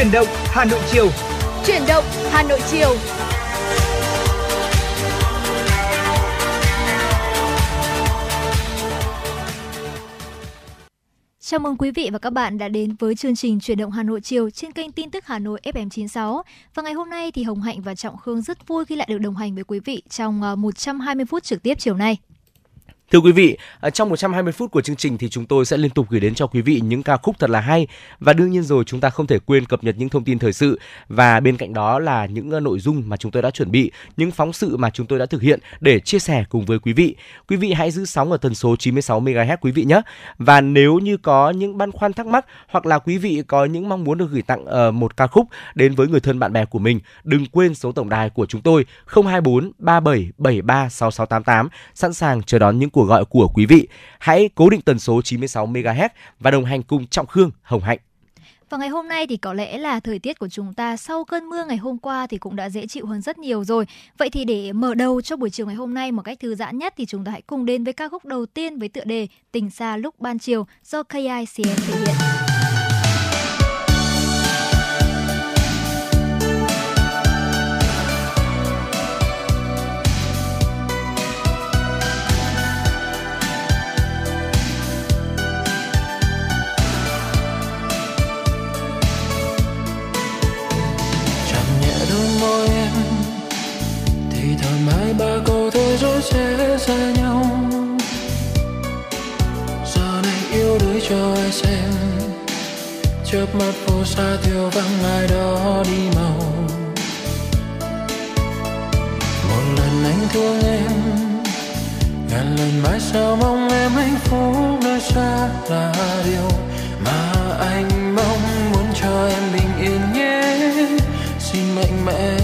Chuyển động Hà Nội chiều. Chuyển động Hà Nội chiều. Chào mừng quý vị và các bạn đã đến với chương trình Chuyển động Hà Nội chiều trên kênh tin tức Hà Nội FM96. Và ngày hôm nay thì Hồng Hạnh và Trọng Khương rất vui khi lại được đồng hành với quý vị trong 120 ờ, phút trực tiếp chiều nay. Thưa quý vị, à, trong 120 phút của chương trình thì chúng tôi sẽ liên tục gửi đến cho quý vị những ca khúc thật là hay và đương nhiên rồi chúng ta không thể quên cập nhật những thông tin thời sự và bên cạnh đó là những ờ, nội dung mà chúng tôi đã chuẩn bị, những phóng sự mà chúng tôi đã thực hiện để chia sẻ cùng với quý vị. Quý vị hãy giữ sóng ở tần số 96 MHz quý vị nhé. Và nếu như có những băn khoăn thắc mắc hoặc là quý vị có những mong muốn được gửi tặng ờ, một ca khúc đến với người thân bạn bè của mình, đừng quên số tổng đài của chúng tôi 024 37 73 6688 sẵn sàng chờ đón những cuộc cuộc gọi của quý vị. Hãy cố định tần số 96 MHz và đồng hành cùng Trọng Khương, Hồng Hạnh. Và ngày hôm nay thì có lẽ là thời tiết của chúng ta sau cơn mưa ngày hôm qua thì cũng đã dễ chịu hơn rất nhiều rồi. Vậy thì để mở đầu cho buổi chiều ngày hôm nay một cách thư giãn nhất thì chúng ta hãy cùng đến với ca khúc đầu tiên với tựa đề Tình xa lúc ban chiều do KICN thể hiện. Cho ai xem chớp mắt phố xa thiếu vắng, ai đó đi màu một lần anh thương em, ngàn lần mãi sao mong em hạnh phúc nơi xa là điều mà anh mong muốn cho em bình yên nhé. Xin mạnh mẽ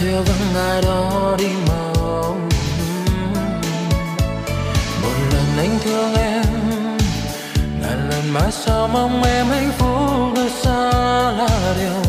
theo vắng ai đó đi mong một lần anh thương em, ngàn lần mãi sao mong em hạnh phúc được xa là điều.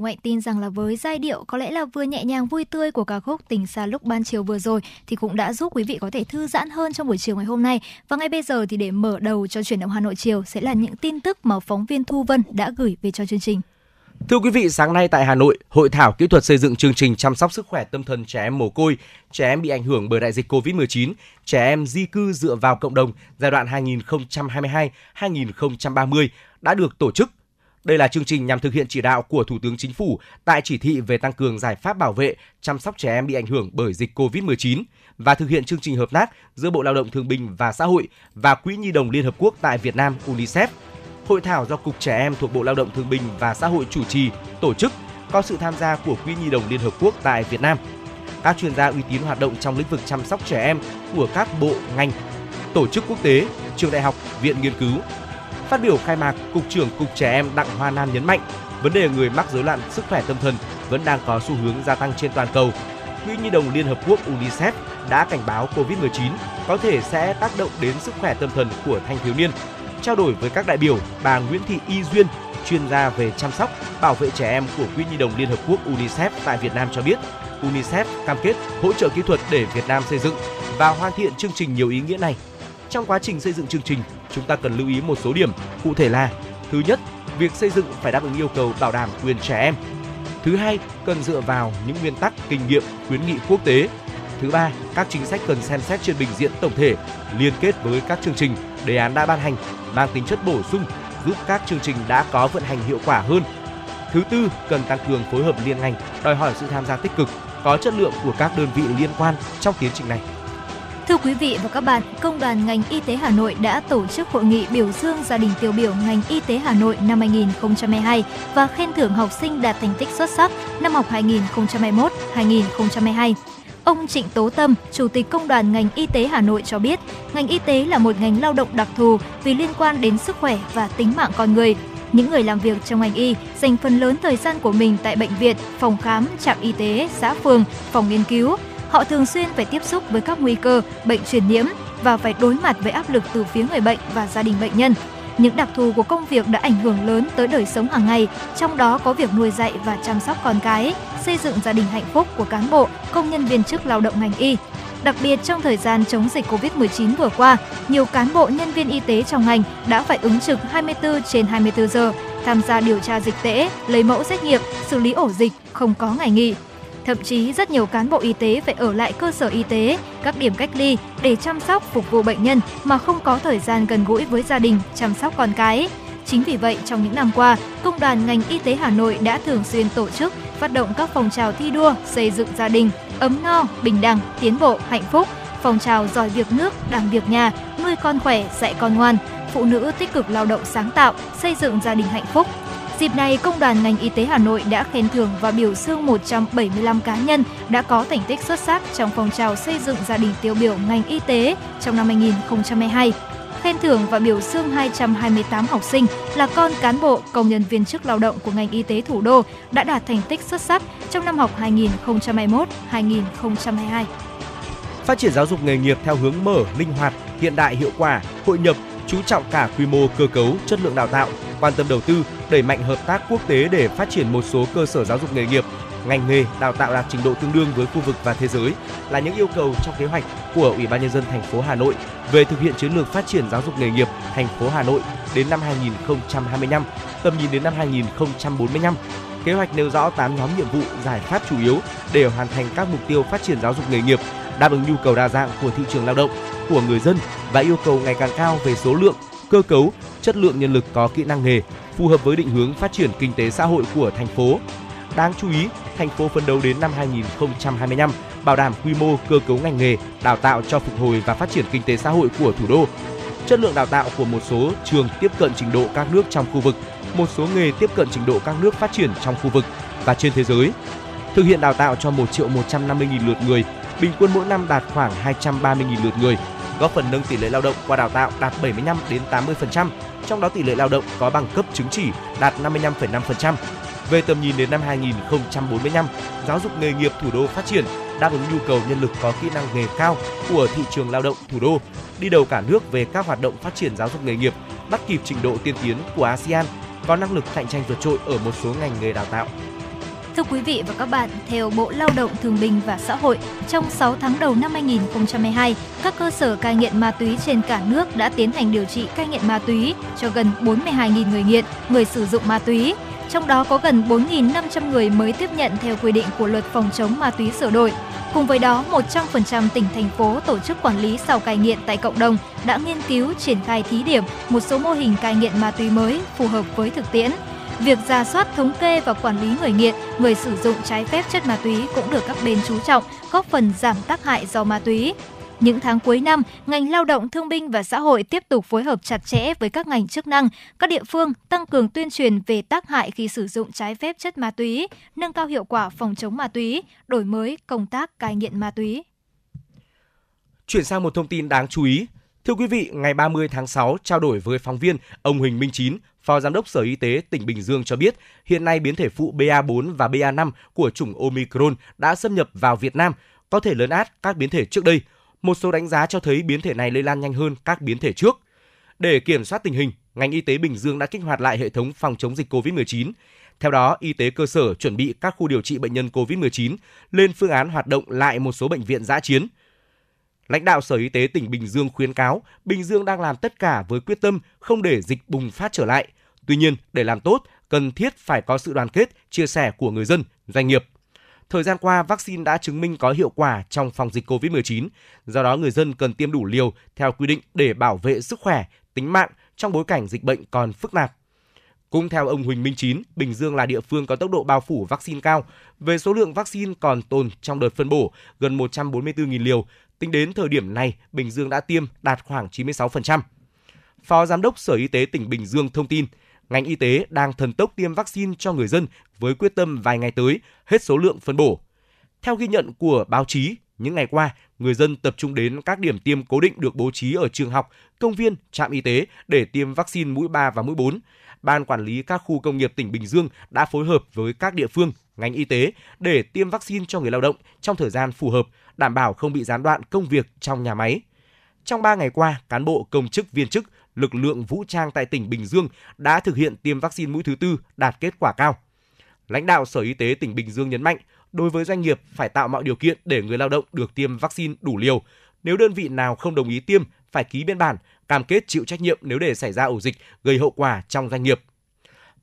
Hồng Hạnh tin rằng là với giai điệu có lẽ là vừa nhẹ nhàng vui tươi của ca khúc Tình xa lúc ban chiều vừa rồi thì cũng đã giúp quý vị có thể thư giãn hơn trong buổi chiều ngày hôm nay. Và ngay bây giờ thì để mở đầu cho chuyển động Hà Nội chiều sẽ là những tin tức mà phóng viên Thu Vân đã gửi về cho chương trình. Thưa quý vị, sáng nay tại Hà Nội, Hội thảo kỹ thuật xây dựng chương trình chăm sóc sức khỏe tâm thần trẻ em mồ côi, trẻ em bị ảnh hưởng bởi đại dịch COVID-19, trẻ em di cư dựa vào cộng đồng giai đoạn 2022-2030 đã được tổ chức. Đây là chương trình nhằm thực hiện chỉ đạo của Thủ tướng Chính phủ tại chỉ thị về tăng cường giải pháp bảo vệ, chăm sóc trẻ em bị ảnh hưởng bởi dịch COVID-19 và thực hiện chương trình hợp tác giữa Bộ Lao động Thương binh và Xã hội và Quỹ Nhi đồng Liên Hợp Quốc tại Việt Nam UNICEF – Hội thảo do Cục Trẻ Em thuộc Bộ Lao động Thương binh và Xã hội chủ trì, tổ chức, có sự tham gia của Quỹ Nhi đồng Liên Hợp Quốc tại Việt Nam. Các chuyên gia uy tín hoạt động trong lĩnh vực chăm sóc trẻ em của các bộ, ngành, tổ chức quốc tế, trường đại học, viện nghiên cứu. Phát biểu khai mạc, Cục trưởng Cục Trẻ Em Đặng Hoa Nam nhấn mạnh, vấn đề người mắc rối loạn sức khỏe tâm thần vẫn đang có xu hướng gia tăng trên toàn cầu. Quỹ Nhi đồng Liên Hợp Quốc UNICEF đã cảnh báo COVID-19 có thể sẽ tác động đến sức khỏe tâm thần của thanh thiếu niên Trao đổi với các đại biểu, bà Nguyễn Thị Y Duyên, chuyên gia về chăm sóc, bảo vệ trẻ em của Quỹ Nhi đồng Liên Hợp Quốc UNICEF tại Việt Nam cho biết, UNICEF cam kết hỗ trợ kỹ thuật để Việt Nam xây dựng và hoàn thiện chương trình nhiều ý nghĩa này. Trong quá trình xây dựng chương trình, chúng ta cần lưu ý một số điểm, cụ thể là Thứ nhất, việc xây dựng phải đáp ứng yêu cầu bảo đảm quyền trẻ em. Thứ hai, cần dựa vào những nguyên tắc, kinh nghiệm, khuyến nghị quốc tế. Thứ ba, các chính sách cần xem xét trên bình diện tổng thể, liên kết với các chương trình, đề án đã ban hành mang tính chất bổ sung giúp các chương trình đã có vận hành hiệu quả hơn. Thứ tư, cần tăng cường phối hợp liên ngành, đòi hỏi sự tham gia tích cực, có chất lượng của các đơn vị liên quan trong tiến trình này. Thưa quý vị và các bạn, Công đoàn ngành y tế Hà Nội đã tổ chức hội nghị biểu dương gia đình tiêu biểu ngành y tế Hà Nội năm 2022 và khen thưởng học sinh đạt thành tích xuất sắc năm học 2021-2022. Ông Trịnh Tố Tâm, Chủ tịch Công đoàn ngành y tế Hà Nội cho biết, ngành y tế là một ngành lao động đặc thù vì liên quan đến sức khỏe và tính mạng con người. Những người làm việc trong ngành y dành phần lớn thời gian của mình tại bệnh viện, phòng khám, trạm y tế, xã phường, phòng nghiên cứu. Họ thường xuyên phải tiếp xúc với các nguy cơ bệnh truyền nhiễm và phải đối mặt với áp lực từ phía người bệnh và gia đình bệnh nhân. Những đặc thù của công việc đã ảnh hưởng lớn tới đời sống hàng ngày, trong đó có việc nuôi dạy và chăm sóc con cái, xây dựng gia đình hạnh phúc của cán bộ, công nhân viên chức lao động ngành y. Đặc biệt trong thời gian chống dịch Covid-19 vừa qua, nhiều cán bộ nhân viên y tế trong ngành đã phải ứng trực 24 trên 24 giờ, tham gia điều tra dịch tễ, lấy mẫu xét nghiệm, xử lý ổ dịch, không có ngày nghỉ. Thậm chí rất nhiều cán bộ y tế phải ở lại cơ sở y tế, các điểm cách ly để chăm sóc phục vụ bệnh nhân mà không có thời gian gần gũi với gia đình, chăm sóc con cái. Chính vì vậy, trong những năm qua, Công đoàn ngành y tế Hà Nội đã thường xuyên tổ chức phát động các phong trào thi đua xây dựng gia đình, ấm no, bình đẳng, tiến bộ, hạnh phúc, phong trào giỏi việc nước, đảm việc nhà, nuôi con khỏe, dạy con ngoan, phụ nữ tích cực lao động sáng tạo, xây dựng gia đình hạnh phúc, Dịp này, Công đoàn ngành y tế Hà Nội đã khen thưởng và biểu dương 175 cá nhân đã có thành tích xuất sắc trong phong trào xây dựng gia đình tiêu biểu ngành y tế trong năm 2022. Khen thưởng và biểu dương 228 học sinh là con cán bộ, công nhân viên chức lao động của ngành y tế thủ đô đã đạt thành tích xuất sắc trong năm học 2021-2022. Phát triển giáo dục nghề nghiệp theo hướng mở, linh hoạt, hiện đại, hiệu quả, hội nhập, chú trọng cả quy mô cơ cấu, chất lượng đào tạo, quan tâm đầu tư, đẩy mạnh hợp tác quốc tế để phát triển một số cơ sở giáo dục nghề nghiệp, ngành nghề đào tạo đạt trình độ tương đương với khu vực và thế giới là những yêu cầu trong kế hoạch của Ủy ban nhân dân thành phố Hà Nội về thực hiện chiến lược phát triển giáo dục nghề nghiệp thành phố Hà Nội đến năm 2025, tầm nhìn đến năm 2045. Kế hoạch nêu rõ 8 nhóm nhiệm vụ giải pháp chủ yếu để hoàn thành các mục tiêu phát triển giáo dục nghề nghiệp, đáp ứng nhu cầu đa dạng của thị trường lao động, của người dân và yêu cầu ngày càng cao về số lượng, cơ cấu, chất lượng nhân lực có kỹ năng nghề phù hợp với định hướng phát triển kinh tế xã hội của thành phố. Đáng chú ý, thành phố phấn đấu đến năm 2025 bảo đảm quy mô cơ cấu ngành nghề, đào tạo cho phục hồi và phát triển kinh tế xã hội của thủ đô. Chất lượng đào tạo của một số trường tiếp cận trình độ các nước trong khu vực, một số nghề tiếp cận trình độ các nước phát triển trong khu vực và trên thế giới. Thực hiện đào tạo cho 1 triệu 150 nghìn lượt người, bình quân mỗi năm đạt khoảng 230 nghìn lượt người, góp phần nâng tỷ lệ lao động qua đào tạo đạt 75 đến 80%, trong đó tỷ lệ lao động có bằng cấp chứng chỉ đạt 55,5%. Về tầm nhìn đến năm 2045, giáo dục nghề nghiệp thủ đô phát triển, đáp ứng nhu cầu nhân lực có kỹ năng nghề cao của thị trường lao động thủ đô, đi đầu cả nước về các hoạt động phát triển giáo dục nghề nghiệp, bắt kịp trình độ tiên tiến của ASEAN, có năng lực cạnh tranh vượt trội ở một số ngành nghề đào tạo. Thưa quý vị và các bạn, theo Bộ Lao động Thương binh và Xã hội, trong 6 tháng đầu năm 2022, các cơ sở cai nghiện ma túy trên cả nước đã tiến hành điều trị cai nghiện ma túy cho gần 42.000 người nghiện, người sử dụng ma túy. Trong đó có gần 4.500 người mới tiếp nhận theo quy định của luật phòng chống ma túy sửa đổi. Cùng với đó, 100% tỉnh thành phố tổ chức quản lý sau cai nghiện tại cộng đồng đã nghiên cứu triển khai thí điểm một số mô hình cai nghiện ma túy mới phù hợp với thực tiễn. Việc ra soát thống kê và quản lý người nghiện, người sử dụng trái phép chất ma túy cũng được các bên chú trọng, góp phần giảm tác hại do ma túy. Những tháng cuối năm, ngành lao động thương binh và xã hội tiếp tục phối hợp chặt chẽ với các ngành chức năng, các địa phương tăng cường tuyên truyền về tác hại khi sử dụng trái phép chất ma túy, nâng cao hiệu quả phòng chống ma túy, đổi mới công tác cai nghiện ma túy. Chuyển sang một thông tin đáng chú ý. Thưa quý vị, ngày 30 tháng 6, trao đổi với phóng viên, ông Huỳnh Minh Chín, Phó Giám đốc Sở Y tế tỉnh Bình Dương cho biết, hiện nay biến thể phụ BA4 và BA5 của chủng Omicron đã xâm nhập vào Việt Nam, có thể lớn át các biến thể trước đây. Một số đánh giá cho thấy biến thể này lây lan nhanh hơn các biến thể trước. Để kiểm soát tình hình, ngành y tế Bình Dương đã kích hoạt lại hệ thống phòng chống dịch COVID-19. Theo đó, y tế cơ sở chuẩn bị các khu điều trị bệnh nhân COVID-19 lên phương án hoạt động lại một số bệnh viện giã chiến – Lãnh đạo Sở Y tế tỉnh Bình Dương khuyến cáo Bình Dương đang làm tất cả với quyết tâm không để dịch bùng phát trở lại. Tuy nhiên, để làm tốt, cần thiết phải có sự đoàn kết, chia sẻ của người dân, doanh nghiệp. Thời gian qua, vaccine đã chứng minh có hiệu quả trong phòng dịch COVID-19. Do đó, người dân cần tiêm đủ liều theo quy định để bảo vệ sức khỏe, tính mạng trong bối cảnh dịch bệnh còn phức tạp. Cũng theo ông Huỳnh Minh Chín, Bình Dương là địa phương có tốc độ bao phủ vaccine cao. Về số lượng vaccine còn tồn trong đợt phân bổ gần 144.000 liều, Tính đến thời điểm này, Bình Dương đã tiêm đạt khoảng 96%. Phó Giám đốc Sở Y tế tỉnh Bình Dương thông tin, ngành y tế đang thần tốc tiêm vaccine cho người dân với quyết tâm vài ngày tới hết số lượng phân bổ. Theo ghi nhận của báo chí, những ngày qua, người dân tập trung đến các điểm tiêm cố định được bố trí ở trường học, công viên, trạm y tế để tiêm vaccine mũi 3 và mũi 4. Ban quản lý các khu công nghiệp tỉnh Bình Dương đã phối hợp với các địa phương, ngành y tế để tiêm vaccine cho người lao động trong thời gian phù hợp, đảm bảo không bị gián đoạn công việc trong nhà máy. Trong 3 ngày qua, cán bộ công chức viên chức, lực lượng vũ trang tại tỉnh Bình Dương đã thực hiện tiêm vaccine mũi thứ tư đạt kết quả cao. Lãnh đạo Sở Y tế tỉnh Bình Dương nhấn mạnh, đối với doanh nghiệp phải tạo mọi điều kiện để người lao động được tiêm vaccine đủ liều. Nếu đơn vị nào không đồng ý tiêm, phải ký biên bản, cam kết chịu trách nhiệm nếu để xảy ra ổ dịch gây hậu quả trong doanh nghiệp.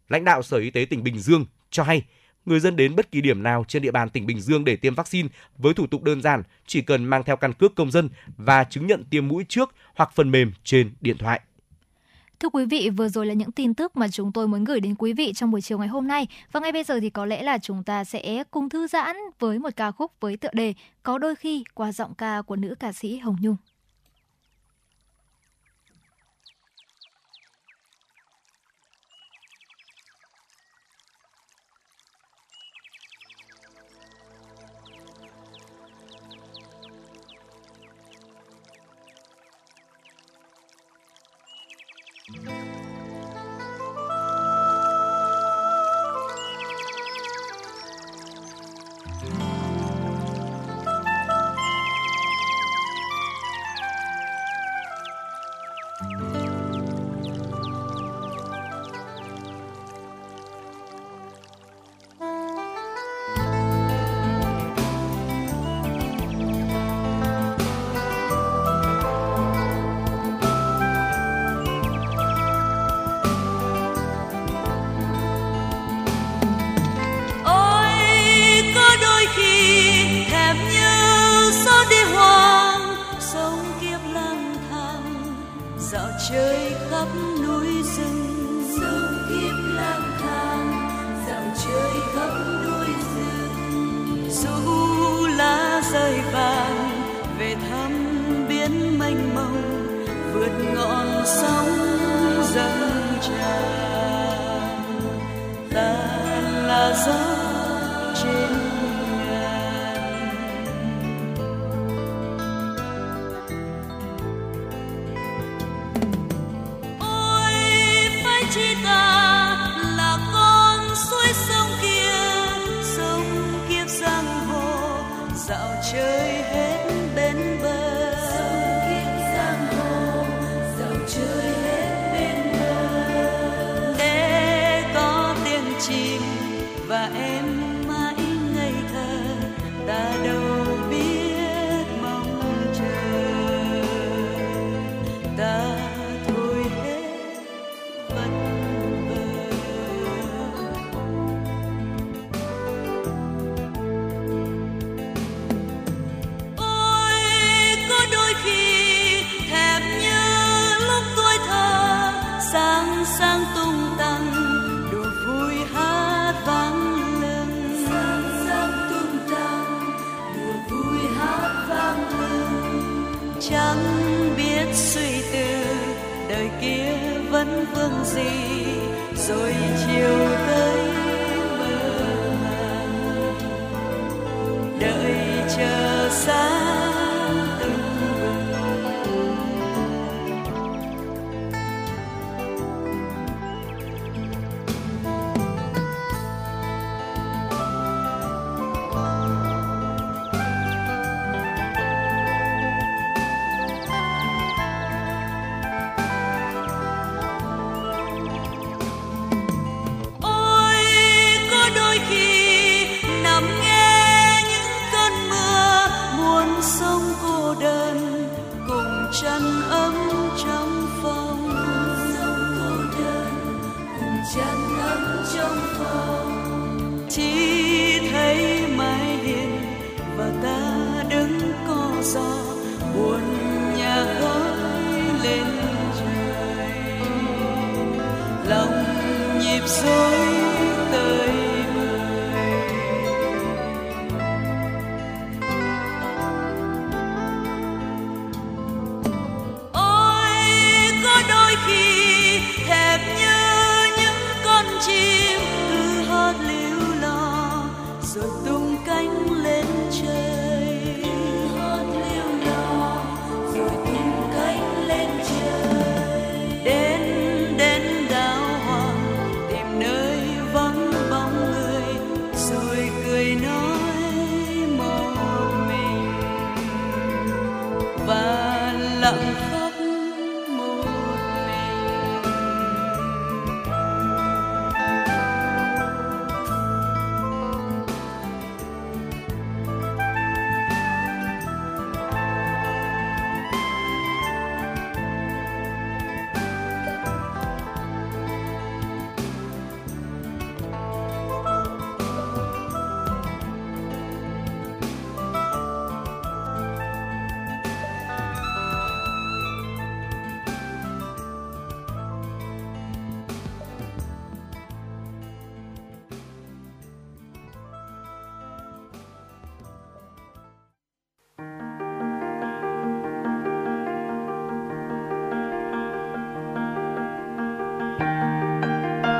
Lãnh đạo Sở Y tế tỉnh Bình Dương cho hay, người dân đến bất kỳ điểm nào trên địa bàn tỉnh Bình Dương để tiêm vaccine với thủ tục đơn giản, chỉ cần mang theo căn cước công dân và chứng nhận tiêm mũi trước hoặc phần mềm trên điện thoại. Thưa quý vị, vừa rồi là những tin tức mà chúng tôi muốn gửi đến quý vị trong buổi chiều ngày hôm nay. Và ngay bây giờ thì có lẽ là chúng ta sẽ cùng thư giãn với một ca khúc với tựa đề Có đôi khi qua giọng ca của nữ ca sĩ Hồng Nhung. Chỉ ta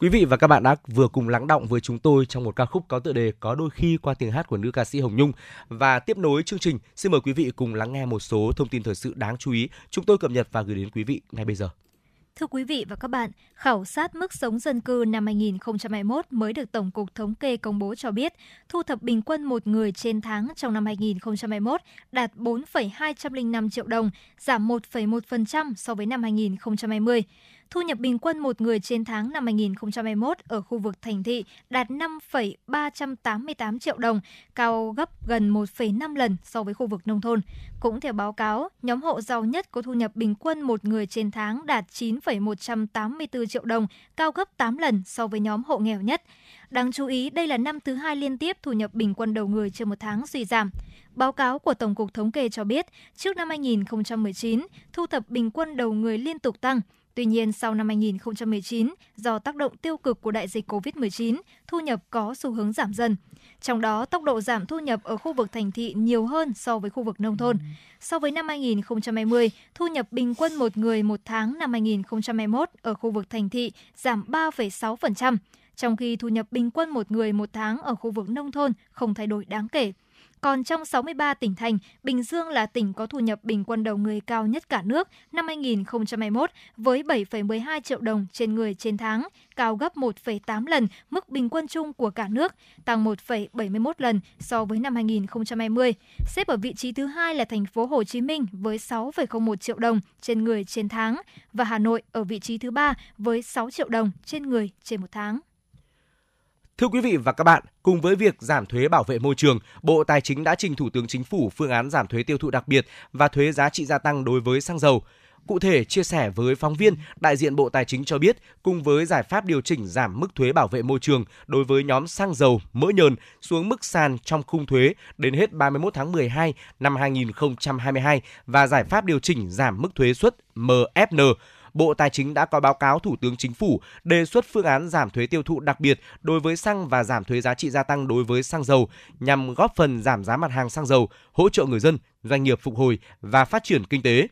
Quý vị và các bạn đã vừa cùng lắng động với chúng tôi trong một ca khúc có tựa đề Có đôi khi qua tiếng hát của nữ ca sĩ Hồng Nhung. Và tiếp nối chương trình, xin mời quý vị cùng lắng nghe một số thông tin thời sự đáng chú ý chúng tôi cập nhật và gửi đến quý vị ngay bây giờ. Thưa quý vị và các bạn, khảo sát mức sống dân cư năm 2021 mới được Tổng cục Thống kê công bố cho biết, thu thập bình quân một người trên tháng trong năm 2021 đạt 4,205 triệu đồng, giảm 1,1% so với năm 2020. Thu nhập bình quân một người trên tháng năm 2021 ở khu vực thành thị đạt 5,388 triệu đồng, cao gấp gần 1,5 lần so với khu vực nông thôn. Cũng theo báo cáo, nhóm hộ giàu nhất có thu nhập bình quân một người trên tháng đạt 9,184 triệu đồng, cao gấp 8 lần so với nhóm hộ nghèo nhất. Đáng chú ý, đây là năm thứ hai liên tiếp thu nhập bình quân đầu người trên một tháng suy giảm. Báo cáo của Tổng cục Thống kê cho biết, trước năm 2019, thu thập bình quân đầu người liên tục tăng. Tuy nhiên, sau năm 2019, do tác động tiêu cực của đại dịch COVID-19, thu nhập có xu hướng giảm dần. Trong đó, tốc độ giảm thu nhập ở khu vực thành thị nhiều hơn so với khu vực nông thôn. So với năm 2020, thu nhập bình quân một người một tháng năm 2021 ở khu vực thành thị giảm 3,6%, trong khi thu nhập bình quân một người một tháng ở khu vực nông thôn không thay đổi đáng kể. Còn trong 63 tỉnh thành, Bình Dương là tỉnh có thu nhập bình quân đầu người cao nhất cả nước năm 2021 với 7,12 triệu đồng trên người trên tháng, cao gấp 1,8 lần mức bình quân chung của cả nước, tăng 1,71 lần so với năm 2020. Xếp ở vị trí thứ hai là thành phố Hồ Chí Minh với 6,01 triệu đồng trên người trên tháng và Hà Nội ở vị trí thứ ba với 6 triệu đồng trên người trên một tháng. Thưa quý vị và các bạn, cùng với việc giảm thuế bảo vệ môi trường, Bộ Tài chính đã trình Thủ tướng Chính phủ phương án giảm thuế tiêu thụ đặc biệt và thuế giá trị gia tăng đối với xăng dầu. Cụ thể, chia sẻ với phóng viên, đại diện Bộ Tài chính cho biết, cùng với giải pháp điều chỉnh giảm mức thuế bảo vệ môi trường đối với nhóm xăng dầu, mỡ nhờn xuống mức sàn trong khung thuế đến hết 31 tháng 12 năm 2022 và giải pháp điều chỉnh giảm mức thuế suất MFN Bộ Tài chính đã có báo cáo Thủ tướng Chính phủ đề xuất phương án giảm thuế tiêu thụ đặc biệt đối với xăng và giảm thuế giá trị gia tăng đối với xăng dầu nhằm góp phần giảm giá mặt hàng xăng dầu, hỗ trợ người dân, doanh nghiệp phục hồi và phát triển kinh tế.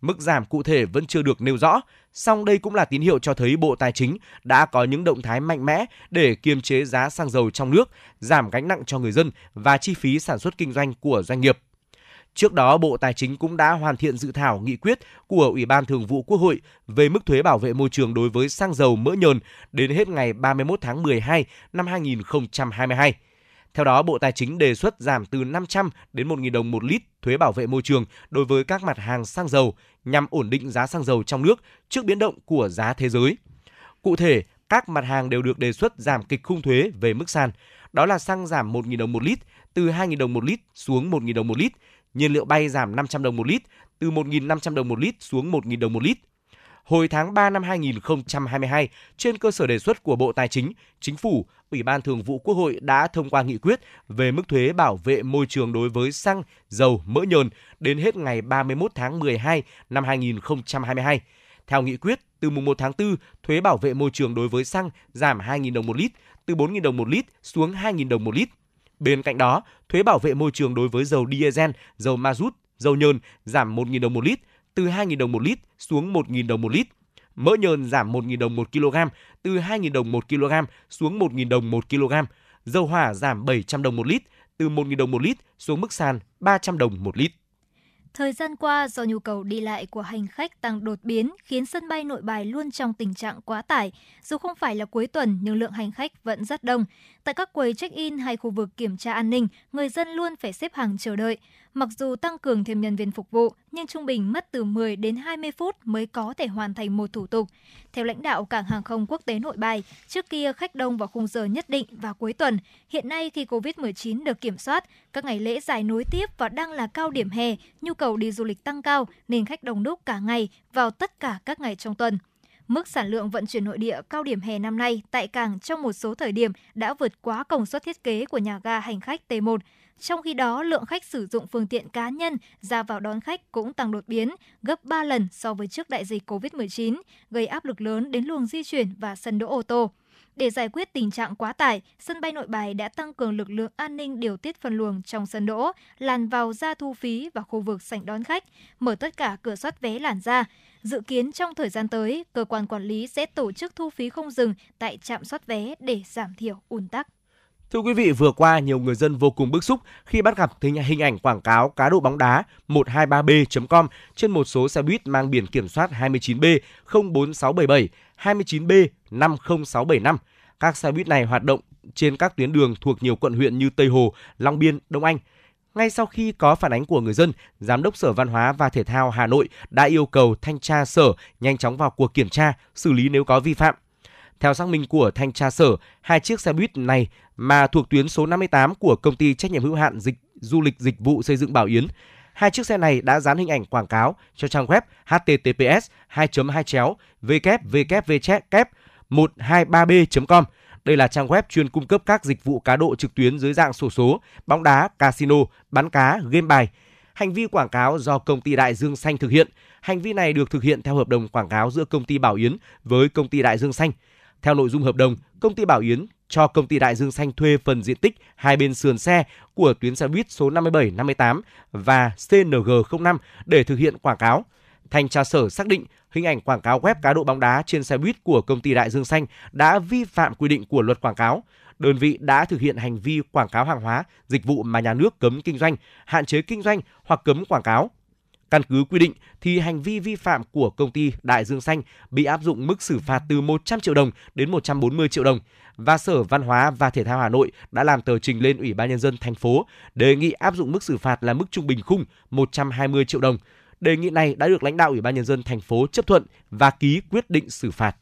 Mức giảm cụ thể vẫn chưa được nêu rõ, song đây cũng là tín hiệu cho thấy Bộ Tài chính đã có những động thái mạnh mẽ để kiềm chế giá xăng dầu trong nước, giảm gánh nặng cho người dân và chi phí sản xuất kinh doanh của doanh nghiệp. Trước đó, Bộ Tài chính cũng đã hoàn thiện dự thảo nghị quyết của Ủy ban Thường vụ Quốc hội về mức thuế bảo vệ môi trường đối với xăng dầu mỡ nhờn đến hết ngày 31 tháng 12 năm 2022. Theo đó, Bộ Tài chính đề xuất giảm từ 500 đến 1.000 đồng một lít thuế bảo vệ môi trường đối với các mặt hàng xăng dầu nhằm ổn định giá xăng dầu trong nước trước biến động của giá thế giới. Cụ thể, các mặt hàng đều được đề xuất giảm kịch khung thuế về mức sàn. Đó là xăng giảm 1.000 đồng một lít, từ 2.000 đồng một lít xuống 1.000 đồng một lít, nhiên liệu bay giảm 500 đồng một lít, từ 1.500 đồng một lít xuống 1.000 đồng một lít. Hồi tháng 3 năm 2022, trên cơ sở đề xuất của Bộ Tài chính, Chính phủ, Ủy ban Thường vụ Quốc hội đã thông qua nghị quyết về mức thuế bảo vệ môi trường đối với xăng, dầu, mỡ nhờn đến hết ngày 31 tháng 12 năm 2022. Theo nghị quyết, từ mùng 1 tháng 4, thuế bảo vệ môi trường đối với xăng giảm 2.000 đồng một lít, từ 4.000 đồng một lít xuống 2.000 đồng một lít. Bên cạnh đó, thuế bảo vệ môi trường đối với dầu diesel, dầu mazut, dầu nhờn giảm 1.000 đồng một lít, từ 2.000 đồng một lít xuống 1.000 đồng một lít. Mỡ nhờn giảm 1.000 đồng một kg, từ 2.000 đồng một kg xuống 1.000 đồng một kg. Dầu hỏa giảm 700 đồng một lít, từ 1.000 đồng một lít xuống mức sàn 300 đồng một lít. Thời gian qua, do nhu cầu đi lại của hành khách tăng đột biến khiến sân bay nội bài luôn trong tình trạng quá tải. Dù không phải là cuối tuần nhưng lượng hành khách vẫn rất đông. Tại các quầy check-in hay khu vực kiểm tra an ninh, người dân luôn phải xếp hàng chờ đợi. Mặc dù tăng cường thêm nhân viên phục vụ, nhưng trung bình mất từ 10 đến 20 phút mới có thể hoàn thành một thủ tục. Theo lãnh đạo Cảng hàng không quốc tế Nội Bài, trước kia khách đông vào khung giờ nhất định vào cuối tuần. Hiện nay khi Covid-19 được kiểm soát, các ngày lễ dài nối tiếp và đang là cao điểm hè, nhu cầu đi du lịch tăng cao nên khách đông đúc cả ngày vào tất cả các ngày trong tuần. Mức sản lượng vận chuyển nội địa cao điểm hè năm nay tại cảng trong một số thời điểm đã vượt quá công suất thiết kế của nhà ga hành khách T1. Trong khi đó, lượng khách sử dụng phương tiện cá nhân ra vào đón khách cũng tăng đột biến, gấp 3 lần so với trước đại dịch COVID-19, gây áp lực lớn đến luồng di chuyển và sân đỗ ô tô. Để giải quyết tình trạng quá tải, sân bay nội bài đã tăng cường lực lượng an ninh điều tiết phân luồng trong sân đỗ, làn vào ra thu phí và khu vực sảnh đón khách, mở tất cả cửa soát vé làn ra. Dự kiến trong thời gian tới, cơ quan quản lý sẽ tổ chức thu phí không dừng tại trạm soát vé để giảm thiểu ùn tắc. Thưa quý vị, vừa qua nhiều người dân vô cùng bức xúc khi bắt gặp hình ảnh quảng cáo cá độ bóng đá 123b.com trên một số xe buýt mang biển kiểm soát 29B 04677, 29B 50675. Các xe buýt này hoạt động trên các tuyến đường thuộc nhiều quận huyện như Tây Hồ, Long Biên, Đông Anh. Ngay sau khi có phản ánh của người dân, Giám đốc Sở Văn hóa và Thể thao Hà Nội đã yêu cầu thanh tra sở nhanh chóng vào cuộc kiểm tra, xử lý nếu có vi phạm. Theo xác minh của thanh tra sở, hai chiếc xe buýt này mà thuộc tuyến số 58 của công ty trách nhiệm hữu hạn dịch du lịch dịch vụ xây dựng Bảo Yến. Hai chiếc xe này đã dán hình ảnh quảng cáo cho trang web https 2 2 chéo www 123b.com. Đây là trang web chuyên cung cấp các dịch vụ cá độ trực tuyến dưới dạng sổ số, bóng đá, casino, bắn cá, game bài. Hành vi quảng cáo do công ty Đại Dương Xanh thực hiện. Hành vi này được thực hiện theo hợp đồng quảng cáo giữa công ty Bảo Yến với công ty Đại Dương Xanh. Theo nội dung hợp đồng, công ty Bảo Yến cho công ty Đại Dương Xanh thuê phần diện tích hai bên sườn xe của tuyến xe buýt số 57, 58 và CNG05 để thực hiện quảng cáo. Thanh tra sở xác định hình ảnh quảng cáo web cá độ bóng đá trên xe buýt của công ty Đại Dương Xanh đã vi phạm quy định của luật quảng cáo. đơn vị đã thực hiện hành vi quảng cáo hàng hóa, dịch vụ mà nhà nước cấm kinh doanh, hạn chế kinh doanh hoặc cấm quảng cáo. Căn cứ quy định thì hành vi vi phạm của công ty Đại Dương Xanh bị áp dụng mức xử phạt từ 100 triệu đồng đến 140 triệu đồng và Sở Văn hóa và Thể thao Hà Nội đã làm tờ trình lên Ủy ban nhân dân thành phố đề nghị áp dụng mức xử phạt là mức trung bình khung 120 triệu đồng. Đề nghị này đã được lãnh đạo Ủy ban nhân dân thành phố chấp thuận và ký quyết định xử phạt.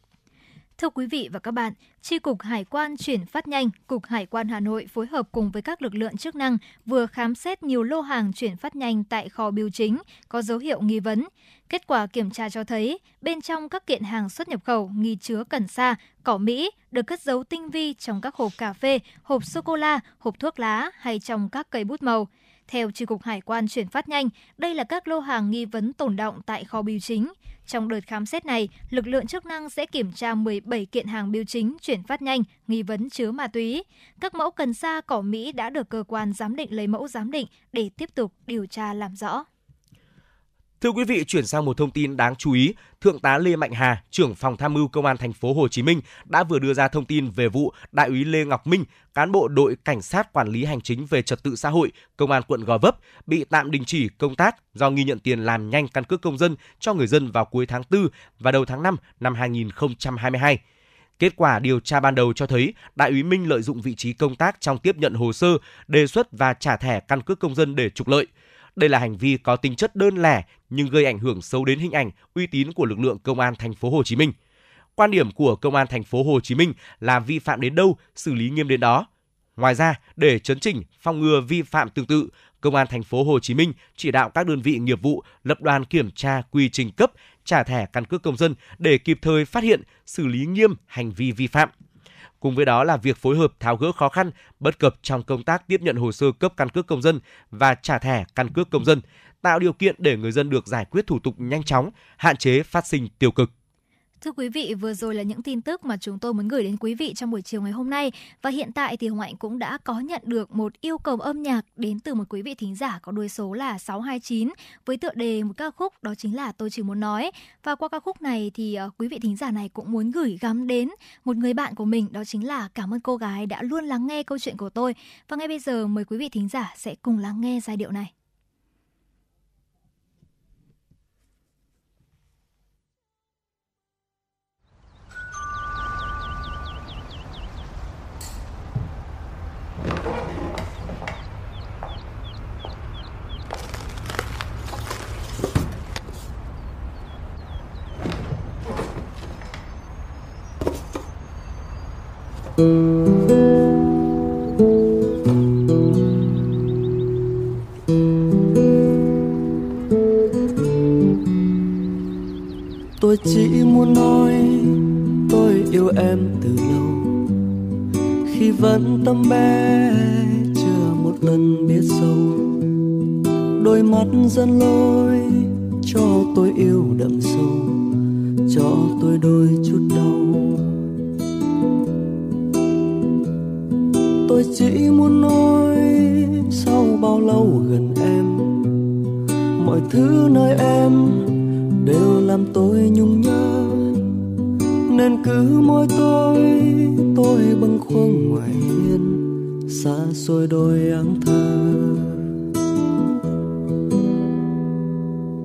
Thưa quý vị và các bạn, Tri Cục Hải quan chuyển phát nhanh, Cục Hải quan Hà Nội phối hợp cùng với các lực lượng chức năng vừa khám xét nhiều lô hàng chuyển phát nhanh tại kho biểu chính có dấu hiệu nghi vấn. Kết quả kiểm tra cho thấy, bên trong các kiện hàng xuất nhập khẩu nghi chứa cần sa, cỏ Mỹ được cất giấu tinh vi trong các hộp cà phê, hộp sô-cô-la, hộp thuốc lá hay trong các cây bút màu. Theo Tri Cục Hải quan chuyển phát nhanh, đây là các lô hàng nghi vấn tồn động tại kho bưu chính. Trong đợt khám xét này, lực lượng chức năng sẽ kiểm tra 17 kiện hàng bưu chính chuyển phát nhanh nghi vấn chứa ma túy. Các mẫu cần sa cỏ Mỹ đã được cơ quan giám định lấy mẫu giám định để tiếp tục điều tra làm rõ. Thưa quý vị, chuyển sang một thông tin đáng chú ý, Thượng tá Lê Mạnh Hà, trưởng phòng tham mưu Công an thành phố Hồ Chí Minh đã vừa đưa ra thông tin về vụ Đại úy Lê Ngọc Minh, cán bộ đội cảnh sát quản lý hành chính về trật tự xã hội, Công an quận Gò Vấp bị tạm đình chỉ công tác do nghi nhận tiền làm nhanh căn cước công dân cho người dân vào cuối tháng 4 và đầu tháng 5 năm 2022. Kết quả điều tra ban đầu cho thấy Đại úy Minh lợi dụng vị trí công tác trong tiếp nhận hồ sơ, đề xuất và trả thẻ căn cước công dân để trục lợi. Đây là hành vi có tính chất đơn lẻ nhưng gây ảnh hưởng xấu đến hình ảnh, uy tín của lực lượng công an thành phố Hồ Chí Minh. Quan điểm của công an thành phố Hồ Chí Minh là vi phạm đến đâu, xử lý nghiêm đến đó. Ngoài ra, để chấn chỉnh, phòng ngừa vi phạm tương tự, Công an thành phố Hồ Chí Minh chỉ đạo các đơn vị nghiệp vụ lập đoàn kiểm tra quy trình cấp, trả thẻ căn cước công dân để kịp thời phát hiện, xử lý nghiêm hành vi vi phạm. Cùng với đó là việc phối hợp tháo gỡ khó khăn, bất cập trong công tác tiếp nhận hồ sơ cấp căn cước công dân và trả thẻ căn cước công dân, tạo điều kiện để người dân được giải quyết thủ tục nhanh chóng, hạn chế phát sinh tiêu cực. Thưa quý vị, vừa rồi là những tin tức mà chúng tôi muốn gửi đến quý vị trong buổi chiều ngày hôm nay. Và hiện tại thì Hồng Hạnh cũng đã có nhận được một yêu cầu âm nhạc đến từ một quý vị thính giả có đuôi số là 629 với tựa đề một ca khúc đó chính là Tôi chỉ muốn nói. Và qua ca khúc này thì ờ, quý vị thính giả này cũng muốn gửi gắm đến một người bạn của mình đó chính là cảm ơn cô gái đã luôn lắng nghe câu chuyện của tôi. Và ngay bây giờ mời quý vị thính giả sẽ cùng lắng nghe giai điệu này. Tôi chỉ muốn nói, tôi yêu em từ lâu. Khi vẫn tâm bé, chưa một lần biết sâu. Đôi mắt dẫn lối cho tôi yêu đậm sâu. Cho tôi đôi chút đau. Chỉ muốn nói sau bao lâu gần em. Mọi thứ nơi em đều làm tôi nhung nhớ. Nên cứ mỗi tối tôi bâng khuâng ngoài hiên, xa xôi đôi áng thơ.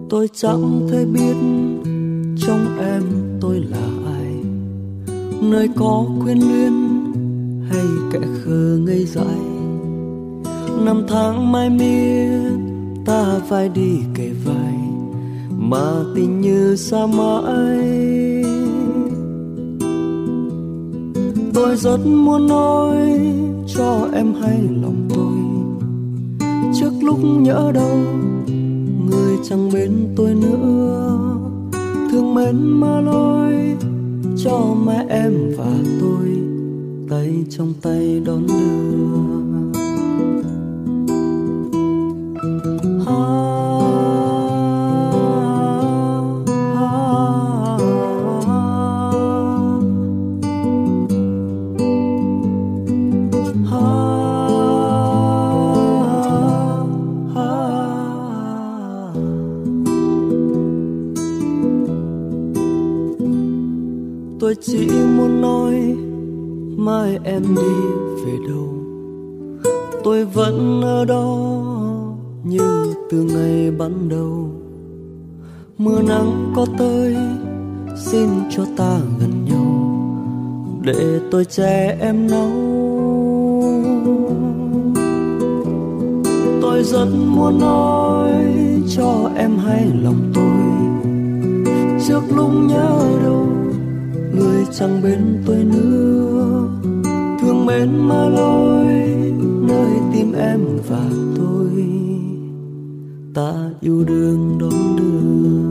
Tôi chẳng thể biết trong em tôi là ai. Nơi có quyến luyến hay kẻ khờ ngây dại. Năm tháng mai miết, ta phải đi kể vai, mà tình như xa mãi. Tôi rất muốn nói cho em hay lòng tôi, trước lúc nhớ đâu người chẳng bên tôi nữa. Thương mến mà lối cho mẹ em và tôi tay trong tay đón đưa. Tôi chỉ mai em đi về đâu? Tôi vẫn ở đó như từ ngày ban đầu. Mưa nắng có tới, xin cho ta gần nhau. Để tôi che em nấu tôi rất muốn nói cho em hay lòng tôi. Trước lúc nhớ đâu, người chẳng bên tôi nữa thương mến mà lối nơi tim em và tôi. Ta yêu đương đón đưa.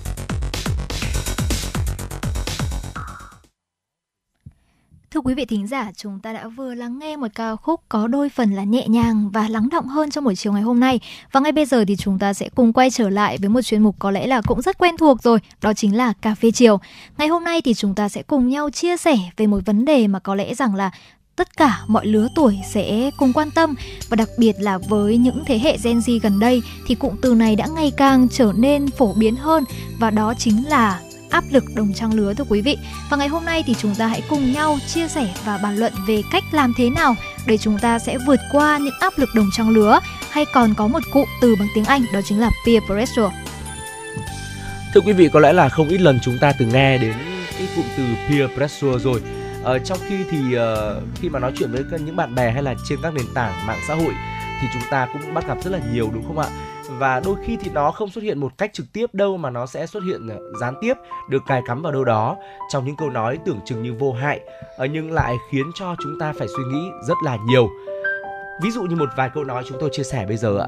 Thưa quý vị thính giả, chúng ta đã vừa lắng nghe một ca khúc có đôi phần là nhẹ nhàng và lắng động hơn trong buổi chiều ngày hôm nay. Và ngay bây giờ thì chúng ta sẽ cùng quay trở lại với một chuyên mục có lẽ là cũng rất quen thuộc rồi, đó chính là cà phê chiều. Ngày hôm nay thì chúng ta sẽ cùng nhau chia sẻ về một vấn đề mà có lẽ rằng là tất cả mọi lứa tuổi sẽ cùng quan tâm và đặc biệt là với những thế hệ Gen Z gần đây thì cụm từ này đã ngày càng trở nên phổ biến hơn và đó chính là áp lực đồng trang lứa thưa quý vị. Và ngày hôm nay thì chúng ta hãy cùng nhau chia sẻ và bàn luận về cách làm thế nào để chúng ta sẽ vượt qua những áp lực đồng trang lứa hay còn có một cụm từ bằng tiếng Anh đó chính là peer pressure. Thưa quý vị, có lẽ là không ít lần chúng ta từng nghe đến cái cụm từ peer pressure rồi. Ờ, trong khi thì uh, khi mà nói chuyện với những bạn bè hay là trên các nền tảng mạng xã hội thì chúng ta cũng bắt gặp rất là nhiều đúng không ạ? Và đôi khi thì nó không xuất hiện một cách trực tiếp đâu mà nó sẽ xuất hiện ờ, gián tiếp được cài cắm vào đâu đó trong những câu nói tưởng chừng như vô hại ờ, nhưng lại khiến cho chúng ta phải suy nghĩ rất là nhiều. Ví dụ như một vài câu nói chúng tôi chia sẻ bây giờ ạ.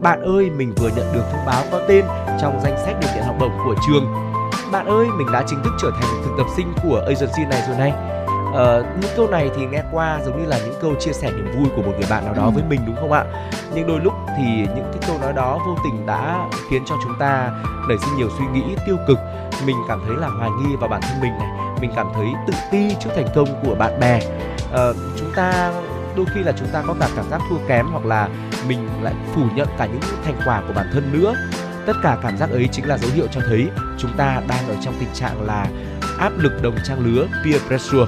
Bạn ơi, mình vừa nhận được thông báo có tên trong danh sách điều kiện học bổng của trường. Bạn ơi, mình đã chính thức trở thành thực tập sinh của agency này rồi này. Ờ, những câu này thì nghe qua giống như là những câu chia sẻ niềm vui của một người bạn nào đó với mình đúng không ạ? Nhưng đôi lúc thì những cái câu nói đó vô tình đã khiến cho chúng ta nảy sinh nhiều suy nghĩ tiêu cực. Mình cảm thấy là hoài nghi vào bản thân mình này, mình cảm thấy tự ti trước thành công của bạn bè. Ờ, chúng ta đôi khi là chúng ta có cả cảm giác thua kém hoặc là mình lại phủ nhận cả những thành quả của bản thân nữa tất cả cảm giác ấy chính là dấu hiệu cho thấy chúng ta đang ở trong tình trạng là áp lực đồng trang lứa peer pressure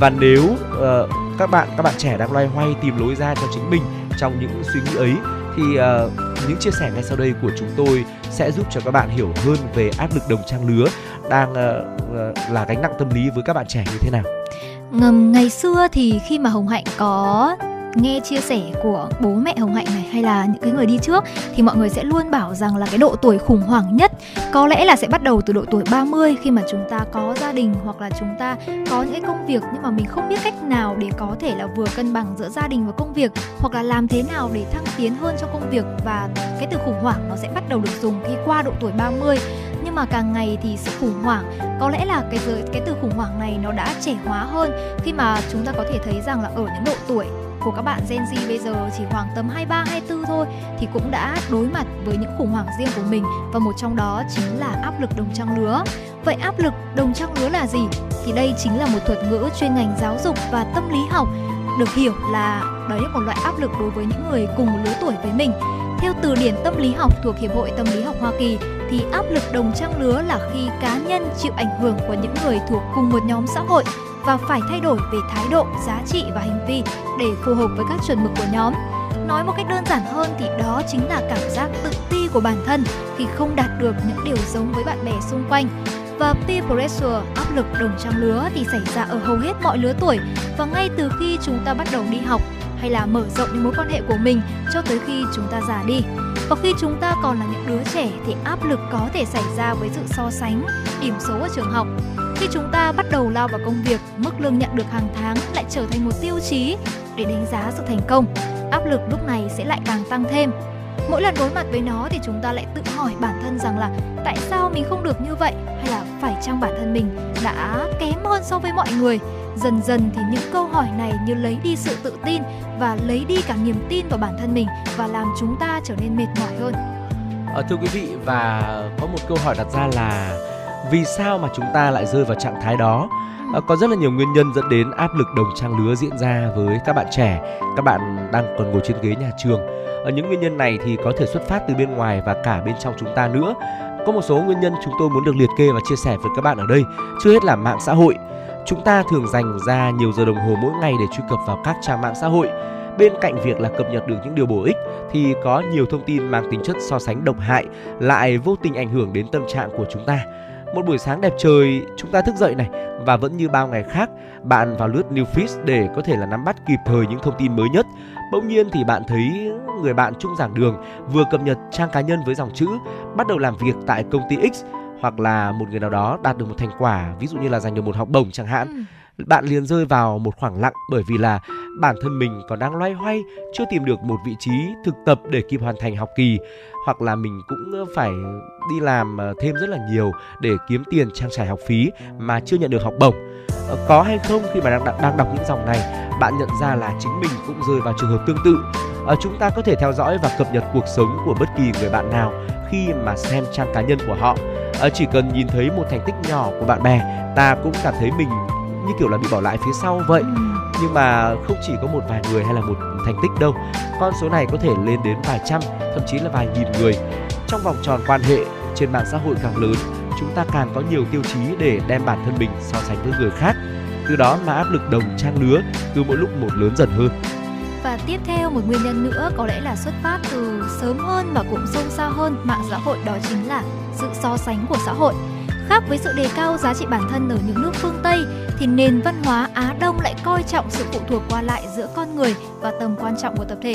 và nếu uh, các bạn các bạn trẻ đang loay hoay tìm lối ra cho chính mình trong những suy nghĩ ấy thì uh, những chia sẻ ngay sau đây của chúng tôi sẽ giúp cho các bạn hiểu hơn về áp lực đồng trang lứa đang uh, uh, là gánh nặng tâm lý với các bạn trẻ như thế nào. Ngầm ngày xưa thì khi mà Hồng Hạnh có nghe chia sẻ của bố mẹ Hồng Hạnh này hay là những cái người đi trước, thì mọi người sẽ luôn bảo rằng là cái độ tuổi khủng hoảng nhất có lẽ là sẽ bắt đầu từ độ tuổi 30 khi mà chúng ta có gia đình hoặc là chúng ta có những cái công việc nhưng mà mình không biết cách nào để có thể là vừa cân bằng giữa gia đình và công việc hoặc là làm thế nào để thăng tiến hơn trong công việc và cái từ khủng hoảng nó sẽ bắt đầu được dùng khi qua độ tuổi 30 nhưng mà càng ngày thì sự khủng hoảng có lẽ là cái cái từ khủng hoảng này nó đã trẻ hóa hơn khi mà chúng ta có thể thấy rằng là ở những độ tuổi của các bạn Gen Z bây giờ chỉ khoảng tầm 23 24 thôi, thì cũng đã đối mặt với những khủng hoảng riêng của mình và một trong đó chính là áp lực đồng trang lứa. Vậy áp lực đồng trang lứa là gì? Thì đây chính là một thuật ngữ chuyên ngành giáo dục và tâm lý học, được hiểu là đấy là một loại áp lực đối với những người cùng lứa tuổi với mình. Theo từ điển tâm lý học thuộc Hiệp hội Tâm lý học Hoa Kỳ, thì áp lực đồng trang lứa là khi cá nhân chịu ảnh hưởng của những người thuộc cùng một nhóm xã hội và phải thay đổi về thái độ, giá trị và hành vi để phù hợp với các chuẩn mực của nhóm. Nói một cách đơn giản hơn thì đó chính là cảm giác tự ti của bản thân khi không đạt được những điều giống với bạn bè xung quanh. Và peer pressure, áp lực đồng trang lứa thì xảy ra ở hầu hết mọi lứa tuổi và ngay từ khi chúng ta bắt đầu đi học hay là mở rộng những mối quan hệ của mình cho tới khi chúng ta già đi. Và khi chúng ta còn là những đứa trẻ thì áp lực có thể xảy ra với sự so sánh, điểm số ở trường học. Khi chúng ta bắt đầu lao vào công việc, mức lương nhận được hàng tháng lại trở thành một tiêu chí để đánh giá sự thành công. Áp lực lúc này sẽ lại càng tăng thêm. mỗi lần đối mặt với nó thì chúng ta lại tự hỏi bản thân rằng là tại sao mình không được như vậy hay là phải chăng bản thân mình đã kém hơn so với mọi người dần dần thì những câu hỏi này như lấy đi sự tự tin và lấy đi cả niềm tin vào bản thân mình và làm chúng ta trở nên mệt mỏi hơn À, thưa quý vị và có một câu hỏi đặt ra là vì sao mà chúng ta lại rơi vào trạng thái đó? À, có rất là nhiều nguyên nhân dẫn đến áp lực đồng trang lứa diễn ra với các bạn trẻ, các bạn đang còn ngồi trên ghế nhà trường. À, những nguyên nhân này thì có thể xuất phát từ bên ngoài và cả bên trong chúng ta nữa. Có một số nguyên nhân chúng tôi muốn được liệt kê và chia sẻ với các bạn ở đây. Chưa hết là mạng xã hội. Chúng ta thường dành ra nhiều giờ đồng hồ mỗi ngày để truy cập vào các trang mạng xã hội bên cạnh việc là cập nhật được những điều bổ ích thì có nhiều thông tin mang tính chất so sánh độc hại lại vô tình ảnh hưởng đến tâm trạng của chúng ta một buổi sáng đẹp trời, chúng ta thức dậy này, và vẫn như bao ngày khác, bạn vào lướt new feed để có thể là nắm bắt kịp thời những thông tin mới nhất. Bỗng nhiên thì bạn thấy người bạn chung giảng đường vừa cập nhật trang cá nhân với dòng chữ bắt đầu làm việc tại công ty x hoặc là một người nào đó đạt được một thành quả, ví dụ như là giành được một học bổng chẳng hạn. Ừ bạn liền rơi vào một khoảng lặng bởi vì là bản thân mình còn đang loay hoay chưa tìm được một vị trí thực tập để kịp hoàn thành học kỳ hoặc là mình cũng phải đi làm ờ, thêm rất là nhiều để kiếm tiền trang trải học phí mà chưa nhận được học bổng. Ờ, có hay không khi mà đang đang đọc những dòng này bạn nhận ra là chính mình cũng rơi vào trường hợp tương tự. À, chúng ta có thể theo dõi và cập nhật cuộc sống của bất kỳ người bạn nào khi mà xem trang cá nhân của họ. À, chỉ cần nhìn thấy một thành tích nhỏ của bạn bè ta cũng cảm thấy mình như kiểu là bị bỏ lại phía sau vậy. Ừ. nhưng mà không chỉ có một vài người hay là một thành tích đâu con số này có thể lên đến vài trăm thậm chí là vài nghìn người. Trong vòng tròn quan hệ trên mạng xã hội càng lớn chúng ta càng có nhiều tiêu chí để đem bản thân mình so sánh với người khác. Từ đó mà áp lực đồng trang lứa cứ mỗi lúc một lớn dần hơn. Và tiếp theo một nguyên nhân nữa có lẽ là xuất phát từ sớm hơn và cũng sâu xa hơn mạng xã hội đó chính là sự so sánh của xã hội Khác với sự đề cao giá trị bản thân ở những nước phương Tây thì nền văn hóa Á Đông lại coi trọng sự phụ thuộc qua lại giữa con người và tầm quan trọng của tập thể.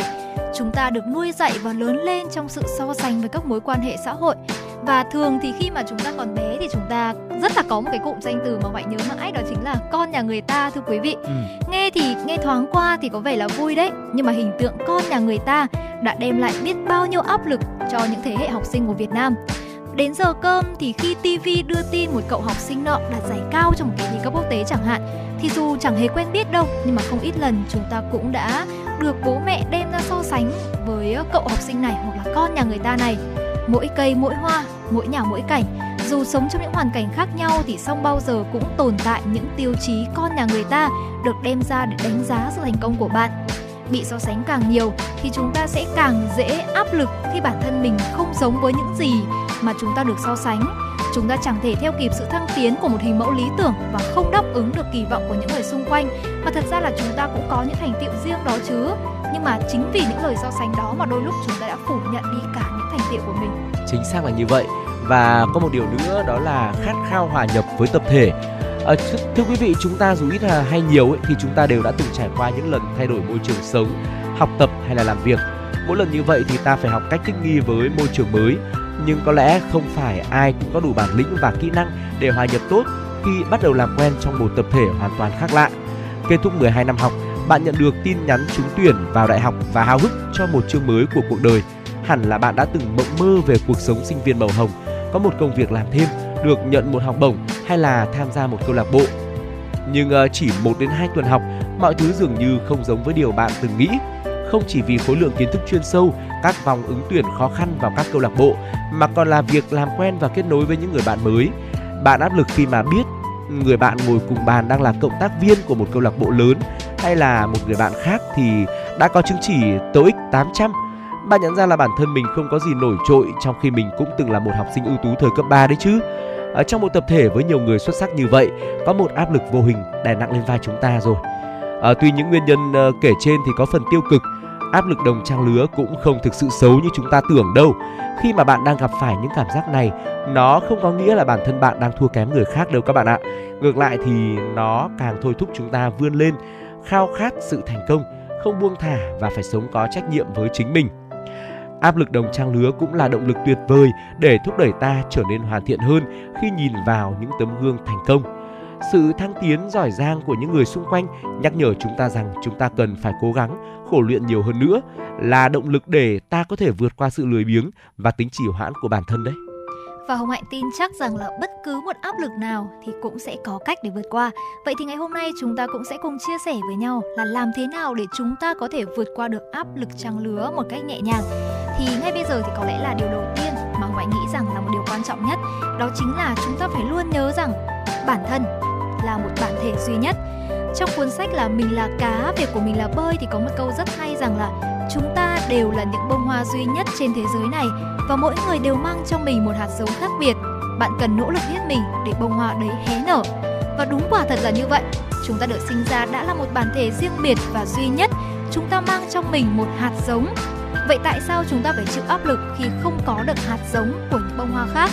Chúng ta được nuôi dạy và lớn lên trong sự so sánh với các mối quan hệ xã hội. Và thường thì khi mà chúng ta còn bé thì chúng ta rất là có một cái cụm danh từ mà bạn nhớ mãi đó chính là con nhà người ta thưa quý vị. Ừ. Nghe thì nghe thoáng qua thì có vẻ là vui đấy, nhưng mà hình tượng con nhà người ta đã đem lại biết bao nhiêu áp lực cho những thế hệ học sinh của Việt Nam. Đến giờ cơm thì khi TV đưa tin một cậu học sinh nọ đạt giải cao trong một kỳ thi cấp quốc tế chẳng hạn thì dù chẳng hề quen biết đâu nhưng mà không ít lần chúng ta cũng đã được bố mẹ đem ra so sánh với ờ, cậu học sinh này hoặc là con nhà người ta này. Mỗi cây mỗi hoa, mỗi nhà mỗi cảnh dù sống trong những hoàn cảnh khác nhau thì song bao giờ cũng tồn tại những tiêu chí con nhà người ta được đem ra để đánh giá sự thành công của bạn bị so sánh càng nhiều thì chúng ta sẽ càng dễ áp lực khi bản thân mình không giống với những gì mà chúng ta được so sánh. Chúng ta chẳng thể theo kịp sự thăng tiến của một hình mẫu lý tưởng và không đáp ứng được kỳ vọng của những người xung quanh. Mà thật ra là chúng ta cũng có những thành tiệu riêng đó chứ. Nhưng mà chính vì những lời so sánh đó mà đôi lúc chúng ta đã phủ nhận đi cả những thành tiệu của mình. Chính xác là như vậy. Và có một điều nữa đó là khát khao hòa nhập với tập thể. À, thưa quý vị, chúng ta dù ít hay nhiều ấy, thì chúng ta đều đã từng trải qua những lần thay đổi môi trường sống, học tập hay là làm việc. Mỗi lần như vậy thì ta phải học cách thích nghi với môi trường mới. Nhưng có lẽ không phải ai cũng có đủ bản lĩnh và kỹ năng để hòa nhập tốt khi bắt đầu làm quen trong một tập thể hoàn toàn khác lạ. Kết thúc 12 năm học, bạn nhận được tin nhắn trúng tuyển vào đại học và háo hức cho một chương mới của cuộc đời. Hẳn là bạn đã từng mộng mơ về cuộc sống sinh viên màu hồng, có một công việc làm thêm được nhận một học bổng hay là tham gia một câu lạc bộ. Nhưng ờ, chỉ 1 đến 2 tuần học, mọi thứ dường như không giống với điều bạn từng nghĩ. Không chỉ vì khối lượng kiến thức chuyên sâu, các vòng ứng tuyển khó khăn vào các câu lạc bộ, mà còn là việc làm quen và kết nối với những người bạn mới. Bạn áp lực khi mà biết người bạn ngồi cùng bàn đang là cộng tác viên của một câu lạc bộ lớn hay là một người bạn khác thì đã có chứng chỉ TOEIC 800 bạn nhận ra là bản thân mình không có gì nổi trội trong khi mình cũng từng là một học sinh ưu tú thời cấp 3 đấy chứ. Ở trong một tập thể với nhiều người xuất sắc như vậy, có một áp lực vô hình đè nặng lên vai chúng ta rồi. À, tuy những nguyên nhân ờ, kể trên thì có phần tiêu cực, áp lực đồng trang lứa cũng không thực sự xấu như chúng ta tưởng đâu. Khi mà bạn đang gặp phải những cảm giác này, nó không có nghĩa là bản thân bạn đang thua kém người khác đâu các bạn ạ. Ngược lại thì nó càng thôi thúc chúng ta vươn lên, khao khát sự thành công, không buông thả và phải sống có trách nhiệm với chính mình. Áp lực đồng trang lứa cũng là động lực tuyệt vời để thúc đẩy ta trở nên hoàn thiện hơn khi nhìn vào những tấm gương thành công. Sự thăng tiến giỏi giang của những người xung quanh nhắc nhở chúng ta rằng chúng ta cần phải cố gắng, khổ luyện nhiều hơn nữa là động lực để ta có thể vượt qua sự lười biếng và tính trì hoãn của bản thân đấy. Và Hồng Hạnh tin chắc rằng là bất cứ một áp lực nào thì cũng sẽ có cách để vượt qua. Vậy thì ngày hôm nay chúng ta cũng sẽ cùng chia sẻ với nhau là làm thế nào để chúng ta có thể vượt qua được áp lực trang lứa một cách nhẹ nhàng. Thì ngay bây giờ thì có lẽ là điều đầu tiên mà Hồng nghĩ rằng là một điều quan trọng nhất đó chính là chúng ta phải luôn nhớ rằng bản thân là một bản thể duy nhất. Trong cuốn sách là Mình là cá, việc của mình là bơi thì có một câu rất hay rằng là chúng ta đều là những bông hoa duy nhất trên thế giới này và mỗi người đều mang trong mình một hạt giống khác biệt. Bạn cần nỗ lực hết mình để bông hoa đấy hé nở. Và đúng quả thật là như vậy. Chúng ta được sinh ra đã là một bản thể riêng biệt và duy nhất. Chúng ta mang trong mình một hạt giống. Vậy tại sao chúng ta phải chịu áp lực khi không có được hạt giống của những bông hoa khác?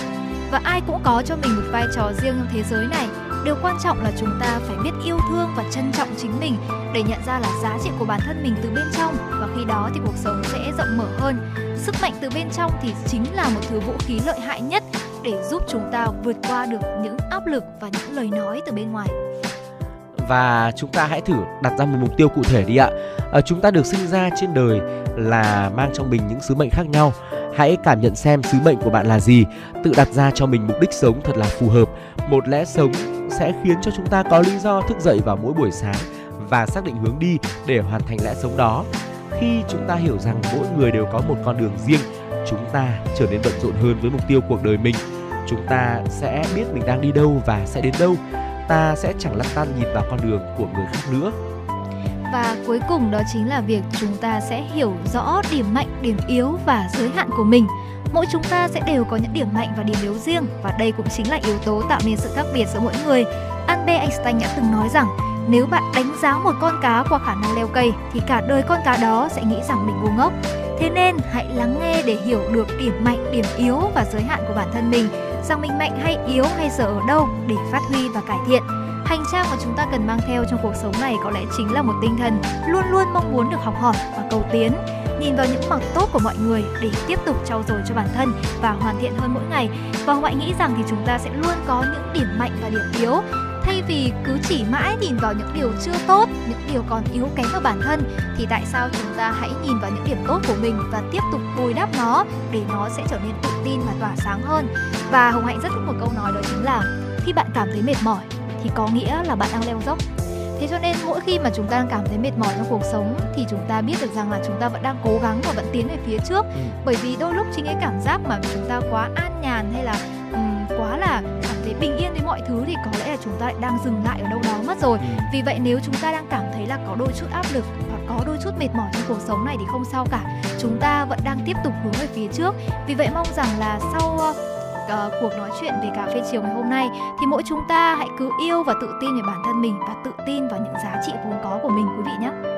Và ai cũng có cho mình một vai trò riêng trong thế giới này? Điều quan trọng là chúng ta phải biết yêu thương và trân trọng chính mình để nhận ra là giá trị của bản thân mình từ bên trong. Và khi đó thì cuộc sống sẽ rộng mở hơn. Sức mạnh từ bên trong thì chính là một thứ vũ khí lợi hại nhất để giúp chúng ta vượt qua được những áp lực và những lời nói từ bên ngoài và chúng ta hãy thử đặt ra một mục tiêu cụ thể đi ạ. À, chúng ta được sinh ra trên đời là mang trong mình những sứ mệnh khác nhau. Hãy cảm nhận xem sứ mệnh của bạn là gì, tự đặt ra cho mình mục đích sống thật là phù hợp, một lẽ sống sẽ khiến cho chúng ta có lý do thức dậy vào mỗi buổi sáng và xác định hướng đi để hoàn thành lẽ sống đó. Khi chúng ta hiểu rằng mỗi người đều có một con đường riêng, chúng ta trở nên bận rộn hơn với mục tiêu cuộc đời mình. Chúng ta sẽ biết mình đang đi đâu và sẽ đến đâu. Ta sẽ chẳng lăn tan nhìn vào con đường của người khác nữa. Và cuối cùng đó chính là việc chúng ta sẽ hiểu rõ điểm mạnh, điểm yếu và giới hạn của mình mỗi chúng ta sẽ đều có những điểm mạnh và điểm yếu riêng và đây cũng chính là yếu tố tạo nên sự khác biệt giữa mỗi người. Albert Einstein đã từng nói rằng nếu bạn đánh giá một con cá qua khả năng leo cây thì cả đời con cá đó sẽ nghĩ rằng mình ngu ngốc. Thế nên hãy lắng nghe để hiểu được điểm mạnh, điểm yếu và giới hạn của bản thân mình, rằng mình mạnh hay yếu hay dở ở đâu để phát huy và cải thiện. Hành trang mà chúng ta cần mang theo trong cuộc sống này có lẽ chính là một tinh thần luôn luôn mong muốn được học hỏi và cầu tiến nhìn vào những mặt tốt của mọi người để tiếp tục trau dồi cho bản thân và hoàn thiện hơn mỗi ngày. Và ngoại nghĩ rằng thì chúng ta sẽ luôn có những điểm mạnh và điểm yếu thay vì cứ chỉ mãi nhìn vào những điều chưa tốt, những điều còn yếu kém ở bản thân thì tại sao chúng ta hãy nhìn vào những điểm tốt của mình và tiếp tục bồi đắp nó để nó sẽ trở nên tự tin và tỏa sáng hơn. Và Hồng Hạnh rất thích một câu nói đó chính là khi bạn cảm thấy mệt mỏi thì có nghĩa là bạn đang leo dốc thế cho nên mỗi khi mà chúng ta đang cảm thấy mệt mỏi trong cuộc sống thì chúng ta biết được rằng là chúng ta vẫn đang cố gắng và vẫn tiến về phía trước ừ. bởi vì đôi lúc chính cái cảm giác mà chúng ta quá an nhàn hay là um, quá là cảm thấy bình yên với mọi thứ thì có lẽ là chúng ta lại đang dừng lại ở đâu đó mất rồi ừ. vì vậy nếu chúng ta đang cảm thấy là có đôi chút áp lực hoặc có đôi chút mệt mỏi trong cuộc sống này thì không sao cả chúng ta vẫn đang tiếp tục hướng về phía trước vì vậy mong rằng là sau uh, cuộc nói chuyện về cà phê chiều ngày hôm nay thì mỗi chúng ta hãy cứ yêu và tự tin về bản thân mình và tự tin vào những giá trị vốn có của mình quý vị nhé.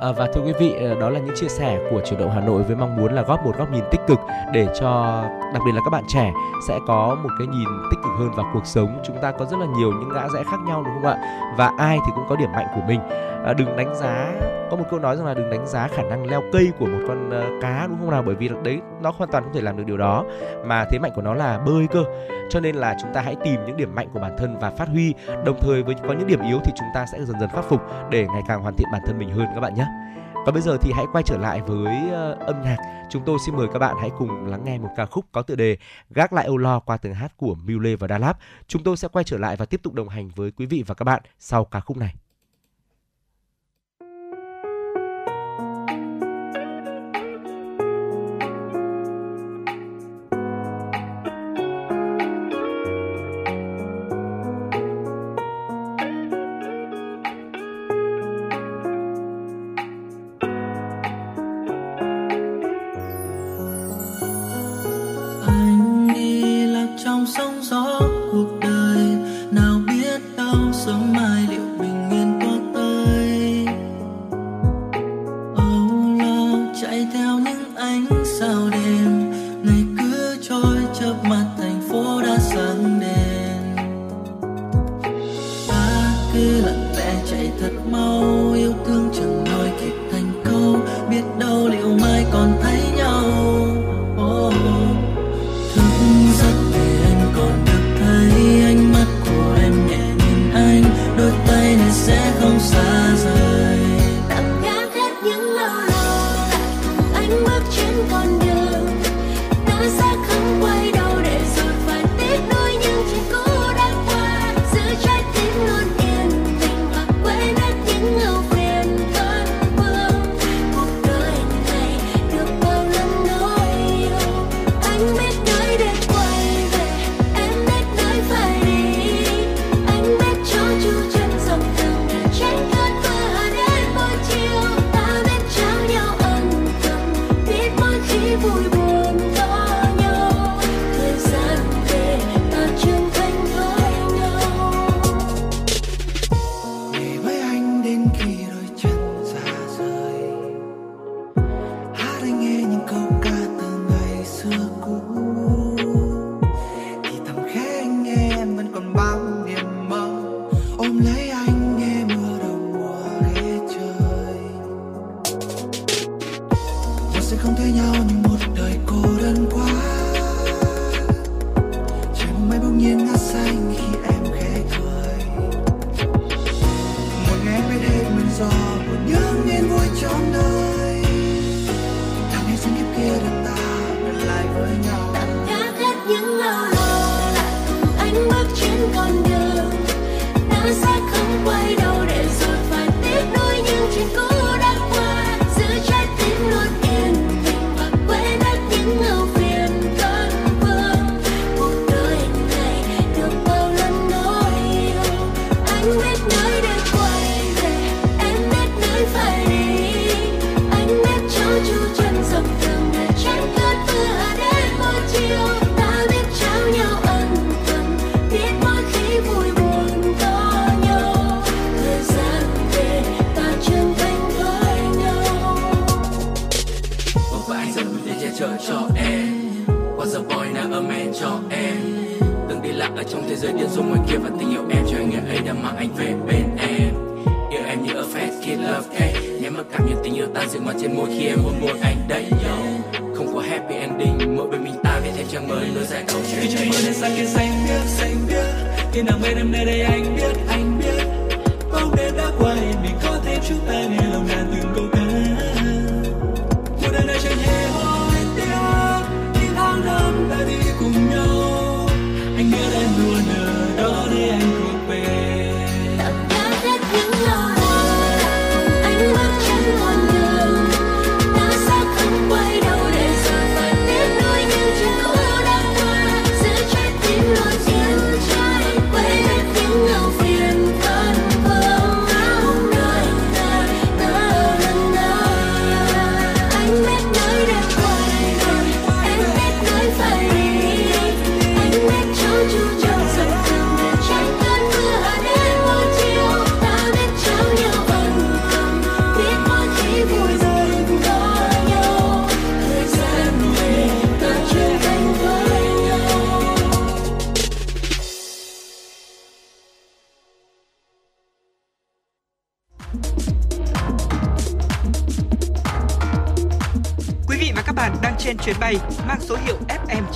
À, và thưa quý vị, ờ, đó là những chia sẻ của chuyển động Hà Nội với mong muốn là góp một góc nhìn tích cực để cho đặc biệt là các bạn trẻ sẽ có một cái nhìn tích cực hơn vào cuộc sống. Chúng ta có rất là nhiều những ngã rẽ khác nhau đúng không ạ? Và ai thì cũng có điểm mạnh của mình. À, đừng đánh giá có một câu nói rằng là đừng đánh giá khả năng leo cây của một con uh, cá đúng không nào bởi vì đấy nó hoàn toàn không thể làm được điều đó mà thế mạnh của nó là bơi cơ cho nên là chúng ta hãy tìm những điểm mạnh của bản thân và phát huy đồng thời với có những điểm yếu thì chúng ta sẽ dần dần khắc phục để ngày càng hoàn thiện bản thân mình hơn các bạn nhé và bây giờ thì hãy quay trở lại với uh, âm nhạc. Chúng tôi xin mời các bạn hãy cùng lắng nghe một ca khúc có tựa đề Gác lại âu lo qua tiếng hát của Mule và Đà Chúng tôi sẽ quay trở lại và tiếp tục đồng hành với quý vị và các bạn sau ca khúc này.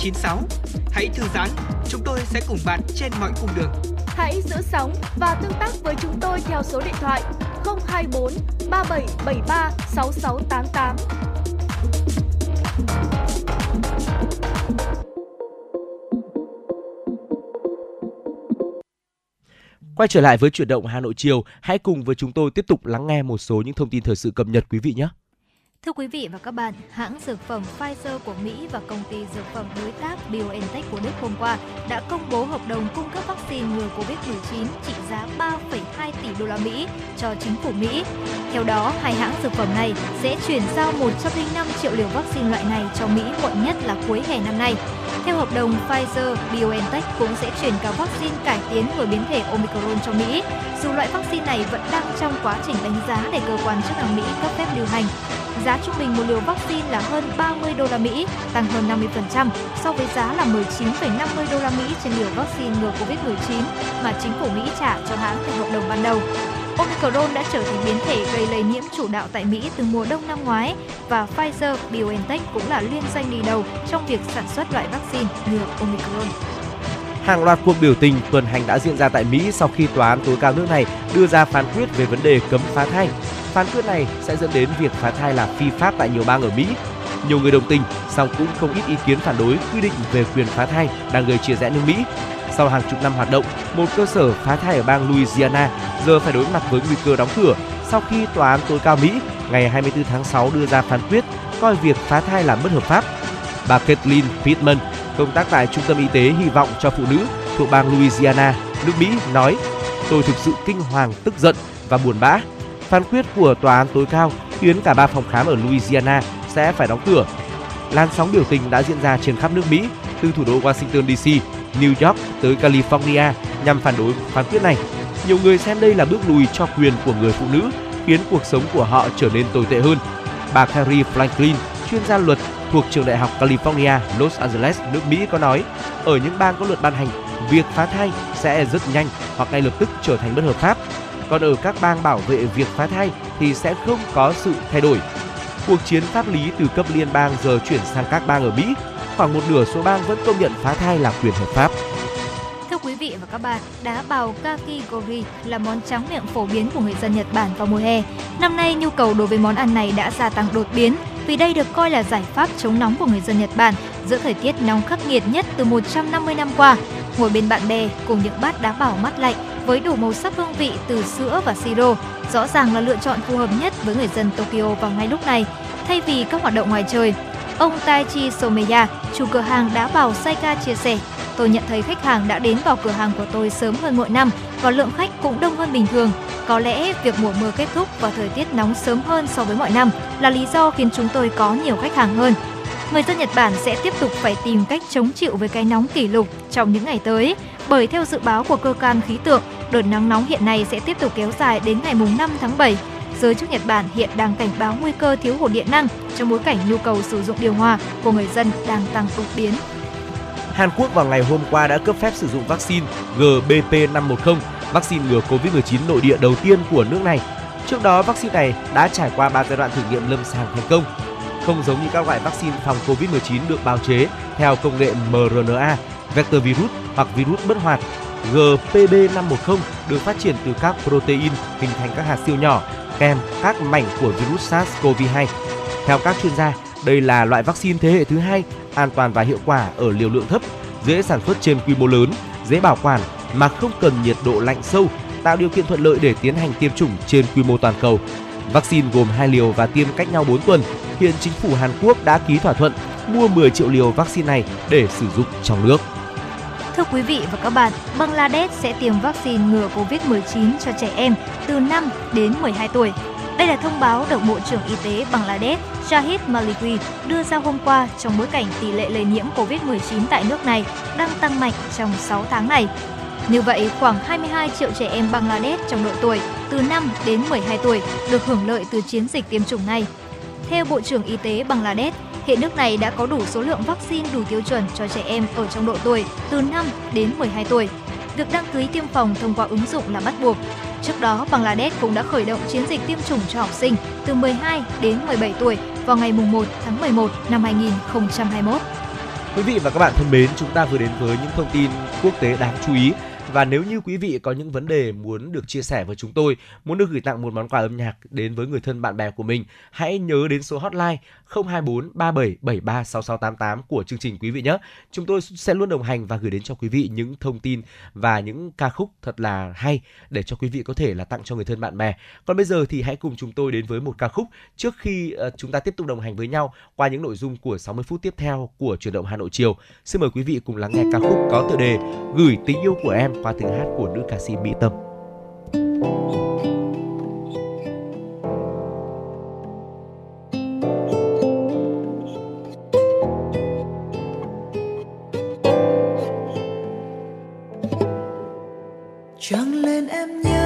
FM96. Hãy thư giãn, chúng tôi sẽ cùng bạn trên mọi cung đường. Hãy giữ sóng và tương tác với chúng tôi theo số điện thoại 024 3773 6688. Quay trở lại với chuyển động Hà Nội chiều, hãy cùng với chúng tôi tiếp tục lắng nghe một số những thông tin thời sự cập nhật quý vị nhé. Thưa quý vị và các bạn, hãng dược phẩm Pfizer của Mỹ và công ty dược phẩm đối tác BioNTech của Đức hôm qua đã công bố hợp đồng cung cấp vaccine ngừa Covid-19 trị giá 3,2 tỷ đô la Mỹ cho chính phủ Mỹ. Theo đó, hai hãng dược phẩm này sẽ chuyển giao 105 triệu liều vaccine loại này cho Mỹ muộn nhất là cuối hè năm nay. Theo hợp đồng, Pfizer BioNTech cũng sẽ chuyển cả vaccine cải tiến ngừa biến thể Omicron cho Mỹ, dù loại vaccine này vẫn đang trong quá trình đánh giá để cơ quan chức năng Mỹ cấp phép lưu hành. Giá trung bình một liều vaccine là hơn 30 đô la Mỹ, tăng hơn 50% so với giá là 19,50 đô la Mỹ trên liều vaccine ngừa Covid-19 mà chính phủ Mỹ trả cho hãng từ hợp đồng ban đầu. Omicron đã trở thành biến thể gây lây nhiễm chủ đạo tại Mỹ từ mùa đông năm ngoái và Pfizer BioNTech cũng là liên danh đi đầu trong việc sản xuất loại vaccine ngừa Omicron. Hàng loạt cuộc biểu tình tuần hành đã diễn ra tại Mỹ sau khi tòa án tối cao nước này đưa ra phán quyết về vấn đề cấm phá thai. Phán quyết này sẽ dẫn đến việc phá thai là phi pháp tại nhiều bang ở Mỹ. Nhiều người đồng tình, song cũng không ít ý kiến phản đối quy định về quyền phá thai đang gây chia rẽ nước Mỹ. Sau hàng chục năm hoạt động, một cơ sở phá thai ở bang Louisiana giờ phải đối mặt với nguy cơ đóng cửa sau khi tòa án tối cao Mỹ ngày 24 tháng 6 đưa ra phán quyết coi việc phá thai là bất hợp pháp. Bà Kathleen Pittman, công tác tại Trung tâm Y tế hy vọng cho phụ nữ thuộc bang Louisiana, nước Mỹ nói: "Tôi thực sự kinh hoàng, tức giận và buồn bã. Phán quyết của tòa án tối cao khiến cả ba phòng khám ở Louisiana sẽ phải đóng cửa. làn sóng biểu tình đã diễn ra trên khắp nước Mỹ, từ thủ đô Washington DC, New York tới California nhằm phản đối phán quyết này. Nhiều người xem đây là bước lùi cho quyền của người phụ nữ, khiến cuộc sống của họ trở nên tồi tệ hơn. Bà Carrie Franklin, chuyên gia luật thuộc trường đại học California, Los Angeles, nước Mỹ có nói, ở những bang có luật ban hành, việc phá thai sẽ rất nhanh hoặc ngay lập tức trở thành bất hợp pháp. Còn ở các bang bảo vệ việc phá thai thì sẽ không có sự thay đổi. Cuộc chiến pháp lý từ cấp liên bang giờ chuyển sang các bang ở Mỹ. Khoảng một nửa số bang vẫn công nhận phá thai là quyền hợp pháp. Thưa quý vị và các bạn, đá bào kakigori là món tráng miệng phổ biến của người dân Nhật Bản vào mùa hè. Năm nay nhu cầu đối với món ăn này đã gia tăng đột biến vì đây được coi là giải pháp chống nóng của người dân Nhật Bản giữa thời tiết nóng khắc nghiệt nhất từ 150 năm qua. Ngồi bên bạn bè cùng những bát đá bào mát lạnh với đủ màu sắc hương vị từ sữa và siro, rõ ràng là lựa chọn phù hợp nhất với người dân Tokyo vào ngay lúc này, thay vì các hoạt động ngoài trời. Ông Taichi Someya, chủ cửa hàng đá bào Saika chia sẻ, tôi nhận thấy khách hàng đã đến vào cửa hàng của tôi sớm hơn mỗi năm và lượng khách cũng đông hơn bình thường. Có lẽ việc mùa mưa kết thúc và thời tiết nóng sớm hơn so với mọi năm là lý do khiến chúng tôi có nhiều khách hàng hơn. Người dân Nhật Bản sẽ tiếp tục phải tìm cách chống chịu với cái nóng kỷ lục trong những ngày tới, bởi theo dự báo của cơ quan khí tượng, đợt nắng nóng hiện nay sẽ tiếp tục kéo dài đến ngày mùng 5 tháng 7. Giới chức Nhật Bản hiện đang cảnh báo nguy cơ thiếu hụt điện năng trong bối cảnh nhu cầu sử dụng điều hòa của người dân đang tăng đột biến. Hàn Quốc vào ngày hôm qua đã cấp phép sử dụng vaccine GBP510, vaccine ngừa Covid-19 nội địa đầu tiên của nước này. Trước đó, vaccine này đã trải qua 3 giai đoạn thử nghiệm lâm sàng thành công. Không giống như các loại vaccine phòng Covid-19 được bào chế theo công nghệ mRNA, vector virus hoặc virus bất hoạt, GPB510 được phát triển từ các protein hình thành các hạt siêu nhỏ kèm các mảnh của virus SARS-CoV-2. Theo các chuyên gia, đây là loại vaccine thế hệ thứ hai an toàn và hiệu quả ở liều lượng thấp, dễ sản xuất trên quy mô lớn, dễ bảo quản mà không cần nhiệt độ lạnh sâu, tạo điều kiện thuận lợi để tiến hành tiêm chủng trên quy mô toàn cầu. Vaccine gồm hai liều và tiêm cách nhau 4 tuần. Hiện chính phủ Hàn Quốc đã ký thỏa thuận mua 10 triệu liều vaccine này để sử dụng trong nước. Thưa quý vị và các bạn, Bangladesh sẽ tiêm vaccine ngừa Covid-19 cho trẻ em từ 5 đến 12 tuổi. Đây là thông báo được Bộ trưởng Y tế Bangladesh Shahid Maliki đưa ra hôm qua trong bối cảnh tỷ lệ lây nhiễm Covid-19 tại nước này đang tăng mạnh trong 6 tháng này. Như vậy, khoảng 22 triệu trẻ em Bangladesh trong độ tuổi từ 5 đến 12 tuổi được hưởng lợi từ chiến dịch tiêm chủng này. Theo Bộ trưởng Y tế Bangladesh, hiện nước này đã có đủ số lượng vaccine đủ tiêu chuẩn cho trẻ em ở trong độ tuổi từ 5 đến 12 tuổi. Việc đăng ký tiêm phòng thông qua ứng dụng là bắt buộc. Trước đó, Bangladesh cũng đã khởi động chiến dịch tiêm chủng cho học sinh từ 12 đến 17 tuổi vào ngày 1 tháng 11 năm 2021. Quý vị và các bạn thân mến, chúng ta vừa đến với những thông tin quốc tế đáng chú ý. Và nếu như quý vị có những vấn đề muốn được chia sẻ với chúng tôi, muốn được gửi tặng một món quà âm nhạc đến với người thân bạn bè của mình, hãy nhớ đến số hotline 024 3773 6688 của chương trình quý vị nhé. Chúng tôi sẽ luôn đồng hành và gửi đến cho quý vị những thông tin và những ca khúc thật là hay để cho quý vị có thể là tặng cho người thân bạn bè. Còn bây giờ thì hãy cùng chúng tôi đến với một ca khúc trước khi ờ, chúng ta tiếp tục đồng hành với nhau qua những nội dung của 60 phút tiếp theo của chuyển động Hà Nội chiều. Xin mời quý vị cùng lắng nghe ca khúc có tựa đề Gửi tình yêu của em qua tiếng hát của nữ ca sĩ Mỹ Tâm. Trăng lên em nhớ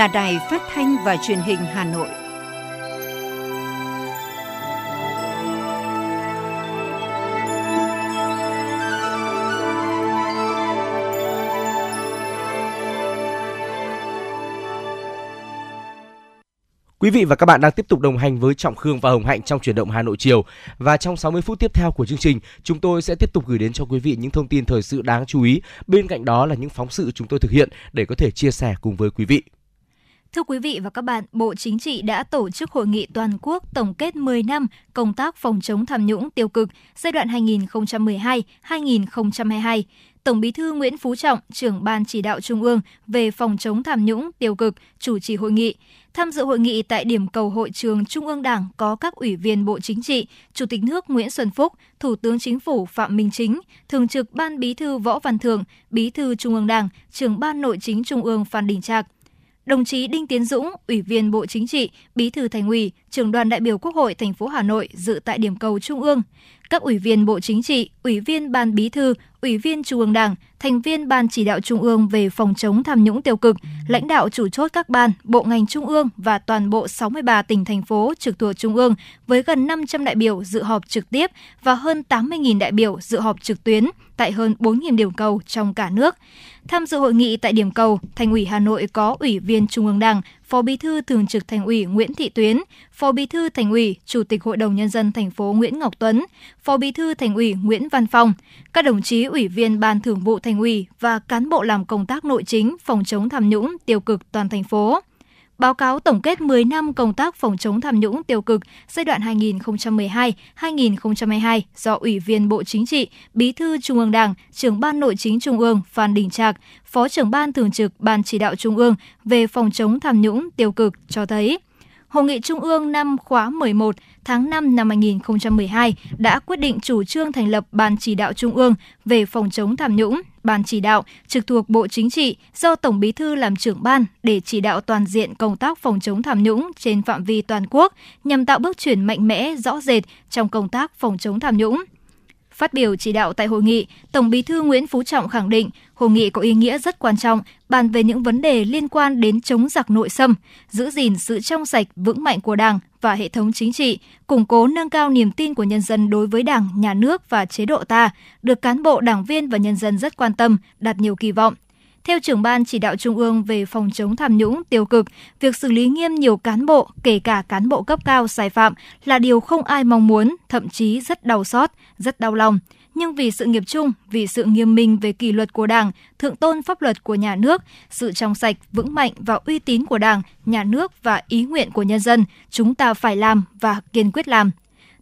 là đài phát thanh và truyền hình Hà Nội. Quý vị và các bạn đang tiếp tục đồng hành với Trọng Khương và Hồng Hạnh trong chuyển động Hà Nội chiều. Và trong 60 phút tiếp theo của chương trình, chúng tôi sẽ tiếp tục gửi đến cho quý vị những thông tin thời sự đáng chú ý. Bên cạnh đó là những phóng sự chúng tôi thực hiện để có thể chia sẻ cùng với quý vị. Thưa quý vị và các bạn, Bộ Chính trị đã tổ chức hội nghị toàn quốc tổng kết 10 năm công tác phòng chống tham nhũng tiêu cực giai đoạn 2012-2022. Tổng Bí thư Nguyễn Phú Trọng, trưởng Ban chỉ đạo Trung ương về phòng chống tham nhũng tiêu cực, chủ trì hội nghị. Tham dự hội nghị tại điểm cầu hội trường Trung ương Đảng có các ủy viên Bộ Chính trị, Chủ tịch nước Nguyễn Xuân Phúc, Thủ tướng Chính phủ Phạm Minh Chính, Thường trực Ban Bí thư Võ Văn Thưởng, Bí thư Trung ương Đảng, trưởng Ban Nội chính Trung ương Phan Đình Trạc. Đồng chí Đinh Tiến Dũng, Ủy viên Bộ Chính trị, Bí thư Thành ủy, Trưởng đoàn đại biểu Quốc hội thành phố Hà Nội dự tại điểm cầu Trung ương. Các ủy viên Bộ Chính trị, Ủy viên Ban Bí thư, Ủy viên Trung ương Đảng, thành viên Ban chỉ đạo Trung ương về phòng chống tham nhũng tiêu cực, lãnh đạo chủ chốt các ban, bộ ngành Trung ương và toàn bộ 63 tỉnh thành phố trực thuộc Trung ương với gần 500 đại biểu dự họp trực tiếp và hơn 80.000 đại biểu dự họp trực tuyến tại hơn 4.000 điểm cầu trong cả nước. Tham dự hội nghị tại điểm cầu, Thành ủy Hà Nội có Ủy viên Trung ương Đảng, Phó Bí thư Thường trực Thành ủy Nguyễn Thị Tuyến, Phó Bí thư Thành ủy, Chủ tịch Hội đồng nhân dân thành phố Nguyễn Ngọc Tuấn, Phó Bí thư Thành ủy Nguyễn Văn Phong, các đồng chí ủy viên Ban Thường vụ Thành ủy và cán bộ làm công tác nội chính phòng chống tham nhũng tiêu cực toàn thành phố. Báo cáo tổng kết 10 năm công tác phòng chống tham nhũng tiêu cực giai đoạn 2012-2022 do Ủy viên Bộ Chính trị, Bí thư Trung ương Đảng, trưởng Ban Nội chính Trung ương Phan Đình Trạc, Phó trưởng Ban Thường trực Ban Chỉ đạo Trung ương về phòng chống tham nhũng tiêu cực cho thấy Hội nghị Trung ương năm khóa 11 tháng 5 năm 2012 đã quyết định chủ trương thành lập Ban Chỉ đạo Trung ương về phòng chống tham nhũng, Ban Chỉ đạo trực thuộc Bộ Chính trị do Tổng Bí thư làm trưởng ban để chỉ đạo toàn diện công tác phòng chống tham nhũng trên phạm vi toàn quốc nhằm tạo bước chuyển mạnh mẽ, rõ rệt trong công tác phòng chống tham nhũng. Phát biểu chỉ đạo tại hội nghị, Tổng Bí thư Nguyễn Phú Trọng khẳng định hội nghị có ý nghĩa rất quan trọng, bàn về những vấn đề liên quan đến chống giặc nội xâm, giữ gìn sự trong sạch vững mạnh của Đảng và hệ thống chính trị, củng cố nâng cao niềm tin của nhân dân đối với Đảng, nhà nước và chế độ ta, được cán bộ, đảng viên và nhân dân rất quan tâm, đặt nhiều kỳ vọng. Theo trưởng ban chỉ đạo Trung ương về phòng chống tham nhũng tiêu cực, việc xử lý nghiêm nhiều cán bộ, kể cả cán bộ cấp cao sai phạm là điều không ai mong muốn, thậm chí rất đau xót, rất đau lòng. Nhưng vì sự nghiệp chung, vì sự nghiêm minh về kỷ luật của Đảng, thượng tôn pháp luật của nhà nước, sự trong sạch, vững mạnh và uy tín của Đảng, nhà nước và ý nguyện của nhân dân, chúng ta phải làm và kiên quyết làm.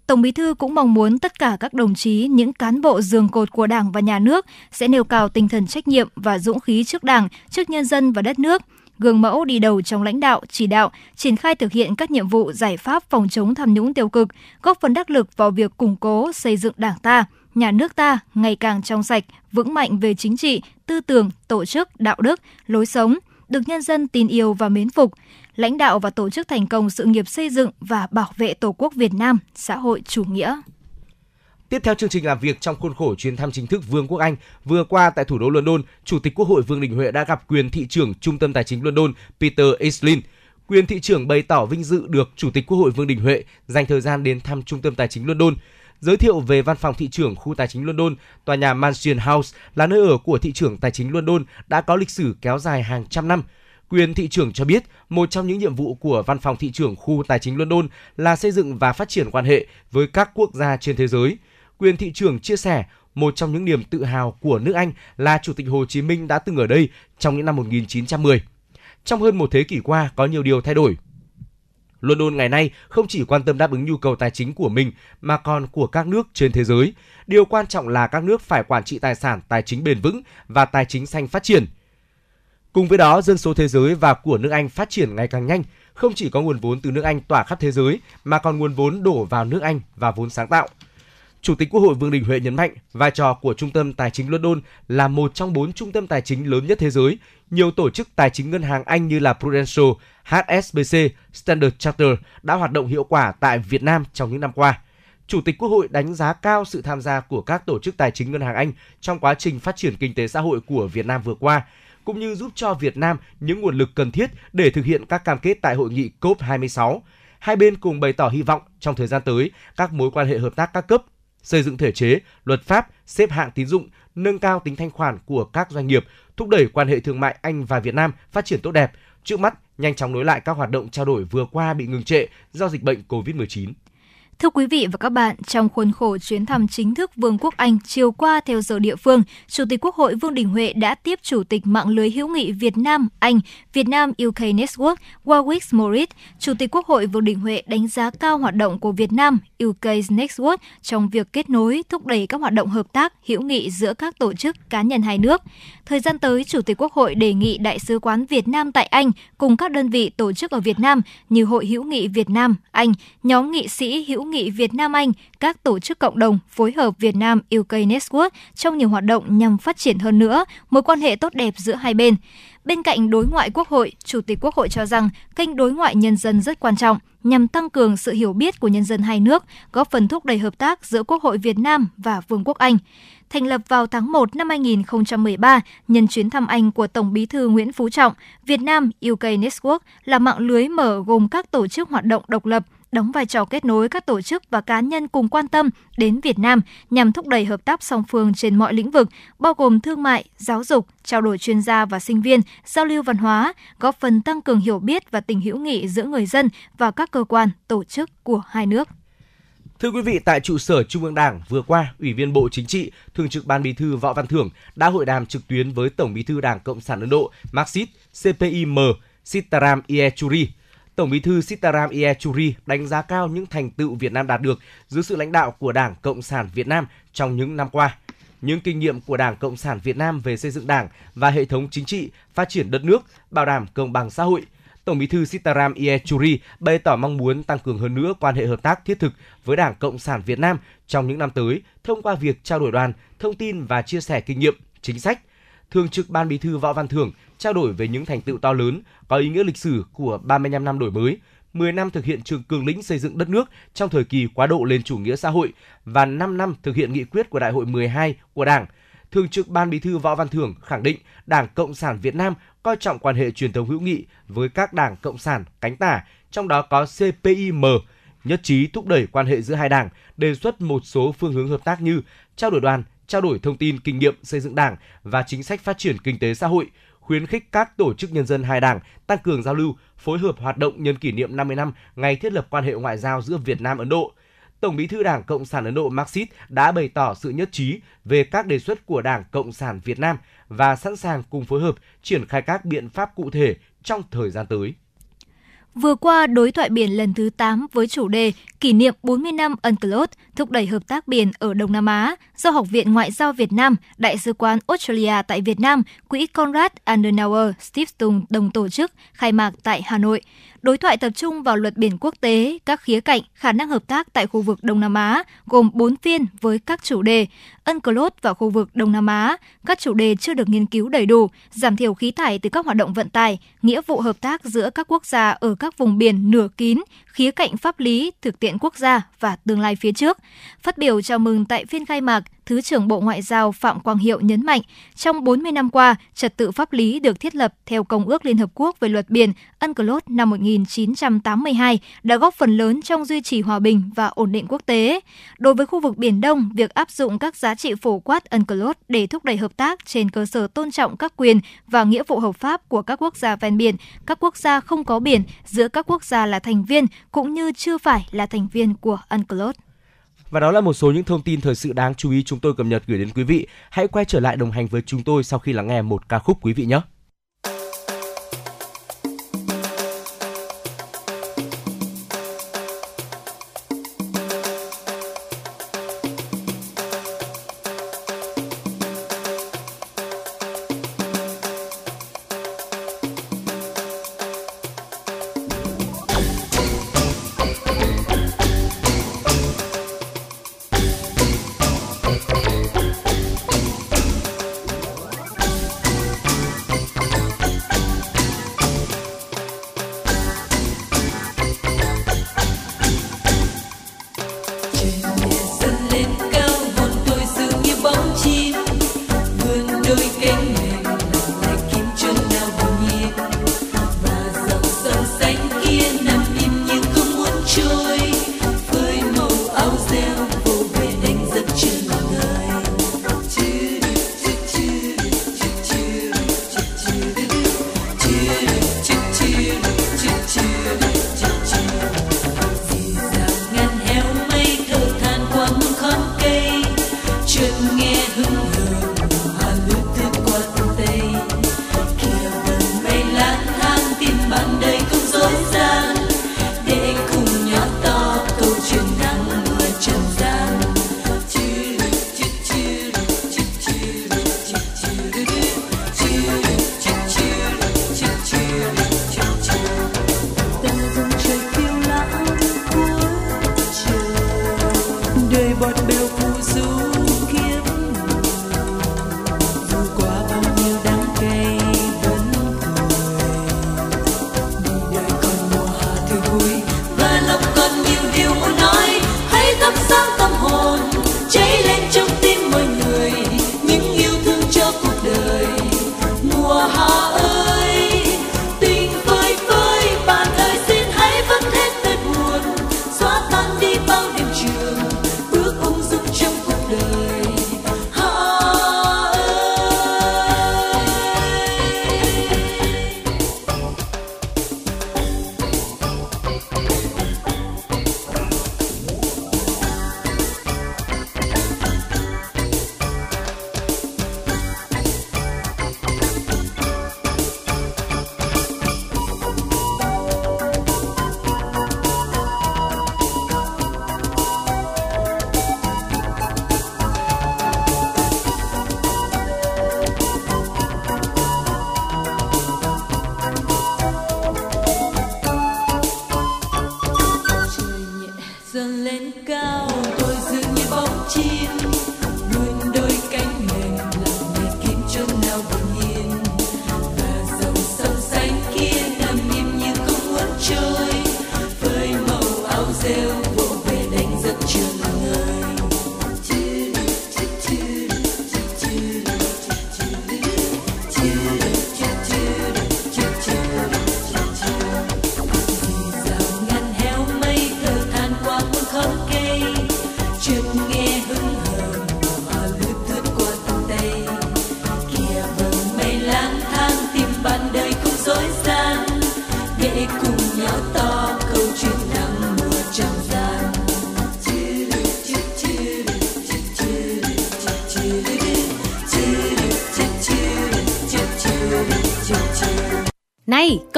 Tổng Bí thư cũng mong muốn tất cả các đồng chí, những cán bộ giường cột của Đảng và Nhà nước sẽ nêu cao tinh thần trách nhiệm và dũng khí trước Đảng, trước nhân dân và đất nước, gương mẫu đi đầu trong lãnh đạo, chỉ đạo, triển khai thực hiện các nhiệm vụ giải pháp phòng chống tham nhũng tiêu cực, góp phần đắc lực vào việc củng cố xây dựng Đảng ta, nhà nước ta ngày càng trong sạch, vững mạnh về chính trị, tư tưởng, tổ chức, đạo đức, lối sống, được nhân dân tin yêu và mến phục, lãnh đạo và tổ chức thành công sự nghiệp xây dựng và bảo vệ Tổ quốc Việt Nam, xã hội chủ nghĩa. Tiếp theo chương trình làm việc trong khuôn khổ chuyến thăm chính thức Vương quốc Anh vừa qua tại thủ đô London, Chủ tịch Quốc hội Vương Đình Huệ đã gặp quyền thị trưởng Trung tâm Tài chính London Peter Aislinn. Quyền thị trưởng bày tỏ vinh dự được Chủ tịch Quốc hội Vương Đình Huệ dành thời gian đến thăm Trung tâm Tài chính London. Giới thiệu về văn phòng thị trưởng khu tài chính London, tòa nhà Mansion House là nơi ở của thị trưởng tài chính London đã có lịch sử kéo dài hàng trăm năm. Quyền thị trưởng cho biết, một trong những nhiệm vụ của văn phòng thị trưởng khu tài chính London là xây dựng và phát triển quan hệ với các quốc gia trên thế giới. Quyền thị trưởng chia sẻ, một trong những niềm tự hào của nước Anh là Chủ tịch Hồ Chí Minh đã từng ở đây trong những năm 1910. Trong hơn một thế kỷ qua, có nhiều điều thay đổi. London ngày nay không chỉ quan tâm đáp ứng nhu cầu tài chính của mình mà còn của các nước trên thế giới. Điều quan trọng là các nước phải quản trị tài sản tài chính bền vững và tài chính xanh phát triển. Cùng với đó, dân số thế giới và của nước Anh phát triển ngày càng nhanh, không chỉ có nguồn vốn từ nước Anh tỏa khắp thế giới mà còn nguồn vốn đổ vào nước Anh và vốn sáng tạo. Chủ tịch Quốc hội Vương Đình Huệ nhấn mạnh vai trò của Trung tâm Tài chính London là một trong bốn trung tâm tài chính lớn nhất thế giới. Nhiều tổ chức tài chính ngân hàng Anh như là Prudential, HSBC, Standard Chartered đã hoạt động hiệu quả tại Việt Nam trong những năm qua. Chủ tịch Quốc hội đánh giá cao sự tham gia của các tổ chức tài chính ngân hàng Anh trong quá trình phát triển kinh tế xã hội của Việt Nam vừa qua, cũng như giúp cho Việt Nam những nguồn lực cần thiết để thực hiện các cam kết tại hội nghị COP26. Hai bên cùng bày tỏ hy vọng trong thời gian tới, các mối quan hệ hợp tác các cấp xây dựng thể chế, luật pháp, xếp hạng tín dụng, nâng cao tính thanh khoản của các doanh nghiệp, thúc đẩy quan hệ thương mại Anh và Việt Nam phát triển tốt đẹp. Trước mắt, nhanh chóng nối lại các hoạt động trao đổi vừa qua bị ngừng trệ do dịch bệnh COVID-19. Thưa quý vị và các bạn, trong khuôn khổ chuyến thăm chính thức Vương quốc Anh chiều qua theo giờ địa phương, Chủ tịch Quốc hội Vương Đình Huệ đã tiếp Chủ tịch mạng lưới hữu nghị Việt Nam Anh Việt Nam UK Network Warwick Morris. Chủ tịch Quốc hội Vương Đình Huệ đánh giá cao hoạt động của Việt Nam UK Network trong việc kết nối, thúc đẩy các hoạt động hợp tác hữu nghị giữa các tổ chức cá nhân hai nước. Thời gian tới, Chủ tịch Quốc hội đề nghị Đại sứ quán Việt Nam tại Anh cùng các đơn vị tổ chức ở Việt Nam như Hội hữu nghị Việt Nam Anh, nhóm nghị sĩ hữu nghị Việt Nam Anh, các tổ chức cộng đồng phối hợp Việt Nam UK Network trong nhiều hoạt động nhằm phát triển hơn nữa mối quan hệ tốt đẹp giữa hai bên. Bên cạnh đối ngoại quốc hội, Chủ tịch Quốc hội cho rằng kênh đối ngoại nhân dân rất quan trọng nhằm tăng cường sự hiểu biết của nhân dân hai nước, góp phần thúc đẩy hợp tác giữa Quốc hội Việt Nam và Vương quốc Anh thành lập vào tháng 1 năm 2013 nhân chuyến thăm Anh của Tổng bí thư Nguyễn Phú Trọng, Việt Nam UK Network là mạng lưới mở gồm các tổ chức hoạt động độc lập, đóng vai trò kết nối các tổ chức và cá nhân cùng quan tâm đến Việt Nam nhằm thúc đẩy hợp tác song phương trên mọi lĩnh vực, bao gồm thương mại, giáo dục, trao đổi chuyên gia và sinh viên, giao lưu văn hóa, góp phần tăng cường hiểu biết và tình hữu nghị giữa người dân và các cơ quan, tổ chức của hai nước. Thưa quý vị, tại trụ sở Trung ương Đảng vừa qua, Ủy viên Bộ Chính trị, Thường trực Ban Bí thư Võ Văn Thưởng đã hội đàm trực tuyến với Tổng Bí thư Đảng Cộng sản Ấn Độ Marxist CPIM Sitaram Yechuri. Tổng Bí thư Sitaram Yechuri đánh giá cao những thành tựu Việt Nam đạt được dưới sự lãnh đạo của Đảng Cộng sản Việt Nam trong những năm qua. Những kinh nghiệm của Đảng Cộng sản Việt Nam về xây dựng Đảng và hệ thống chính trị, phát triển đất nước, bảo đảm công bằng xã hội – Tổng Bí thư Sitaram Iechuri bày tỏ mong muốn tăng cường hơn nữa quan hệ hợp tác thiết thực với Đảng Cộng sản Việt Nam trong những năm tới thông qua việc trao đổi đoàn, thông tin và chia sẻ kinh nghiệm, chính sách. Thường trực Ban Bí thư Võ Văn Thưởng trao đổi về những thành tựu to lớn có ý nghĩa lịch sử của 35 năm đổi mới, 10 năm thực hiện trường cường lĩnh xây dựng đất nước trong thời kỳ quá độ lên chủ nghĩa xã hội và 5 năm thực hiện nghị quyết của Đại hội 12 của Đảng. Thường trực Ban Bí thư Võ Văn Thưởng khẳng định Đảng Cộng sản Việt Nam coi trọng quan hệ truyền thống hữu nghị với các đảng cộng sản cánh tả, trong đó có CPIM, nhất trí thúc đẩy quan hệ giữa hai đảng, đề xuất một số phương hướng hợp tác như trao đổi đoàn, trao đổi thông tin kinh nghiệm xây dựng đảng và chính sách phát triển kinh tế xã hội, khuyến khích các tổ chức nhân dân hai đảng tăng cường giao lưu, phối hợp hoạt động nhân kỷ niệm 50 năm ngày thiết lập quan hệ ngoại giao giữa Việt Nam Ấn Độ. Tổng Bí thư Đảng Cộng sản Ấn Độ Marxist đã bày tỏ sự nhất trí về các đề xuất của Đảng Cộng sản Việt Nam và sẵn sàng cùng phối hợp triển khai các biện pháp cụ thể trong thời gian tới. Vừa qua, đối thoại biển lần thứ 8 với chủ đề kỷ niệm 40 năm UNCLOS thúc đẩy hợp tác biển ở Đông Nam Á do Học viện Ngoại giao Việt Nam, Đại sứ quán Australia tại Việt Nam, Quỹ Konrad Adenauer Stiftung đồng tổ chức khai mạc tại Hà Nội. Đối thoại tập trung vào luật biển quốc tế, các khía cạnh, khả năng hợp tác tại khu vực Đông Nam Á, gồm 4 phiên với các chủ đề UNCLOS và khu vực Đông Nam Á, các chủ đề chưa được nghiên cứu đầy đủ, giảm thiểu khí thải từ các hoạt động vận tải, nghĩa vụ hợp tác giữa các quốc gia ở các vùng biển nửa kín, khía cạnh pháp lý, thực tiễn quốc gia và tương lai phía trước. Phát biểu chào mừng tại phiên khai mạc, Thứ trưởng Bộ Ngoại giao Phạm Quang Hiệu nhấn mạnh, trong 40 năm qua, trật tự pháp lý được thiết lập theo Công ước Liên Hợp Quốc về luật biển UNCLOS năm 1982 đã góp phần lớn trong duy trì hòa bình và ổn định quốc tế. Đối với khu vực Biển Đông, việc áp dụng các giá trị phổ quát UNCLOS để thúc đẩy hợp tác trên cơ sở tôn trọng các quyền và nghĩa vụ hợp pháp của các quốc gia ven biển, các quốc gia không có biển giữa các quốc gia là thành viên cũng như chưa phải là thành viên của UNCLOS. Và đó là một số những thông tin thời sự đáng chú ý chúng tôi cập nhật gửi đến quý vị. Hãy quay trở lại đồng hành với chúng tôi sau khi lắng nghe một ca khúc quý vị nhé.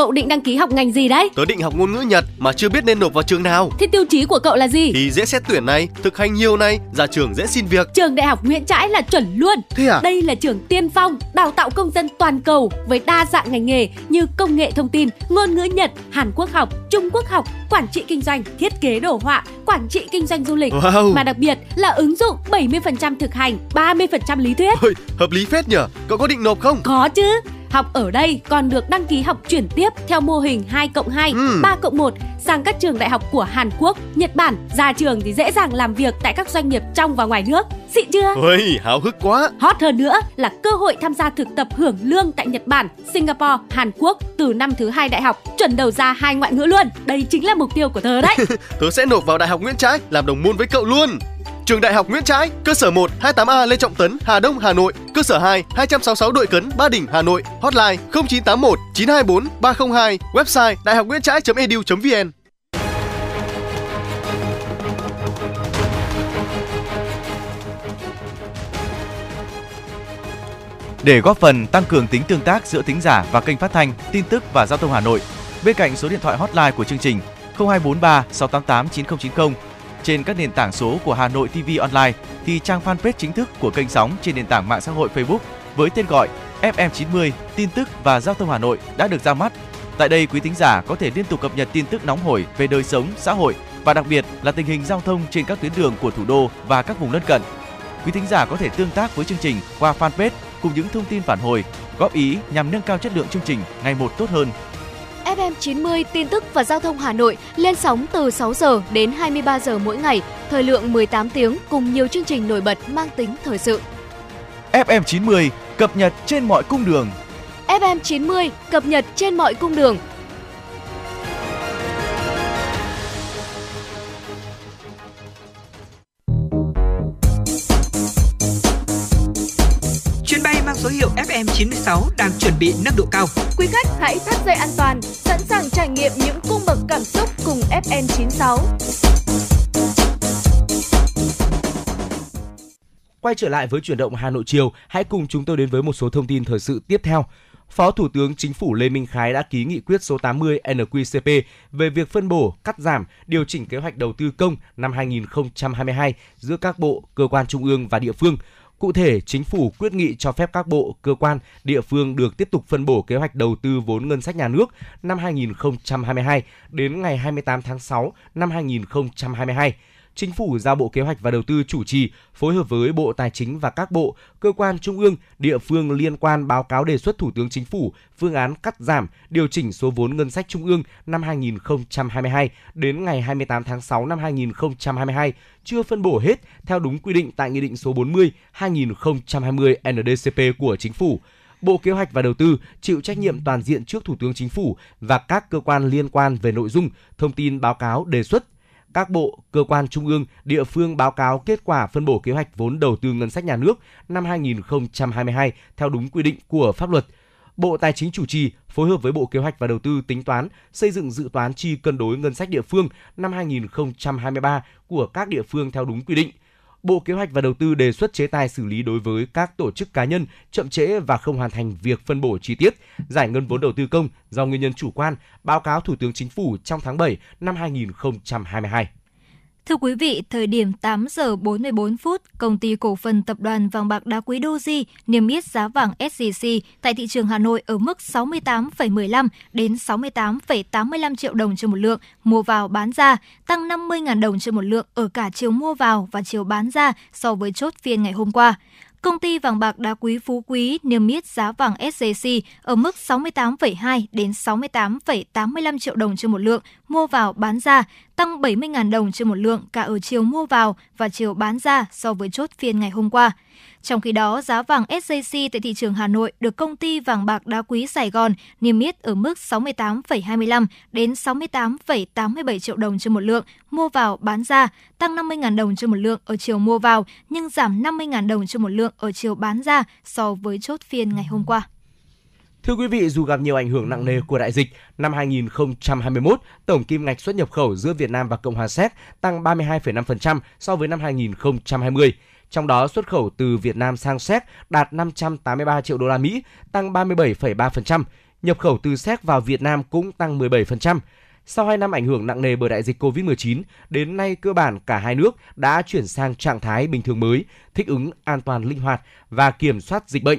Cậu định đăng ký học ngành gì đấy? Tớ định học ngôn ngữ Nhật mà chưa biết nên nộp vào trường nào. Thế tiêu chí của cậu là gì? Thì dễ xét tuyển này, thực hành nhiều này, ra trường dễ xin việc. Trường Đại học Nguyễn Trãi là chuẩn luôn. Thế à? Đây là trường tiên phong, đào tạo công dân toàn cầu với đa dạng ngành nghề như công nghệ thông tin, ngôn ngữ Nhật, Hàn Quốc học, Trung Quốc học, quản trị kinh doanh, thiết kế đồ họa, quản trị kinh doanh du lịch. Wow. Mà đặc biệt là ứng dụng 70% thực hành, 30% lý thuyết. Ôi, hợp lý phết nhở. Cậu có định nộp không? Có chứ. Học ở đây còn được đăng ký học chuyển tiếp theo mô hình 2 cộng 2, Ừ. 3 cộng 1 sang các trường đại học của Hàn Quốc, Nhật Bản. Ra trường thì dễ dàng làm việc tại các doanh nghiệp trong và ngoài nước. Xịn chưa? Ôi, háo hức quá. Hot hơn nữa là cơ hội tham gia thực tập hưởng lương tại Nhật Bản, Singapore, Hàn Quốc từ năm thứ hai đại học, chuẩn đầu ra hai ngoại ngữ luôn. Đây chính là mục tiêu của tớ đấy. Tớ sẽ nộp vào Đại học Nguyễn Trãi làm đồng môn với cậu luôn. Trường Đại học Nguyễn Trãi, cơ sở 1 28A Lê Trọng Tấn, Hà Đông, Hà Nội, cơ sở 2 266 Đội Cấn, Ba Đình, Hà Nội, hotline 0981 924 302, website đạihocnguyentrai.edu.vn. Để góp phần tăng cường tính tương tác giữa thính giả và kênh phát thanh, tin tức và giao thông Hà Nội, bên cạnh số điện thoại hotline của chương trình 0243 688 9090 trên các nền tảng số của Hà Nội TV Online thì trang fanpage chính thức của kênh sóng trên nền tảng mạng xã hội Facebook với tên gọi FM90 tin tức và giao thông Hà Nội đã được ra mắt. Tại đây quý thính giả có thể liên tục cập nhật tin tức nóng hổi về đời sống, xã hội và đặc biệt là tình hình giao thông trên các tuyến đường của thủ đô và các vùng lân cận. Quý thính giả có thể tương tác với chương trình qua fanpage cùng những thông tin phản hồi, góp ý nhằm nâng cao chất lượng chương trình ngày một tốt hơn. FM 90 tin tức và giao thông Hà Nội lên sóng từ 6 giờ đến 23 giờ mỗi ngày, thời lượng 18 tiếng cùng nhiều chương trình nổi bật mang tính thời sự. FM 90 cập nhật trên mọi cung đường. FM 90 cập nhật trên mọi cung đường. Số hiệu FM96 đang chuẩn bị nâng độ cao. Quý khách hãy thắt dây an toàn, sẵn sàng trải nghiệm những cung bậc cảm xúc cùng FN 96. Quay trở lại với chuyển động Hà Nội chiều, hãy cùng chúng tôi đến với một số thông tin thời sự tiếp theo. Phó Thủ tướng Chính phủ Lê Minh Khái đã ký nghị quyết số 80 NQCP về việc phân bổ, cắt giảm, điều chỉnh kế hoạch đầu tư công năm 2022 giữa các bộ, cơ quan trung ương và địa phương. Cụ thể, Chính phủ quyết nghị cho phép các bộ, cơ quan, địa phương được tiếp tục phân bổ kế hoạch đầu tư vốn ngân sách nhà nước năm 2022 đến ngày 28 tháng 6 năm 2022. Chính phủ giao Bộ Kế hoạch và Đầu tư chủ trì, phối hợp với Bộ Tài chính và các bộ, cơ quan trung ương, địa phương liên quan báo cáo đề xuất Thủ tướng Chính phủ phương án cắt giảm, điều chỉnh số vốn ngân sách trung ương năm 2022 đến ngày 28 tháng 6 năm 2022 chưa phân bổ hết theo đúng quy định tại Nghị định số 40/2020 NDCP của Chính phủ. Bộ Kế hoạch và Đầu tư chịu trách nhiệm toàn diện trước Thủ tướng Chính phủ và các cơ quan liên quan về nội dung, thông tin báo cáo đề xuất các bộ, cơ quan trung ương, địa phương báo cáo kết quả phân bổ kế hoạch vốn đầu tư ngân sách nhà nước năm 2022 theo đúng quy định của pháp luật. Bộ Tài chính chủ trì phối hợp với Bộ Kế hoạch và Đầu tư tính toán, xây dựng dự toán chi cân đối ngân sách địa phương năm 2023 của các địa phương theo đúng quy định. Bộ Kế hoạch và Đầu tư đề xuất chế tài xử lý đối với các tổ chức cá nhân chậm trễ và không hoàn thành việc phân bổ chi tiết, giải ngân vốn đầu tư công do nguyên nhân chủ quan, báo cáo Thủ tướng Chính phủ trong tháng 7 năm 2022. Thưa quý vị, thời điểm 8 giờ 44 phút, công ty cổ phần tập đoàn vàng bạc đá quý Doji niêm yết giá vàng SJC tại thị trường Hà Nội ở mức 68,15 đến 68,85 triệu đồng trên một lượng mua vào bán ra, tăng 50.000 đồng trên một lượng ở cả chiều mua vào và chiều bán ra so với chốt phiên ngày hôm qua. Công ty vàng bạc đá quý Phú Quý niêm yết giá vàng SJC ở mức 68,2 đến 68,85 triệu đồng trên một lượng mua vào bán ra, tăng 70.000 đồng trên một lượng cả ở chiều mua vào và chiều bán ra so với chốt phiên ngày hôm qua. Trong khi đó, giá vàng SJC tại thị trường Hà Nội được công ty vàng bạc đá quý Sài Gòn niêm yết ở mức 68,25 đến 68,87 triệu đồng trên một lượng mua vào bán ra, tăng 50.000 đồng trên một lượng ở chiều mua vào nhưng giảm 50.000 đồng trên một lượng ở chiều bán ra so với chốt phiên ngày hôm qua. Thưa quý vị, dù gặp nhiều ảnh hưởng nặng nề của đại dịch, năm 2021, tổng kim ngạch xuất nhập khẩu giữa Việt Nam và Cộng hòa Séc tăng 32,5% so với năm 2020. Trong đó, xuất khẩu từ Việt Nam sang Séc đạt 583 triệu đô la Mỹ, tăng 37,3%. Nhập khẩu từ Séc vào Việt Nam cũng tăng 17%. Sau 2 năm ảnh hưởng nặng nề bởi đại dịch COVID-19, đến nay cơ bản cả hai nước đã chuyển sang trạng thái bình thường mới, thích ứng an toàn linh hoạt và kiểm soát dịch bệnh.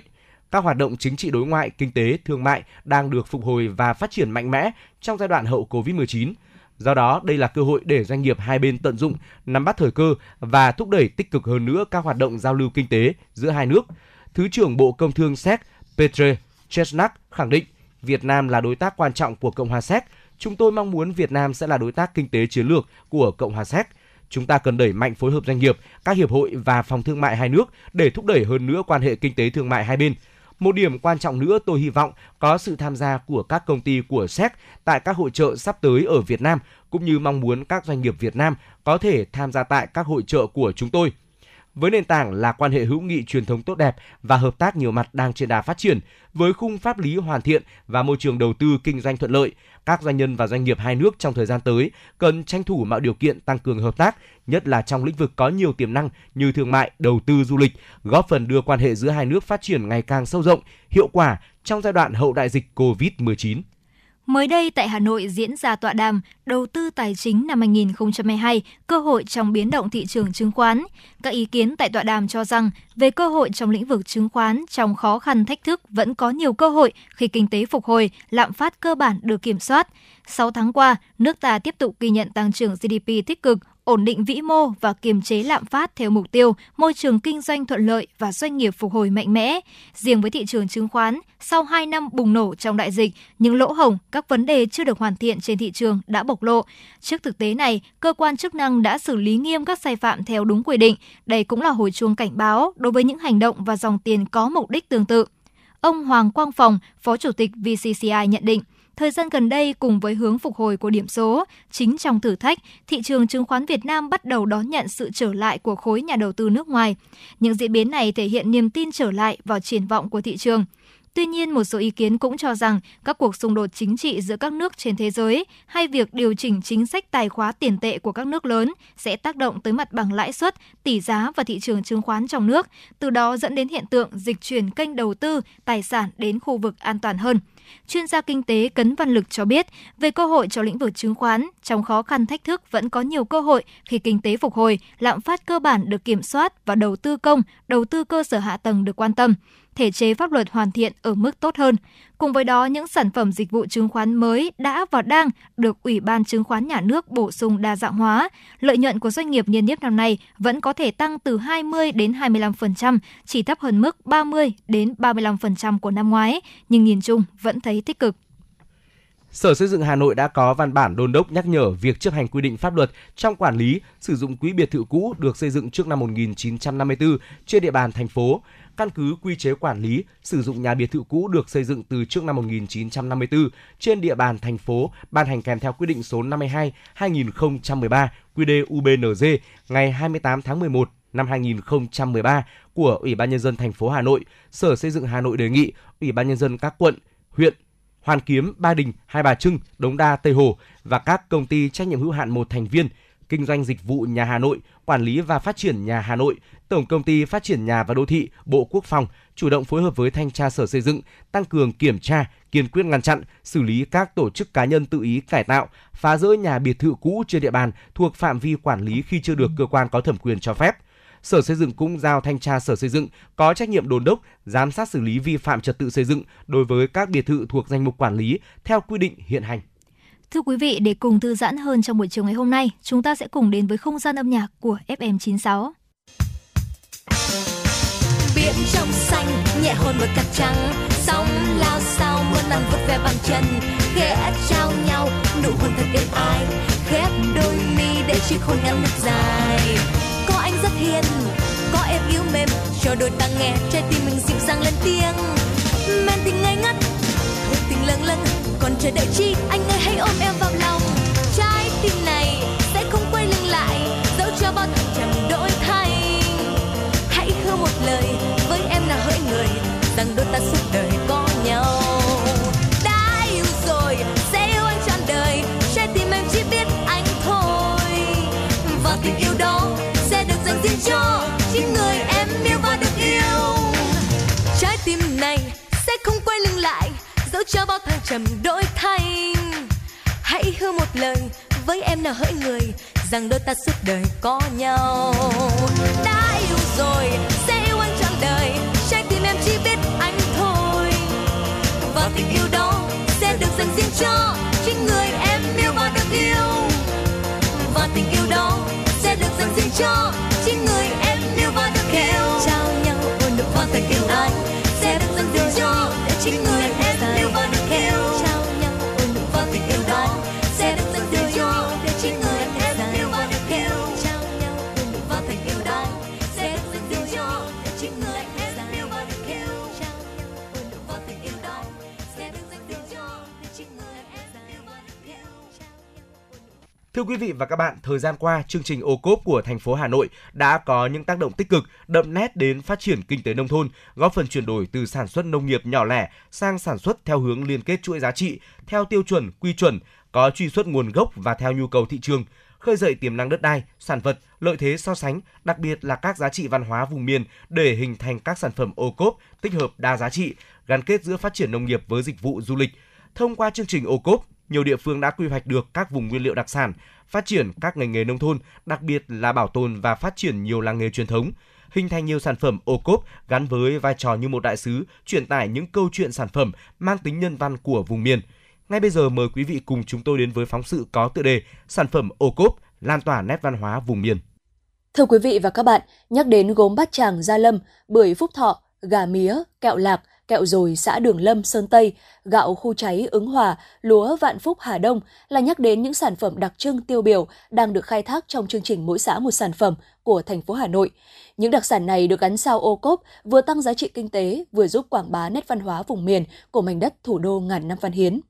Các hoạt động chính trị đối ngoại, kinh tế, thương mại đang được phục hồi và phát triển mạnh mẽ trong giai đoạn hậu COVID-19. Do đó, đây là cơ hội để doanh nghiệp hai bên tận dụng, nắm bắt thời cơ và thúc đẩy tích cực hơn nữa các hoạt động giao lưu kinh tế giữa hai nước. Thứ trưởng Bộ Công Thương Séc Petre Chesnak khẳng định Việt Nam là đối tác quan trọng của Cộng hòa Séc. Chúng tôi mong muốn Việt Nam sẽ là đối tác kinh tế chiến lược của Cộng hòa Séc. Chúng ta cần đẩy mạnh phối hợp doanh nghiệp, các hiệp hội và phòng thương mại hai nước để thúc đẩy hơn nữa quan hệ kinh tế thương mại hai bên. Một điểm quan trọng nữa tôi hy vọng có sự tham gia của các công ty của SEC tại các hội trợ sắp tới ở Việt Nam, cũng như mong muốn các doanh nghiệp Việt Nam có thể tham gia tại các hội trợ của chúng tôi. Với nền tảng là quan hệ hữu nghị truyền thống tốt đẹp và hợp tác nhiều mặt đang trên đà phát triển, với khung pháp lý hoàn thiện và môi trường đầu tư kinh doanh thuận lợi, các doanh nhân và doanh nghiệp hai nước trong thời gian tới cần tranh thủ mọi điều kiện tăng cường hợp tác, nhất là trong lĩnh vực có nhiều tiềm năng như thương mại, đầu tư du lịch, góp phần đưa quan hệ giữa hai nước phát triển ngày càng sâu rộng, hiệu quả trong giai đoạn hậu đại dịch COVID-19. Mới đây tại Hà Nội diễn ra tọa đàm Đầu tư tài chính năm 2022, cơ hội trong biến động thị trường chứng khoán. Các ý kiến tại tọa đàm cho rằng về cơ hội trong lĩnh vực chứng khoán trong khó khăn thách thức vẫn có nhiều cơ hội khi kinh tế phục hồi, lạm phát cơ bản được kiểm soát. 6 tháng qua, nước ta tiếp tục ghi nhận tăng trưởng GDP tích cực, ổn định vĩ mô và kiềm chế lạm phát theo mục tiêu môi trường kinh doanh thuận lợi và doanh nghiệp phục hồi mạnh mẽ. Riêng với thị trường chứng khoán, sau 2 năm bùng nổ trong đại dịch, những lỗ hổng, các vấn đề chưa được hoàn thiện trên thị trường đã bộc lộ. Trước thực tế này, cơ quan chức năng đã xử lý nghiêm các sai phạm theo đúng quy định. Đây cũng là hồi chuông cảnh báo đối với những hành động và dòng tiền có mục đích tương tự. Ông Hoàng Quang Phòng, Phó Chủ tịch VCCI nhận định, Thời gian gần đây cùng với hướng phục hồi của điểm số, chính trong thử thách, thị trường chứng khoán Việt Nam bắt đầu đón nhận sự trở lại của khối nhà đầu tư nước ngoài. Những diễn biến này thể hiện niềm tin trở lại vào triển vọng của thị trường. Tuy nhiên, một số ý kiến cũng cho rằng các cuộc xung đột chính trị giữa các nước trên thế giới hay việc điều chỉnh chính sách tài khóa tiền tệ của các nước lớn sẽ tác động tới mặt bằng lãi suất, tỷ giá và thị trường chứng khoán trong nước, từ đó dẫn đến hiện tượng dịch chuyển kênh đầu tư, tài sản đến khu vực an toàn hơn. Chuyên gia kinh tế Cấn Văn Lực cho biết, về cơ hội cho lĩnh vực chứng khoán, trong khó khăn thách thức vẫn có nhiều cơ hội khi kinh tế phục hồi, lạm phát cơ bản được kiểm soát và đầu tư công, đầu tư cơ sở hạ tầng được quan tâm thể chế pháp luật hoàn thiện ở mức tốt hơn. Cùng với đó, những sản phẩm dịch vụ chứng khoán mới đã và đang được Ủy ban Chứng khoán Nhà nước bổ sung đa dạng hóa. Lợi nhuận của doanh nghiệp niên yết năm nay vẫn có thể tăng từ 20 đến 25%, chỉ thấp hơn mức 30 đến 35% của năm ngoái, nhưng nhìn chung vẫn thấy tích cực. Sở Xây dựng Hà Nội đã có văn bản đôn đốc nhắc nhở việc chấp hành quy định pháp luật trong quản lý sử dụng quỹ biệt thự cũ được xây dựng trước năm 1954 trên địa bàn thành phố căn cứ quy chế quản lý sử dụng nhà biệt thự cũ được xây dựng từ trước năm 1954 trên địa bàn thành phố ban hành kèm theo quyết định số 52/2013 QĐ-UBND ngày 28 tháng 11 năm 2013 của Ủy ban nhân dân thành phố Hà Nội, Sở Xây dựng Hà Nội đề nghị Ủy ban nhân dân các quận, huyện, Hoàn Kiếm, Ba Đình, Hai Bà Trưng, Đống Đa, Tây Hồ và các công ty trách nhiệm hữu hạn một thành viên kinh doanh dịch vụ nhà Hà Nội, quản lý và phát triển nhà Hà Nội, Tổng công ty Phát triển nhà và đô thị, Bộ Quốc phòng chủ động phối hợp với thanh tra Sở Xây dựng, tăng cường kiểm tra, kiên quyết ngăn chặn, xử lý các tổ chức cá nhân tự ý cải tạo, phá rỡ nhà biệt thự cũ trên địa bàn thuộc phạm vi quản lý khi chưa được cơ quan có thẩm quyền cho phép. Sở Xây dựng cũng giao thanh tra Sở Xây dựng có trách nhiệm đồn đốc, giám sát xử lý vi phạm trật tự xây dựng đối với các biệt thự thuộc danh mục quản lý theo quy định hiện hành. Thưa quý vị, để cùng thư giãn hơn trong buổi chiều ngày hôm nay, chúng ta sẽ cùng đến với không gian âm nhạc của FM96. biển trong xanh nhẹ hôn một cát trắng sóng lao sao muôn lần vút về bàn chân khẽ trao nhau nụ hôn thật êm ái khép đôi mi để chiếc hôn ngắn nước dài có anh rất hiền có em yếu mềm cho đôi ta nghe trái tim mình dịu dàng lên tiếng men tình ngây ngất hương tình lâng lâng còn chờ đợi chi? Anh ơi, hãy ôm em vào lòng. Trái tim này sẽ không quay lưng lại. Dẫu cho bao thăng trầm đổi thay. Hãy hứa một lời, với em là hỡi người, rằng đôi ta suốt đời có nhau. Đã yêu rồi, sẽ yêu anh trọn đời. Trái tim em chỉ biết anh thôi. Và tình yêu đó sẽ được dành riêng cho bao thăng trầm đổi thay. Hãy hứa một lời với em nào hỡi người, rằng đôi ta suốt đời có nhau. Đã yêu rồi, sẽ yêu anh trọn đời, trái tim em chỉ biết anh thôi. Và tình yêu đó sẽ được dành riêng cho chính người em yêu và được yêu. Và tình yêu đó sẽ được dành riêng cho Thưa quý vị và các bạn, thời gian qua, chương trình ô cốp của thành phố Hà Nội đã có những tác động tích cực, đậm nét đến phát triển kinh tế nông thôn, góp phần chuyển đổi từ sản xuất nông nghiệp nhỏ lẻ sang sản xuất theo hướng liên kết chuỗi giá trị, theo tiêu chuẩn, quy chuẩn, có truy xuất nguồn gốc và theo nhu cầu thị trường, khơi dậy tiềm năng đất đai, sản vật, lợi thế so sánh, đặc biệt là các giá trị văn hóa vùng miền để hình thành các sản phẩm ô cốp tích hợp đa giá trị, gắn kết giữa phát triển nông nghiệp với dịch vụ du lịch. Thông qua chương trình ô cốp, nhiều địa phương đã quy hoạch được các vùng nguyên liệu đặc sản, phát triển các ngành nghề nông thôn, đặc biệt là bảo tồn và phát triển nhiều làng nghề truyền thống, hình thành nhiều sản phẩm ô cốp gắn với vai trò như một đại sứ truyền tải những câu chuyện sản phẩm mang tính nhân văn của vùng miền. Ngay bây giờ mời quý vị cùng chúng tôi đến với phóng sự có tựa đề Sản phẩm ô cốp lan tỏa nét văn hóa vùng miền. Thưa quý vị và các bạn, nhắc đến gốm bát tràng Gia Lâm, bưởi Phúc Thọ, gà mía, kẹo lạc, kẹo dồi xã Đường Lâm, Sơn Tây, gạo khu cháy Ứng Hòa, lúa Vạn Phúc Hà Đông là nhắc đến những sản phẩm đặc trưng tiêu biểu đang được khai thác trong chương trình mỗi xã một sản phẩm của thành phố Hà Nội. Những đặc sản này được gắn sao ô cốp vừa tăng giá trị kinh tế, vừa giúp quảng bá nét văn hóa vùng miền của mảnh đất thủ đô ngàn năm văn hiến.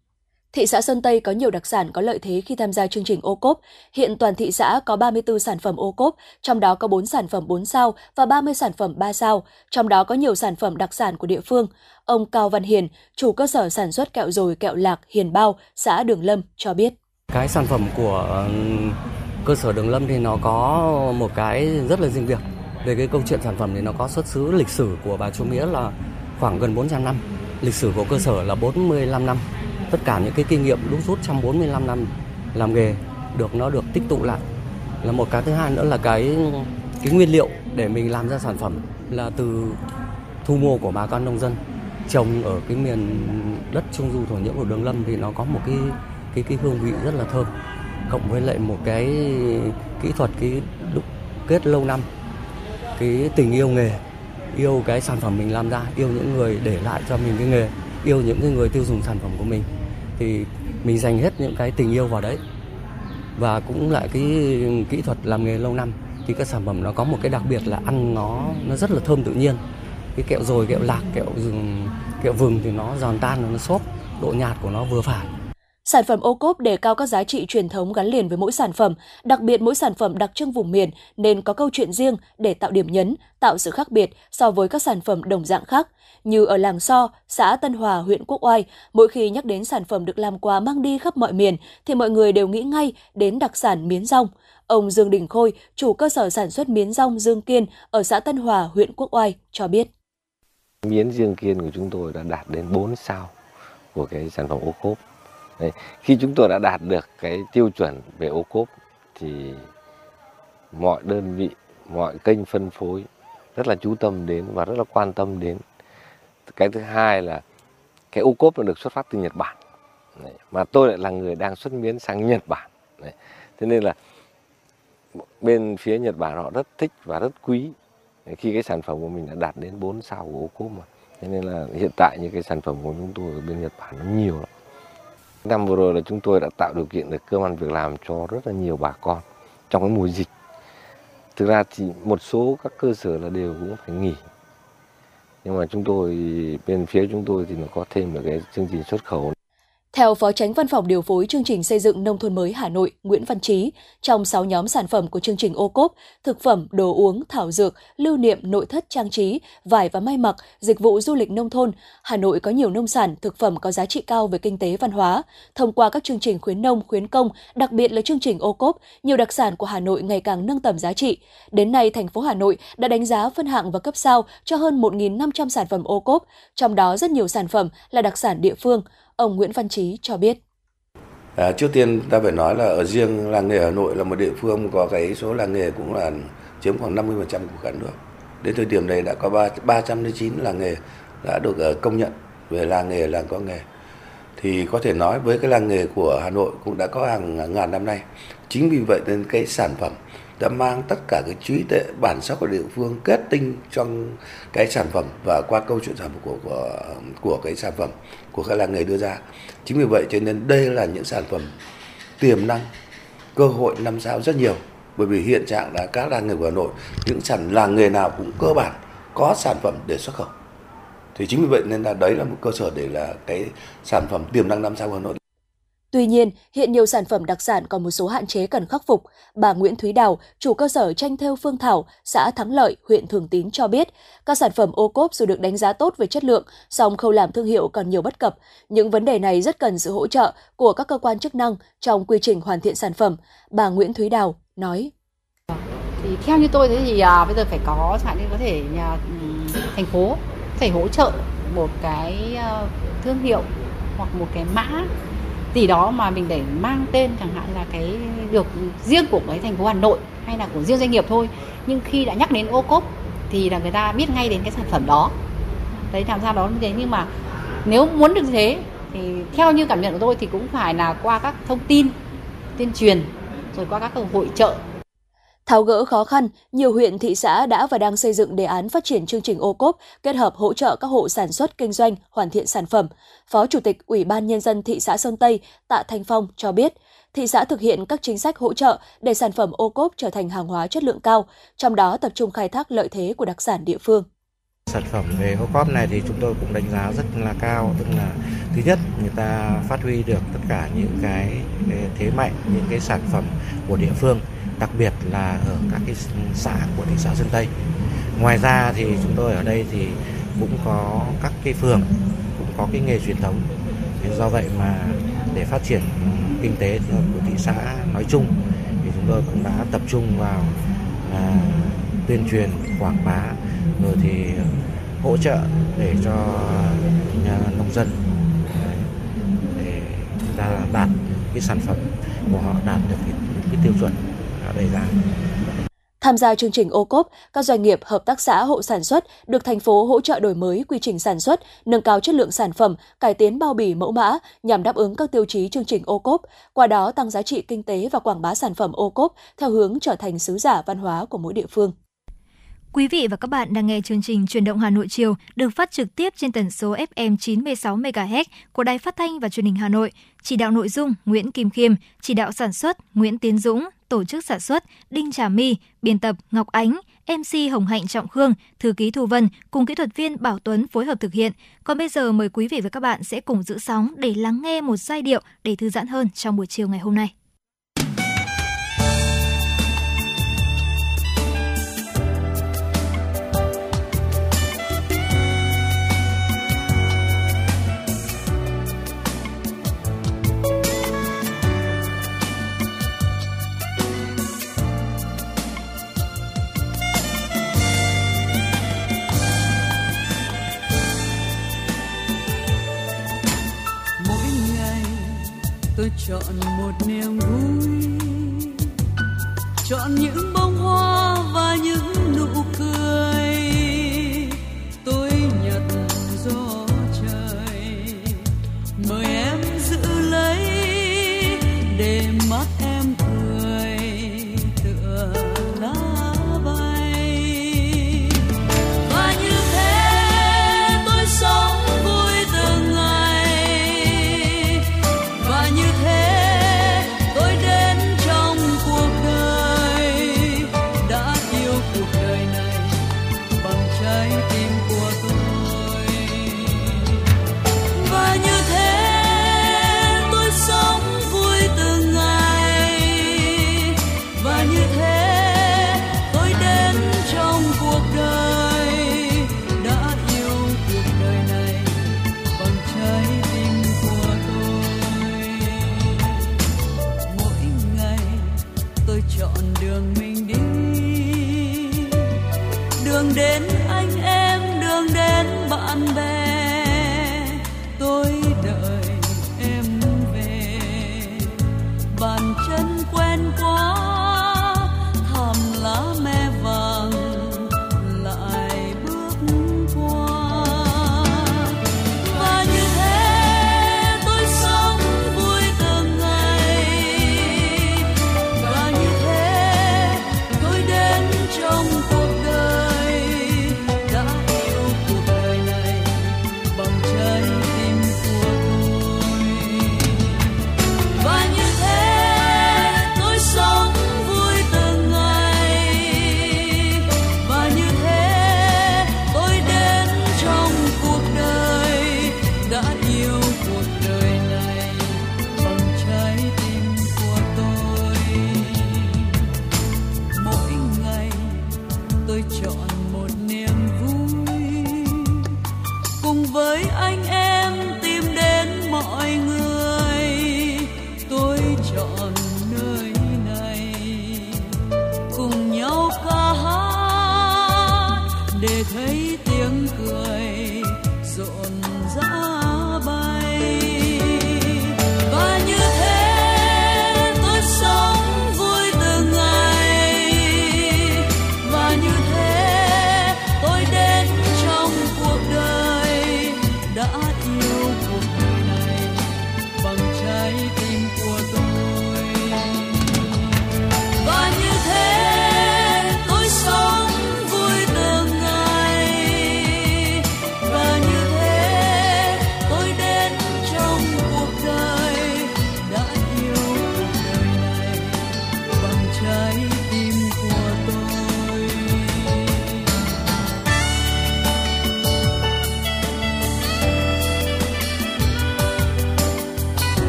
Thị xã Sơn Tây có nhiều đặc sản có lợi thế khi tham gia chương trình ô cốp. Hiện toàn thị xã có 34 sản phẩm ô cốp, trong đó có 4 sản phẩm 4 sao và 30 sản phẩm 3 sao, trong đó có nhiều sản phẩm đặc sản của địa phương. Ông Cao Văn Hiền, chủ cơ sở sản xuất kẹo dồi kẹo lạc Hiền Bao, xã Đường Lâm cho biết. Cái sản phẩm của cơ sở Đường Lâm thì nó có một cái rất là riêng biệt. Về cái câu chuyện sản phẩm thì nó có xuất xứ lịch sử của bà Chúa Mía là khoảng gần 400 năm. Lịch sử của cơ sở là 45 năm. Tất cả những cái kinh nghiệm đúc rút trong 45 năm làm nghề được, nó được tích tụ lại. Là một cái thứ hai nữa là cái cái nguyên liệu để mình làm ra sản phẩm là từ thu mua của bà con nông dân. Trồng ở cái miền đất trung du, thổ nhưỡng của Đường Lâm thì nó có một cái cái cái hương vị rất là thơm, cộng với lại một cái kỹ thuật, cái đúc kết lâu năm. Cái tình yêu nghề, yêu cái sản phẩm mình làm ra, yêu những người để lại cho mình cái nghề yêu những cái người tiêu dùng sản phẩm của mình, thì mình dành hết những cái tình yêu vào đấy. Và cũng lại cái kỹ thuật làm nghề lâu năm, thì các sản phẩm nó có một cái đặc biệt là ăn nó nó rất là thơm tự nhiên. Cái kẹo dồi, kẹo lạc, kẹo rừng, kẹo vừng thì nó giòn tan, nó xốp, độ nhạt của nó vừa phải. Sản phẩm ô cốp đề cao các giá trị truyền thống gắn liền với mỗi sản phẩm, đặc biệt mỗi sản phẩm đặc trưng vùng miền nên có câu chuyện riêng để tạo điểm nhấn, tạo sự khác biệt so với các sản phẩm đồng dạng khác. Như ở làng So, xã Tân Hòa, huyện Quốc Oai, mỗi khi nhắc đến sản phẩm được làm quà mang đi khắp mọi miền thì mọi người đều nghĩ ngay đến đặc sản miến rong. Ông Dương Đình Khôi, chủ cơ sở sản xuất miến rong Dương Kiên ở xã Tân Hòa, huyện Quốc Oai cho biết. Miến Dương Kiên của chúng tôi đã đạt đến 4 sao của cái sản phẩm ô cốp. Đấy. Khi chúng tôi đã đạt được cái tiêu chuẩn về ô cốp thì mọi đơn vị, mọi kênh phân phối rất là chú tâm đến và rất là quan tâm đến. Cái thứ hai là cái ô cốp nó được xuất phát từ Nhật Bản. Đấy. Mà tôi lại là người đang xuất miến sang Nhật Bản. Đấy. Thế nên là bên phía Nhật Bản họ rất thích và rất quý khi cái sản phẩm của mình đã đạt đến 4 sao của ô cốp mà. Thế nên là hiện tại những cái sản phẩm của chúng tôi ở bên Nhật Bản nó nhiều lắm. Năm vừa rồi là chúng tôi đã tạo điều kiện để cơm ăn việc làm cho rất là nhiều bà con trong cái mùa dịch. Thực ra thì một số các cơ sở là đều cũng phải nghỉ. Nhưng mà chúng tôi, bên phía chúng tôi thì nó có thêm được cái chương trình xuất khẩu. Theo Phó Tránh Văn phòng Điều phối Chương trình Xây dựng Nông thôn mới Hà Nội Nguyễn Văn Trí, trong 6 nhóm sản phẩm của chương trình ô cốp, thực phẩm, đồ uống, thảo dược, lưu niệm, nội thất trang trí, vải và may mặc, dịch vụ du lịch nông thôn, Hà Nội có nhiều nông sản, thực phẩm có giá trị cao về kinh tế văn hóa. Thông qua các chương trình khuyến nông, khuyến công, đặc biệt là chương trình ô cốp, nhiều đặc sản của Hà Nội ngày càng nâng tầm giá trị. Đến nay, thành phố Hà Nội đã đánh giá phân hạng và cấp sao cho hơn 1.500 sản phẩm ô cốp, trong đó rất nhiều sản phẩm là đặc sản địa phương. Ông Nguyễn Văn Trí cho biết. À, trước tiên ta phải nói là ở riêng làng nghề Hà Nội là một địa phương có cái số làng nghề cũng là chiếm khoảng 50% của cả nước. Đến thời điểm này đã có 3, 309 làng nghề đã được ờ, công nhận về làng nghề làng có nghề. Thì có thể nói với cái làng nghề của Hà Nội cũng đã có hàng ngàn năm nay. Chính vì vậy nên cái sản phẩm đã mang tất cả cái trí tuệ bản sắc của địa phương kết tinh trong cái sản phẩm và qua câu chuyện sản phẩm của của của cái sản phẩm của các làng nghề đưa ra. Chính vì vậy cho nên đây là những sản phẩm tiềm năng, cơ hội năm sao rất nhiều. Bởi vì hiện trạng là các làng nghề của Hà Nội, những sản làng nghề nào cũng cơ bản có sản phẩm để xuất khẩu. Thì chính vì vậy nên là đấy là một cơ sở để là cái sản phẩm tiềm năng năm sao của Hà Nội Tuy nhiên, hiện nhiều sản phẩm đặc sản còn một số hạn chế cần khắc phục. Bà Nguyễn Thúy Đào, chủ cơ sở tranh theo Phương Thảo, xã Thắng Lợi, huyện Thường Tín cho biết, các sản phẩm ô cốp dù được đánh giá tốt về chất lượng, song khâu làm thương hiệu còn nhiều bất cập. Những vấn đề này rất cần sự hỗ trợ của các cơ quan chức năng trong quy trình hoàn thiện sản phẩm. Bà Nguyễn Thúy Đào nói. thì theo như tôi thế thì à, bây giờ phải có chẳng hạn như có thể nhà thành phố phải hỗ trợ một cái à, thương hiệu hoặc một cái mã gì đó mà mình để mang tên chẳng hạn là cái được riêng của cái thành phố Hà Nội hay là của riêng doanh nghiệp thôi. Nhưng khi đã nhắc đến ô cốp thì là người ta biết ngay đến cái sản phẩm đó. Đấy, làm sao đó như thế. Nhưng mà nếu muốn được thế thì theo như cảm nhận của tôi thì cũng phải là qua các thông tin, tuyên truyền, rồi qua các hội trợ Tháo gỡ khó khăn, nhiều huyện thị xã đã và đang xây dựng đề án phát triển chương trình ô cốp kết hợp hỗ trợ các hộ sản xuất kinh doanh hoàn thiện sản phẩm. Phó Chủ tịch Ủy ban Nhân dân thị xã Sơn Tây Tạ Thanh Phong cho biết, thị xã thực hiện các chính sách hỗ trợ để sản phẩm ô cốp trở thành hàng hóa chất lượng cao, trong đó tập trung khai thác lợi thế của đặc sản địa phương. Sản phẩm về ô cóp này thì chúng tôi cũng đánh giá rất là cao, tức là thứ nhất người ta phát huy được tất cả những cái, cái thế mạnh, những cái sản phẩm của địa phương, đặc biệt là ở các cái xã của thị xã Sơn Tây. Ngoài ra thì chúng tôi ở đây thì cũng có các cái phường cũng có cái nghề truyền thống. Thì do vậy mà để phát triển kinh tế của thị xã nói chung thì chúng tôi cũng đã tập trung vào à, tuyên truyền quảng bá rồi thì hỗ trợ để cho nhà nông dân à, để chúng ta đạt cái sản phẩm của họ đạt được cái, cái tiêu chuẩn đã đề ra. Tham gia chương trình ô cốp, các doanh nghiệp, hợp tác xã, hộ sản xuất được thành phố hỗ trợ đổi mới quy trình sản xuất, nâng cao chất lượng sản phẩm, cải tiến bao bì mẫu mã nhằm đáp ứng các tiêu chí chương trình ô cốp, qua đó tăng giá trị kinh tế và quảng bá sản phẩm ô cốp theo hướng trở thành sứ giả văn hóa của mỗi địa phương. Quý vị và các bạn đang nghe chương trình Truyền động Hà Nội chiều được phát trực tiếp trên tần số FM 96 MHz của Đài Phát thanh và Truyền hình Hà Nội. Chỉ đạo nội dung Nguyễn Kim Khiêm, chỉ đạo sản xuất Nguyễn Tiến Dũng, tổ chức sản xuất Đinh Trà My, biên tập Ngọc Ánh, MC Hồng Hạnh Trọng Khương, thư ký Thu Vân cùng kỹ thuật viên Bảo Tuấn phối hợp thực hiện. Còn bây giờ mời quý vị và các bạn sẽ cùng giữ sóng để lắng nghe một giai điệu để thư giãn hơn trong buổi chiều ngày hôm nay. Chọn một niềm vui. Chọn những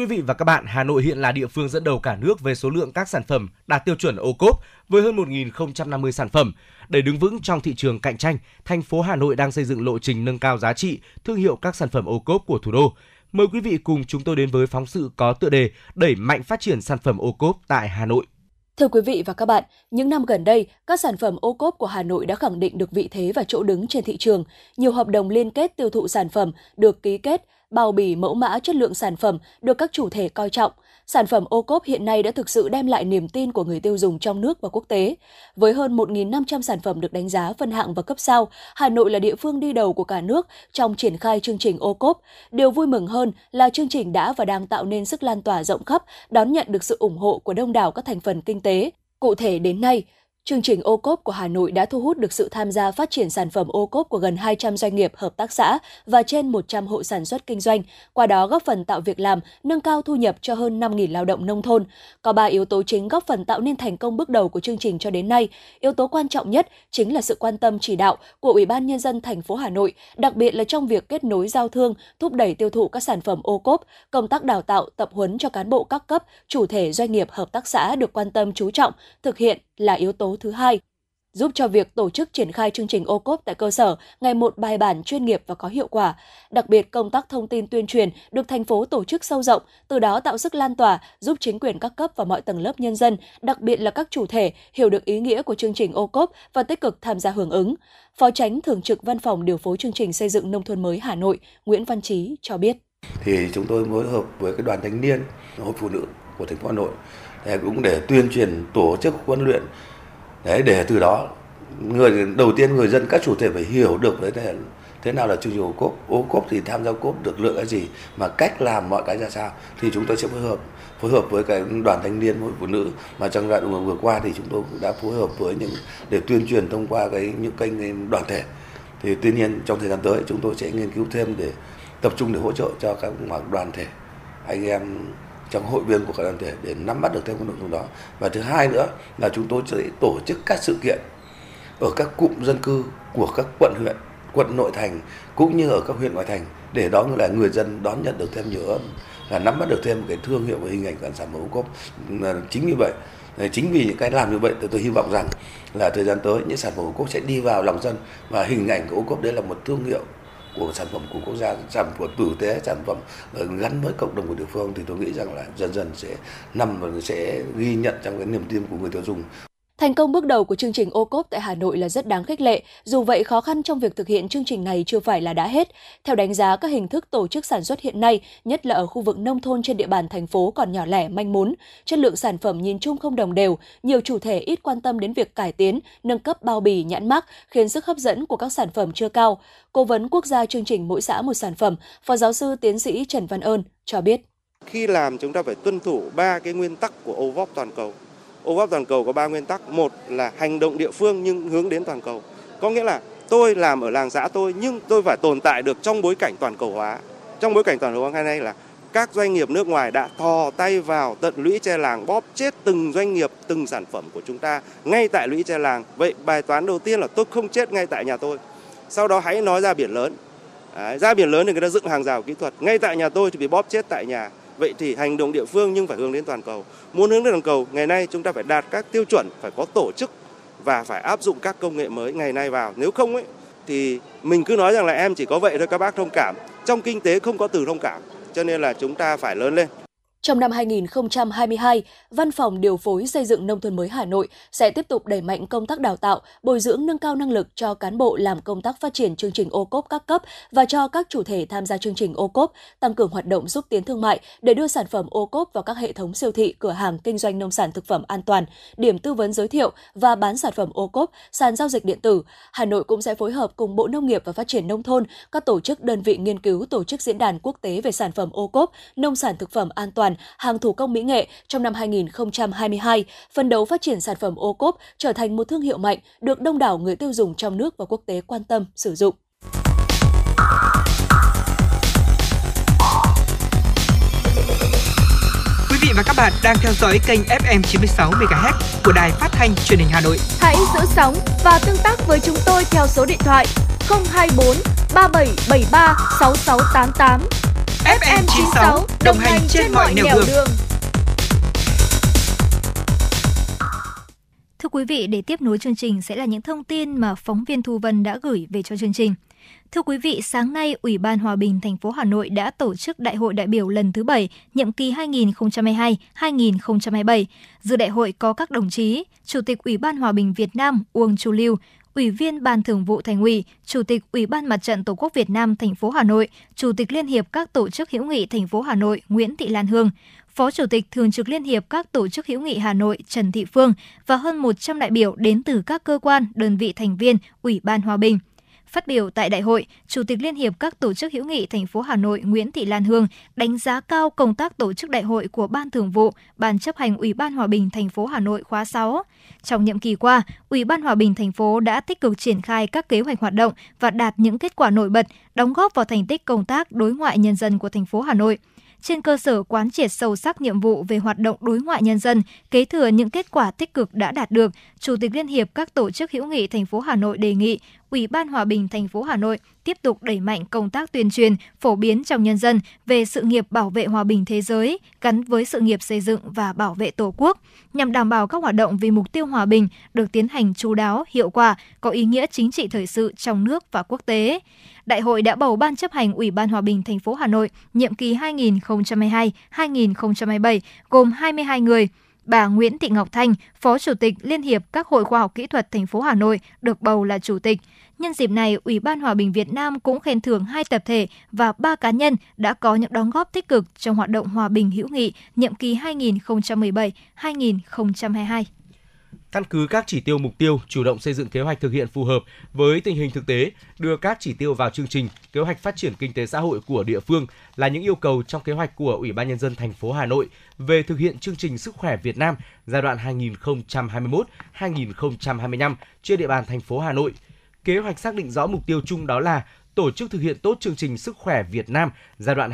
quý vị và các bạn, Hà Nội hiện là địa phương dẫn đầu cả nước về số lượng các sản phẩm đạt tiêu chuẩn ô cốp với hơn 1.050 sản phẩm. Để đứng vững trong thị trường cạnh tranh, thành phố Hà Nội đang xây dựng lộ trình nâng cao giá trị, thương hiệu các sản phẩm ô cốp của thủ đô. Mời quý vị cùng chúng tôi đến với phóng sự có tựa đề Đẩy mạnh phát triển sản phẩm ô cốp tại Hà Nội. Thưa quý vị và các bạn, những năm gần đây, các sản phẩm ô cốp của Hà Nội đã khẳng định được vị thế và chỗ đứng trên thị trường. Nhiều hợp đồng liên kết tiêu thụ sản phẩm được ký kết, bao bì mẫu mã chất lượng sản phẩm được các chủ thể coi trọng. Sản phẩm ô cốp hiện nay đã thực sự đem lại niềm tin của người tiêu dùng trong nước và quốc tế. Với hơn 1.500 sản phẩm được đánh giá phân hạng và cấp sao, Hà Nội là địa phương đi đầu của cả nước trong triển khai chương trình ô cốp. Điều vui mừng hơn là chương trình đã và đang tạo nên sức lan tỏa rộng khắp, đón nhận được sự ủng hộ của đông đảo các thành phần kinh tế. Cụ thể đến nay, Chương trình ô cốp của Hà Nội đã thu hút được sự tham gia phát triển sản phẩm ô cốp của gần 200 doanh nghiệp, hợp tác xã và trên 100 hộ sản xuất kinh doanh, qua đó góp phần tạo việc làm, nâng cao thu nhập cho hơn 5.000 lao động nông thôn. Có 3 yếu tố chính góp phần tạo nên thành công bước đầu của chương trình cho đến nay. Yếu tố quan trọng nhất chính là sự quan tâm chỉ đạo của Ủy ban nhân dân thành phố Hà Nội, đặc biệt là trong việc kết nối giao thương, thúc đẩy tiêu thụ các sản phẩm ô cốp, công tác đào tạo, tập huấn cho cán bộ các cấp, chủ thể doanh nghiệp, hợp tác xã được quan tâm chú trọng, thực hiện là yếu tố thứ hai giúp cho việc tổ chức triển khai chương trình ô cốp tại cơ sở ngày một bài bản chuyên nghiệp và có hiệu quả. Đặc biệt, công tác thông tin tuyên truyền được thành phố tổ chức sâu rộng, từ đó tạo sức lan tỏa, giúp chính quyền các cấp và mọi tầng lớp nhân dân, đặc biệt là các chủ thể, hiểu được ý nghĩa của chương trình ô cốp và tích cực tham gia hưởng ứng. Phó tránh Thường trực Văn phòng điều phối chương trình xây dựng nông thôn mới Hà Nội, Nguyễn Văn Trí cho biết. thì chúng tôi phối hợp với cái đoàn thanh niên hội phụ nữ của thành phố Hà Nội để cũng để tuyên truyền tổ chức huấn luyện. Đấy, để từ đó người, đầu tiên người dân, các chủ thể phải hiểu được đấy là thế nào là chương trình ô cốp. Ô cốp thì tham gia ô cốp được lượng cái gì mà cách làm mọi cái ra sao thì chúng tôi sẽ phối hợp phối hợp với cái đoàn thanh niên, hội phụ nữ. Mà trong giai đoạn vừa qua thì chúng tôi cũng đã phối hợp với những, để tuyên truyền thông qua cái những kênh đoàn thể. Thì tuy nhiên trong thời gian tới chúng tôi sẽ nghiên cứu thêm để tập trung để hỗ trợ cho các đoàn thể, anh em trong hội viên của các đoàn thể để nắm bắt được thêm cái nội dung đó. Và thứ hai nữa là chúng tôi sẽ tổ chức các sự kiện ở các cụm dân cư của các quận huyện, quận nội thành cũng như ở các huyện ngoại thành để đó là người dân đón nhận được thêm nhiều hơn là nắm bắt được thêm cái thương hiệu và hình ảnh của sản phẩm ô cốp. Chính vì vậy chính vì những cái làm như vậy thì tôi hy vọng rằng là thời gian tới những sản phẩm ô cốp sẽ đi vào lòng dân và hình ảnh của ô cốp đấy là một thương hiệu của sản phẩm của quốc gia, sản phẩm tử tế, sản phẩm ờ, gắn với cộng đồng của địa phương, thì tôi nghĩ rằng là dần dần sẽ nằm và sẽ ghi nhận trong cái niềm tin của người tiêu dùng. Thành công bước đầu của chương trình ô cốp tại Hà Nội là rất đáng khích lệ, dù vậy khó khăn trong việc thực hiện chương trình này chưa phải là đã hết. Theo đánh giá, các hình thức tổ chức sản xuất hiện nay, nhất là ở khu vực nông thôn trên địa bàn thành phố còn nhỏ lẻ manh mún, chất lượng sản phẩm nhìn chung không đồng đều, nhiều chủ thể ít quan tâm đến việc cải tiến, nâng cấp bao bì, nhãn mác, khiến sức hấp dẫn của các sản phẩm chưa cao. Cố vấn quốc gia chương trình mỗi xã một sản phẩm, Phó giáo sư tiến sĩ Trần Văn Ơn cho biết. Khi làm chúng ta phải tuân thủ ba cái nguyên tắc của OVOP toàn cầu. OVOP toàn cầu có ba nguyên tắc. Một là hành động địa phương nhưng hướng đến toàn cầu. Có nghĩa là tôi làm ở làng xã tôi nhưng tôi phải tồn tại được trong bối cảnh toàn cầu hóa. Trong bối cảnh toàn cầu hóa ngày nay là các doanh nghiệp nước ngoài đã thò tay vào tận lũy tre làng bóp chết từng doanh nghiệp, từng sản phẩm của chúng ta ngay tại lũy tre làng. Vậy bài toán đầu tiên là tôi không chết ngay tại nhà tôi. Sau đó hãy nói ra biển lớn. Đấy, ra biển lớn thì người ta dựng hàng rào kỹ thuật. Ngay tại nhà tôi thì bị bóp chết tại nhà. Vậy thì hành động địa phương nhưng phải hướng đến toàn cầu. Muốn hướng đến toàn cầu, ngày nay chúng ta phải đạt các tiêu chuẩn, phải có tổ chức và phải áp dụng các công nghệ mới ngày nay vào. Nếu không ấy thì mình cứ nói rằng là em chỉ có vậy thôi các bác thông cảm. Trong kinh tế không có từ thông cảm. Cho nên là chúng ta phải lớn lên. Trong năm 2022, Văn phòng Điều phối Xây dựng Nông thôn mới Hà Nội sẽ tiếp tục đẩy mạnh công tác đào tạo, bồi dưỡng nâng cao năng lực cho cán bộ làm công tác phát triển chương trình ô cốp các cấp và cho các chủ thể tham gia chương trình ô cốp, tăng cường hoạt động xúc tiến thương mại để đưa sản phẩm ô cốp vào các hệ thống siêu thị, cửa hàng kinh doanh nông sản thực phẩm an toàn, điểm tư vấn giới thiệu và bán sản phẩm ô cốp, sàn giao dịch điện tử. Hà Nội cũng sẽ phối hợp cùng Bộ Nông nghiệp và Phát triển Nông thôn, các tổ chức đơn vị nghiên cứu tổ chức diễn đàn quốc tế về sản phẩm ô cốp, nông sản thực phẩm an toàn bản, hàng thủ công mỹ nghệ trong năm 2022, phân đấu phát triển sản phẩm ô cốp trở thành một thương hiệu mạnh được đông đảo người tiêu dùng trong nước và quốc tế quan tâm sử dụng. Quý vị và các bạn đang theo dõi kênh FM 96 MHz của đài phát thanh truyền hình Hà Nội. Hãy giữ sóng và tương tác với chúng tôi theo số điện thoại 024 3773 6688. FM 96 đồng hành trên mọi nẻo đường. đường. Thưa quý vị, để tiếp nối chương trình sẽ là những thông tin mà phóng viên Thu Vân đã gửi về cho chương trình. Thưa quý vị, sáng nay Ủy ban Hòa bình thành phố Hà Nội đã tổ chức Đại hội đại biểu lần thứ 7, nhiệm kỳ 2022-2027. Dự đại hội có các đồng chí Chủ tịch Ủy ban Hòa bình Việt Nam Uông Chu Lưu, Ủy viên Ban Thường vụ Thành ủy, Chủ tịch Ủy ban Mặt trận Tổ quốc Việt Nam thành phố Hà Nội, Chủ tịch Liên hiệp các tổ chức hữu nghị thành phố Hà Nội Nguyễn Thị Lan Hương, Phó Chủ tịch Thường trực Liên hiệp các tổ chức hữu nghị Hà Nội Trần Thị Phương và hơn 100 đại biểu đến từ các cơ quan, đơn vị thành viên Ủy ban Hòa bình. Phát biểu tại đại hội, Chủ tịch Liên hiệp các tổ chức hữu nghị thành phố Hà Nội Nguyễn Thị Lan Hương đánh giá cao công tác tổ chức đại hội của Ban Thường vụ, Ban chấp hành Ủy ban Hòa bình thành phố Hà Nội khóa 6. Trong nhiệm kỳ qua, Ủy ban Hòa bình thành phố đã tích cực triển khai các kế hoạch hoạt động và đạt những kết quả nổi bật, đóng góp vào thành tích công tác đối ngoại nhân dân của thành phố Hà Nội trên cơ sở quán triệt sâu sắc nhiệm vụ về hoạt động đối ngoại nhân dân, kế thừa những kết quả tích cực đã đạt được, Chủ tịch Liên hiệp các tổ chức hữu nghị thành phố Hà Nội đề nghị Ủy ban Hòa bình thành phố Hà Nội tiếp tục đẩy mạnh công tác tuyên truyền, phổ biến trong nhân dân về sự nghiệp bảo vệ hòa bình thế giới gắn với sự nghiệp xây dựng và bảo vệ Tổ quốc, nhằm đảm bảo các hoạt động vì mục tiêu hòa bình được tiến hành chú đáo, hiệu quả, có ý nghĩa chính trị thời sự trong nước và quốc tế. Đại hội đã bầu Ban chấp hành Ủy ban Hòa bình thành phố Hà Nội nhiệm kỳ 2022-2027 gồm 22 người. Bà Nguyễn Thị Ngọc Thanh, Phó Chủ tịch Liên hiệp các hội khoa học kỹ thuật thành phố Hà Nội được bầu là chủ tịch. Nhân dịp này, Ủy ban Hòa bình Việt Nam cũng khen thưởng hai tập thể và ba cá nhân đã có những đóng góp tích cực trong hoạt động hòa bình hữu nghị nhiệm kỳ 2017-2022 căn cứ các chỉ tiêu mục tiêu, chủ động xây dựng kế hoạch thực hiện phù hợp với tình hình thực tế, đưa các chỉ tiêu vào chương trình, kế hoạch phát triển kinh tế xã hội của địa phương là những yêu cầu trong kế hoạch của Ủy ban nhân dân thành phố Hà Nội về thực hiện chương trình sức khỏe Việt Nam giai đoạn 2021-2025 trên địa bàn thành phố Hà Nội. Kế hoạch xác định rõ mục tiêu chung đó là tổ chức thực hiện tốt chương trình sức khỏe Việt Nam giai đoạn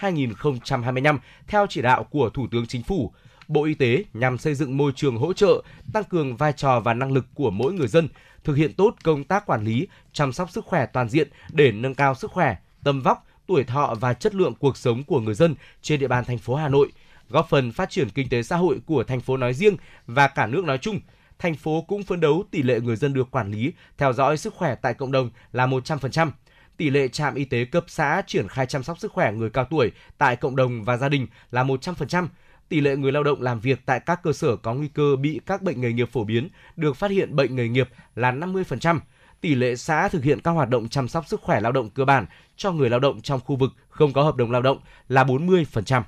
2021-2025 theo chỉ đạo của Thủ tướng Chính phủ Bộ Y tế nhằm xây dựng môi trường hỗ trợ, tăng cường vai trò và năng lực của mỗi người dân, thực hiện tốt công tác quản lý, chăm sóc sức khỏe toàn diện để nâng cao sức khỏe, tâm vóc, tuổi thọ và chất lượng cuộc sống của người dân trên địa bàn thành phố Hà Nội, góp phần phát triển kinh tế xã hội của thành phố nói riêng và cả nước nói chung. Thành phố cũng phấn đấu tỷ lệ người dân được quản lý, theo dõi sức khỏe tại cộng đồng là 100%. Tỷ lệ trạm y tế cấp xã triển khai chăm sóc sức khỏe người cao tuổi tại cộng đồng và gia đình là 100%, tỷ lệ người lao động làm việc tại các cơ sở có nguy cơ bị các bệnh nghề nghiệp phổ biến được phát hiện bệnh nghề nghiệp là 50%. Tỷ lệ xã thực hiện các hoạt động chăm sóc sức khỏe lao động cơ bản cho người lao động trong khu vực không có hợp đồng lao động là 40%.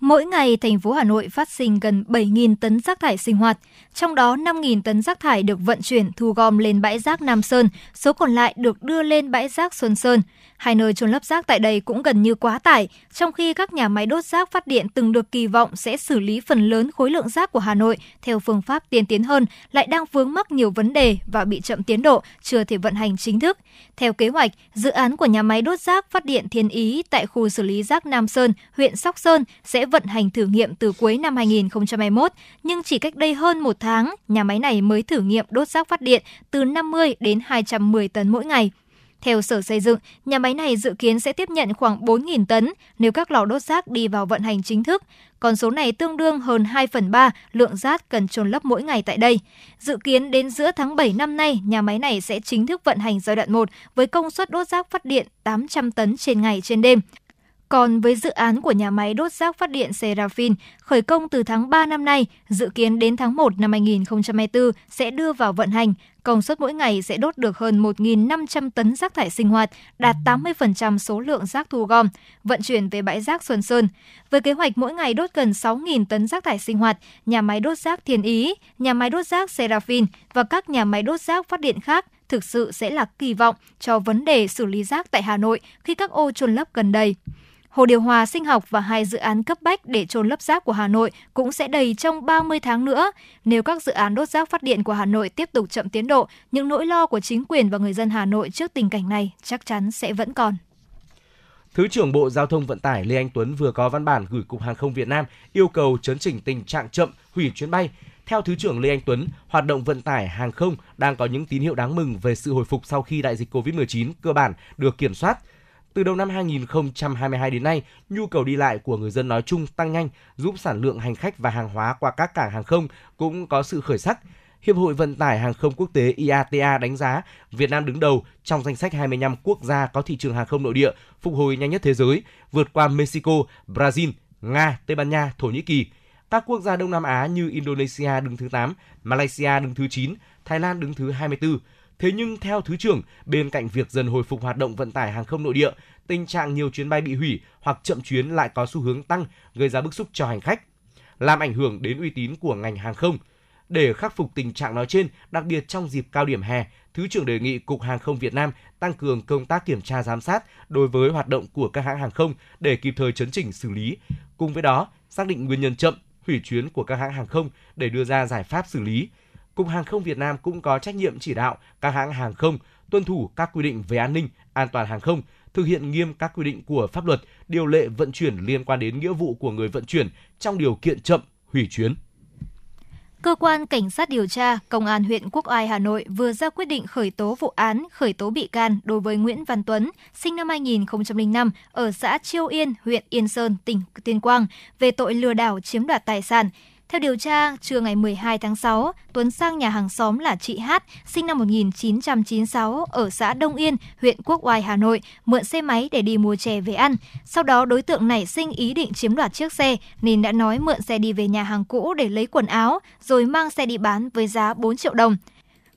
Mỗi ngày, thành phố Hà Nội phát sinh gần 7.000 tấn rác thải sinh hoạt, trong đó 5.000 tấn rác thải được vận chuyển thu gom lên bãi rác Nam Sơn, số còn lại được đưa lên bãi rác Xuân Sơn. Hai nơi trôn lấp rác tại đây cũng gần như quá tải, trong khi các nhà máy đốt rác phát điện từng được kỳ vọng sẽ xử lý phần lớn khối lượng rác của Hà Nội theo phương pháp tiên tiến hơn, lại đang vướng mắc nhiều vấn đề và bị chậm tiến độ, chưa thể vận hành chính thức. Theo kế hoạch, dự án của nhà máy đốt rác phát điện Thiên Ý tại khu xử lý rác Nam Sơn, huyện Sóc Sơn sẽ vận hành thử nghiệm từ cuối năm 2021, nhưng chỉ cách đây hơn một tháng, nhà máy này mới thử nghiệm đốt rác phát điện từ 50 đến 210 tấn mỗi ngày. Theo Sở Xây dựng, nhà máy này dự kiến sẽ tiếp nhận khoảng 4.000 tấn nếu các lò đốt rác đi vào vận hành chính thức. Con số này tương đương hơn 2 phần 3 lượng rác cần trôn lấp mỗi ngày tại đây. Dự kiến đến giữa tháng 7 năm nay, nhà máy này sẽ chính thức vận hành giai đoạn 1 với công suất đốt rác phát điện 800 tấn trên ngày trên đêm. Còn với dự án của nhà máy đốt rác phát điện Serafin khởi công từ tháng 3 năm nay, dự kiến đến tháng 1 năm 2024 sẽ đưa vào vận hành, công suất mỗi ngày sẽ đốt được hơn 1.500 tấn rác thải sinh hoạt, đạt 80% số lượng rác thu gom, vận chuyển về bãi rác Xuân Sơn. Với kế hoạch mỗi ngày đốt gần 6.000 tấn rác thải sinh hoạt, nhà máy đốt rác Thiên Ý, nhà máy đốt rác Serafin và các nhà máy đốt rác phát điện khác thực sự sẽ là kỳ vọng cho vấn đề xử lý rác tại Hà Nội khi các ô trôn lấp gần đây. Hồ điều hòa sinh học và hai dự án cấp bách để trôn lấp rác của Hà Nội cũng sẽ đầy trong 30 tháng nữa. Nếu các dự án đốt rác phát điện của Hà Nội tiếp tục chậm tiến độ, những nỗi lo của chính quyền và người dân Hà Nội trước tình cảnh này chắc chắn sẽ vẫn còn. Thứ trưởng Bộ Giao thông Vận tải Lê Anh Tuấn vừa có văn bản gửi Cục Hàng không Việt Nam yêu cầu chấn chỉnh tình trạng chậm hủy chuyến bay. Theo Thứ trưởng Lê Anh Tuấn, hoạt động vận tải hàng không đang có những tín hiệu đáng mừng về sự hồi phục sau khi đại dịch COVID-19 cơ bản được kiểm soát. Từ đầu năm 2022 đến nay, nhu cầu đi lại của người dân nói chung tăng nhanh, giúp sản lượng hành khách và hàng hóa qua các cảng hàng không cũng có sự khởi sắc. Hiệp hội Vận tải Hàng không Quốc tế IATA đánh giá Việt Nam đứng đầu trong danh sách 25 quốc gia có thị trường hàng không nội địa phục hồi nhanh nhất thế giới, vượt qua Mexico, Brazil, Nga, Tây Ban Nha, Thổ Nhĩ Kỳ. Các quốc gia Đông Nam Á như Indonesia đứng thứ 8, Malaysia đứng thứ 9, Thái Lan đứng thứ 24. Thế nhưng theo Thứ trưởng, bên cạnh việc dần hồi phục hoạt động vận tải hàng không nội địa, tình trạng nhiều chuyến bay bị hủy hoặc chậm chuyến lại có xu hướng tăng, gây ra bức xúc cho hành khách, làm ảnh hưởng đến uy tín của ngành hàng không. Để khắc phục tình trạng nói trên, đặc biệt trong dịp cao điểm hè, Thứ trưởng đề nghị Cục Hàng không Việt Nam tăng cường công tác kiểm tra giám sát đối với hoạt động của các hãng hàng không để kịp thời chấn chỉnh xử lý. Cùng với đó, xác định nguyên nhân chậm, hủy chuyến của các hãng hàng không để đưa ra giải pháp xử lý. Cục Hàng không Việt Nam cũng có trách nhiệm chỉ đạo các hãng hàng không tuân thủ các quy định về an ninh, an toàn hàng không, thực hiện nghiêm các quy định của pháp luật, điều lệ vận chuyển liên quan đến nghĩa vụ của người vận chuyển trong điều kiện chậm, hủy chuyến. Cơ quan Cảnh sát điều tra Công an huyện Quốc Oai Hà Nội vừa ra quyết định khởi tố vụ án, khởi tố bị can đối với Nguyễn Văn Tuấn, sinh năm 2005, ở xã Chiêu Yên, huyện Yên Sơn, tỉnh Tuyên Quang, về tội lừa đảo chiếm đoạt tài sản. Theo điều tra, trưa ngày 12 tháng 6, Tuấn sang nhà hàng xóm là chị Hát, sinh năm 1996, ở xã Đông Yên, huyện Quốc Oai, Hà Nội, mượn xe máy để đi mua chè về ăn. Sau đó đối tượng nảy sinh ý định chiếm đoạt chiếc xe, nên đã nói mượn xe đi về nhà hàng cũ để lấy quần áo, rồi mang xe đi bán với giá 4 triệu đồng.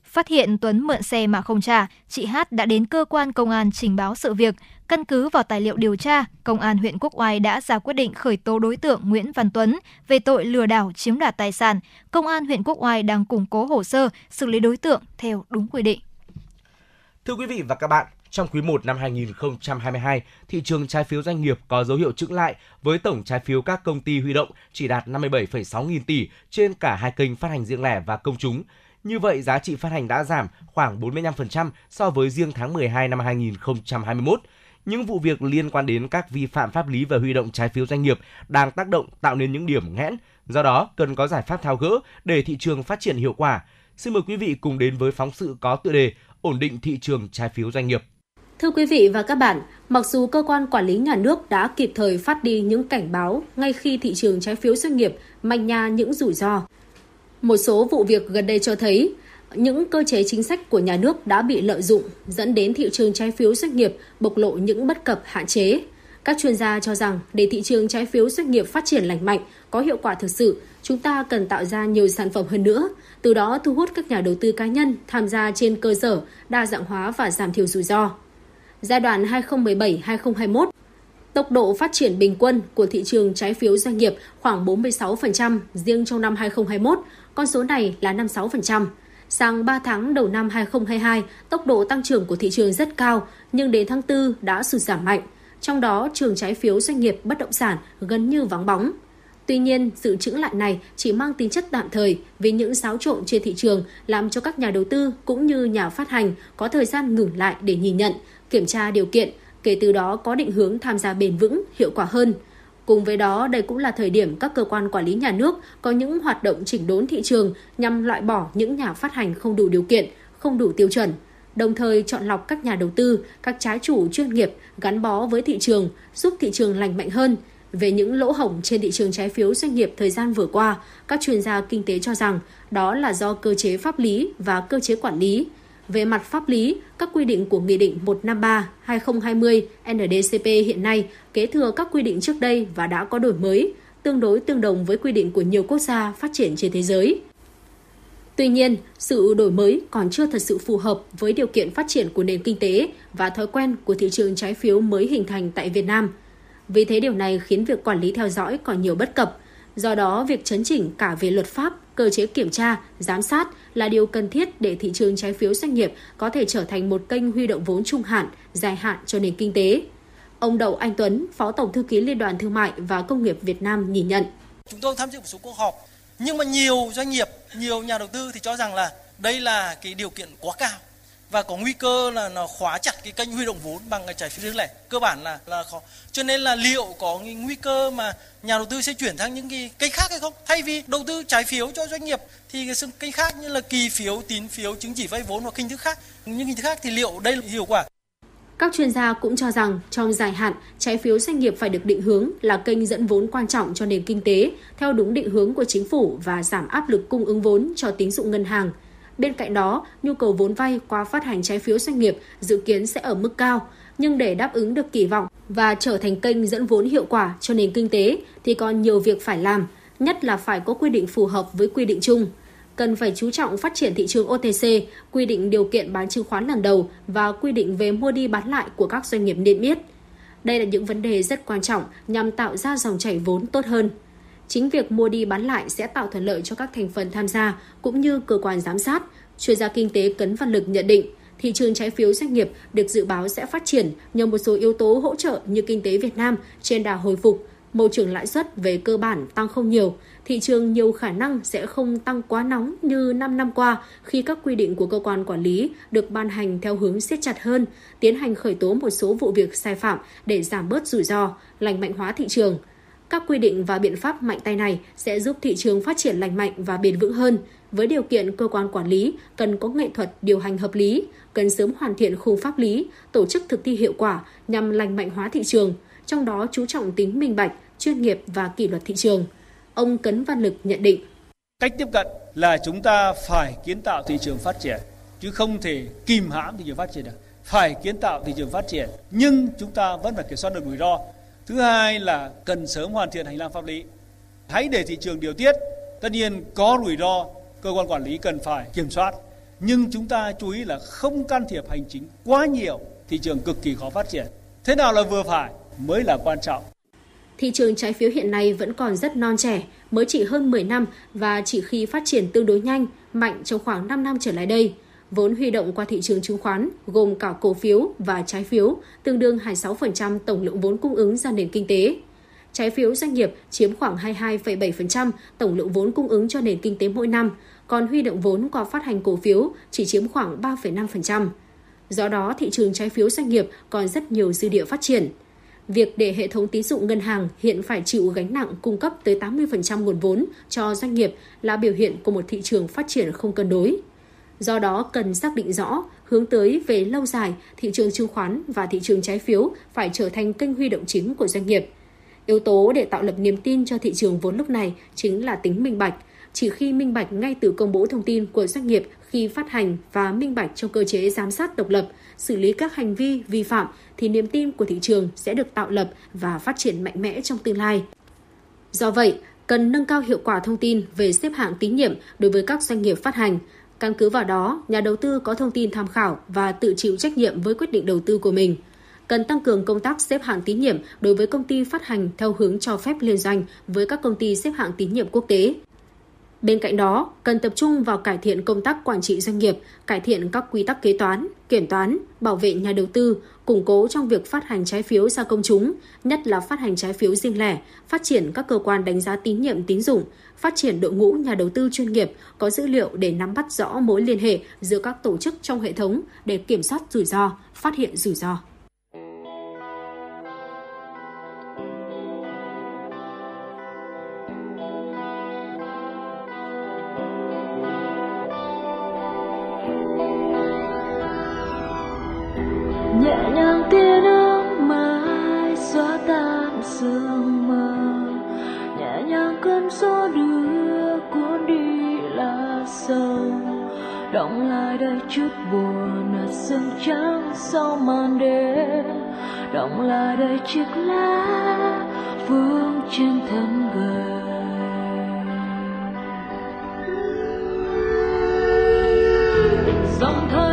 Phát hiện Tuấn mượn xe mà không trả, chị Hát đã đến cơ quan công an trình báo sự việc. Căn cứ vào tài liệu điều tra, Công an huyện Quốc Oai đã ra quyết định khởi tố đối tượng Nguyễn Văn Tuấn về tội lừa đảo chiếm đoạt tài sản. Công an huyện Quốc Oai đang củng cố hồ sơ, xử lý đối tượng theo đúng quy định. Thưa quý vị và các bạn, trong quý 1 năm 2022, thị trường trái phiếu doanh nghiệp có dấu hiệu chững lại với tổng trái phiếu các công ty huy động chỉ đạt 57,6 nghìn tỷ trên cả hai kênh phát hành riêng lẻ và công chúng. Như vậy, giá trị phát hành đã giảm khoảng 45% so với riêng tháng 12 năm 2021. Những vụ việc liên quan đến các vi phạm pháp lý về huy động trái phiếu doanh nghiệp đang tác động tạo nên những điểm nghẽn. Do đó, cần có giải pháp tháo gỡ để thị trường phát triển hiệu quả. Xin mời quý vị cùng đến với phóng sự có tựa đề Ổn định thị trường trái phiếu doanh nghiệp. Thưa quý vị và các bạn, mặc dù cơ quan quản lý nhà nước đã kịp thời phát đi những cảnh báo ngay khi thị trường trái phiếu doanh nghiệp manh nha những rủi ro, một số vụ việc gần đây cho thấy những cơ chế chính sách của nhà nước đã bị lợi dụng dẫn đến thị trường trái phiếu doanh nghiệp bộc lộ những bất cập hạn chế. Các chuyên gia cho rằng để thị trường trái phiếu doanh nghiệp phát triển lành mạnh, có hiệu quả thực sự, chúng ta cần tạo ra nhiều sản phẩm hơn nữa, từ đó thu hút các nhà đầu tư cá nhân tham gia trên cơ sở đa dạng hóa và giảm thiểu rủi ro. Giai đoạn 2017-2021, Tốc độ phát triển bình quân của thị trường trái phiếu doanh nghiệp khoảng 46%, riêng trong năm 2021, con số này là 56%. Sang 3 tháng đầu năm 2022, tốc độ tăng trưởng của thị trường rất cao, nhưng đến tháng 4 đã sụt giảm mạnh. Trong đó, trường trái phiếu doanh nghiệp bất động sản gần như vắng bóng. Tuy nhiên, sự chững lại này chỉ mang tính chất tạm thời vì những xáo trộn trên thị trường làm cho các nhà đầu tư cũng như nhà phát hành có thời gian ngừng lại để nhìn nhận, kiểm tra điều kiện, kể từ đó có định hướng tham gia bền vững, hiệu quả hơn. Cùng với đó, đây cũng là thời điểm các cơ quan quản lý nhà nước có những hoạt động chỉnh đốn thị trường nhằm loại bỏ những nhà phát hành không đủ điều kiện, không đủ tiêu chuẩn, đồng thời chọn lọc các nhà đầu tư, các trái chủ chuyên nghiệp gắn bó với thị trường, giúp thị trường lành mạnh hơn. Về những lỗ hổng trên thị trường trái phiếu doanh nghiệp thời gian vừa qua, các chuyên gia kinh tế cho rằng đó là do cơ chế pháp lý và cơ chế quản lý. Về mặt pháp lý, các quy định của Nghị định 153-2020 NDCP hiện nay kế thừa các quy định trước đây và đã có đổi mới, tương đối tương đồng với quy định của nhiều quốc gia phát triển trên thế giới. Tuy nhiên, sự đổi mới còn chưa thật sự phù hợp với điều kiện phát triển của nền kinh tế và thói quen của thị trường trái phiếu mới hình thành tại Việt Nam. Vì thế điều này khiến việc quản lý theo dõi còn nhiều bất cập. Do đó, việc chấn chỉnh cả về luật pháp, cơ chế kiểm tra, giám sát là điều cần thiết để thị trường trái phiếu doanh nghiệp có thể trở thành một kênh huy động vốn trung hạn, dài hạn cho nền kinh tế. Ông Đậu Anh Tuấn, Phó Tổng Thư ký Liên đoàn Thương mại và Công nghiệp Việt Nam nhìn nhận. Chúng tôi tham dự một số cuộc họp, nhưng mà nhiều doanh nghiệp, nhiều nhà đầu tư thì cho rằng là đây là cái điều kiện quá cao và có nguy cơ là nó khóa chặt cái kênh huy động vốn bằng cái trái phiếu riêng lẻ. Cơ bản là là khó. Cho nên là liệu có cái nguy cơ mà nhà đầu tư sẽ chuyển sang những cái kênh khác hay không? Thay vì đầu tư trái phiếu cho doanh nghiệp thì cái kênh khác như là kỳ phiếu tín phiếu chứng chỉ vay vốn hoặc hình thức khác những hình thức khác thì liệu đây là hiệu quả? Các chuyên gia cũng cho rằng trong dài hạn, trái phiếu doanh nghiệp phải được định hướng là kênh dẫn vốn quan trọng cho nền kinh tế theo đúng định hướng của chính phủ và giảm áp lực cung ứng vốn cho tín dụng ngân hàng. Bên cạnh đó, nhu cầu vốn vay qua phát hành trái phiếu doanh nghiệp dự kiến sẽ ở mức cao, nhưng để đáp ứng được kỳ vọng và trở thành kênh dẫn vốn hiệu quả cho nền kinh tế thì còn nhiều việc phải làm, nhất là phải có quy định phù hợp với quy định chung. Cần phải chú trọng phát triển thị trường OTC, quy định điều kiện bán chứng khoán lần đầu và quy định về mua đi bán lại của các doanh nghiệp niêm yết. Đây là những vấn đề rất quan trọng nhằm tạo ra dòng chảy vốn tốt hơn. Chính việc mua đi bán lại sẽ tạo thuận lợi cho các thành phần tham gia cũng như cơ quan giám sát. Chuyên gia kinh tế Cấn Văn Lực nhận định, thị trường trái phiếu doanh nghiệp được dự báo sẽ phát triển nhờ một số yếu tố hỗ trợ như kinh tế Việt Nam trên đà hồi phục, môi trường lãi suất về cơ bản tăng không nhiều, thị trường nhiều khả năng sẽ không tăng quá nóng như 5 năm qua khi các quy định của cơ quan quản lý được ban hành theo hướng siết chặt hơn, tiến hành khởi tố một số vụ việc sai phạm để giảm bớt rủi ro, lành mạnh hóa thị trường. Các quy định và biện pháp mạnh tay này sẽ giúp thị trường phát triển lành mạnh và bền vững hơn, với điều kiện cơ quan quản lý cần có nghệ thuật điều hành hợp lý, cần sớm hoàn thiện khung pháp lý, tổ chức thực thi hiệu quả nhằm lành mạnh hóa thị trường, trong đó chú trọng tính minh bạch, chuyên nghiệp và kỷ luật thị trường. Ông Cấn Văn Lực nhận định. cách tiếp cận là chúng ta phải kiến tạo thị trường phát triển chứ không thể kìm hãm thị trường phát triển được phải kiến tạo thị trường phát triển nhưng chúng ta vẫn phải kiểm soát được rủi ro thứ hai là cần sớm hoàn thiện hành lang pháp lý. Hãy để thị trường điều tiết. Tất nhiên có rủi ro cơ quan quản lý cần phải kiểm soát. Nhưng chúng ta chú ý là không can thiệp hành chính quá nhiều thị trường cực kỳ khó phát triển. Thế nào là vừa phải mới là quan trọng. Thị trường trái phiếu hiện nay vẫn còn rất non trẻ, mới chỉ hơn 10 năm và chỉ khi phát triển tương đối nhanh, mạnh trong khoảng 5 năm trở lại đây. Vốn huy động qua thị trường chứng khoán gồm cả cổ phiếu và trái phiếu, tương đương 26% tổng lượng vốn cung ứng ra nền kinh tế. Trái phiếu doanh nghiệp chiếm khoảng 22,7% tổng lượng vốn cung ứng cho nền kinh tế mỗi năm, còn huy động vốn qua phát hành cổ phiếu chỉ chiếm khoảng 3,5%. Do đó, thị trường trái phiếu doanh nghiệp còn rất nhiều dư địa phát triển. Việc để hệ thống tín dụng ngân hàng hiện phải chịu gánh nặng cung cấp tới 80% nguồn vốn cho doanh nghiệp là biểu hiện của một thị trường phát triển không cân đối. Do đó, cần xác định rõ hướng tới về lâu dài, thị trường chứng khoán và thị trường trái phiếu phải trở thành kênh huy động chính của doanh nghiệp. Yếu tố để tạo lập niềm tin cho thị trường vốn lúc này chính là tính minh bạch. Chỉ khi minh bạch ngay từ công bố thông tin của doanh nghiệp khi phát hành và minh bạch trong cơ chế giám sát độc lập, xử lý các hành vi vi phạm thì niềm tin của thị trường sẽ được tạo lập và phát triển mạnh mẽ trong tương lai. Do vậy, cần nâng cao hiệu quả thông tin về xếp hạng tín nhiệm đối với các doanh nghiệp phát hành. Căn cứ vào đó, nhà đầu tư có thông tin tham khảo và tự chịu trách nhiệm với quyết định đầu tư của mình. Cần tăng cường công tác xếp hạng tín nhiệm đối với công ty phát hành theo hướng cho phép liên doanh với các công ty xếp hạng tín nhiệm quốc tế. Bên cạnh đó, cần tập trung vào cải thiện công tác quản trị doanh nghiệp, cải thiện các quy tắc kế toán, kiểm toán, bảo vệ nhà đầu tư, củng cố trong việc phát hành trái phiếu ra công chúng, nhất là phát hành trái phiếu riêng lẻ, phát triển các cơ quan đánh giá tín nhiệm tín dụng, phát triển đội ngũ nhà đầu tư chuyên nghiệp có dữ liệu để nắm bắt rõ mối liên hệ giữa các tổ chức trong hệ thống để kiểm soát rủi ro, phát hiện rủi ro. Chút buồn ở sương trắng sau màn đêm. Động lại đầy chiếc lá vương trên thân người. Dòng thơ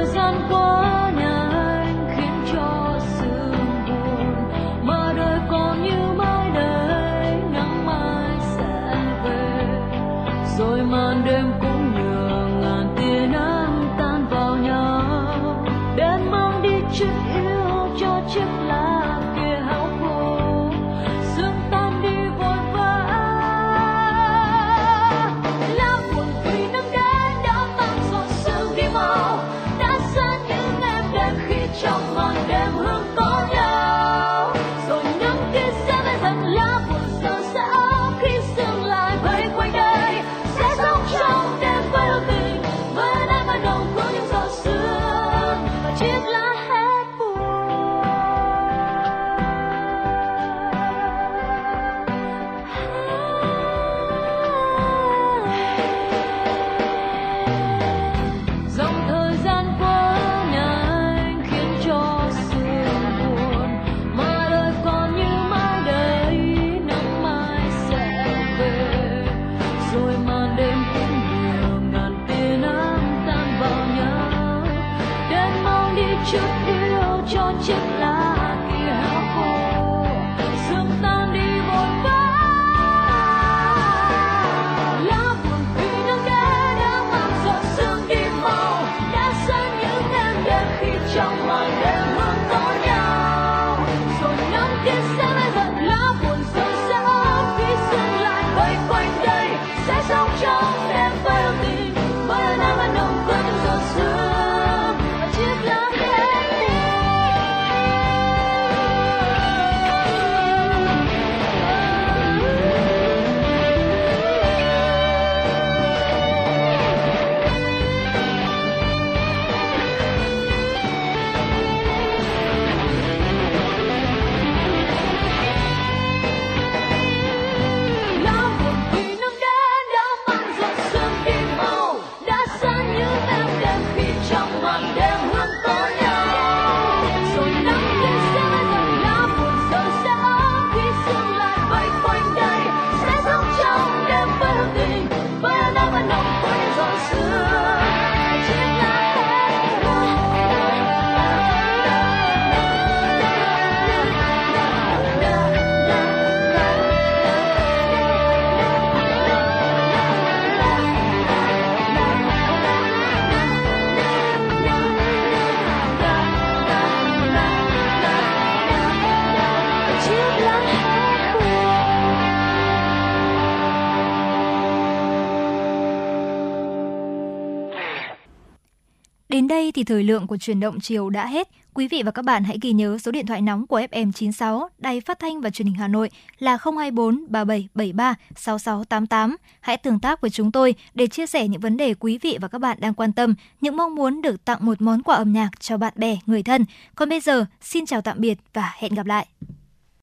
thì thời lượng của truyền động chiều đã hết. Quý vị và các bạn hãy ghi nhớ số điện thoại nóng của FM96, Đài Phát thanh và Truyền hình Hà Nội là 024 3773 6688. Hãy tương tác với chúng tôi để chia sẻ những vấn đề quý vị và các bạn đang quan tâm, những mong muốn được tặng một món quà âm nhạc cho bạn bè, người thân. Còn bây giờ, xin chào tạm biệt và hẹn gặp lại.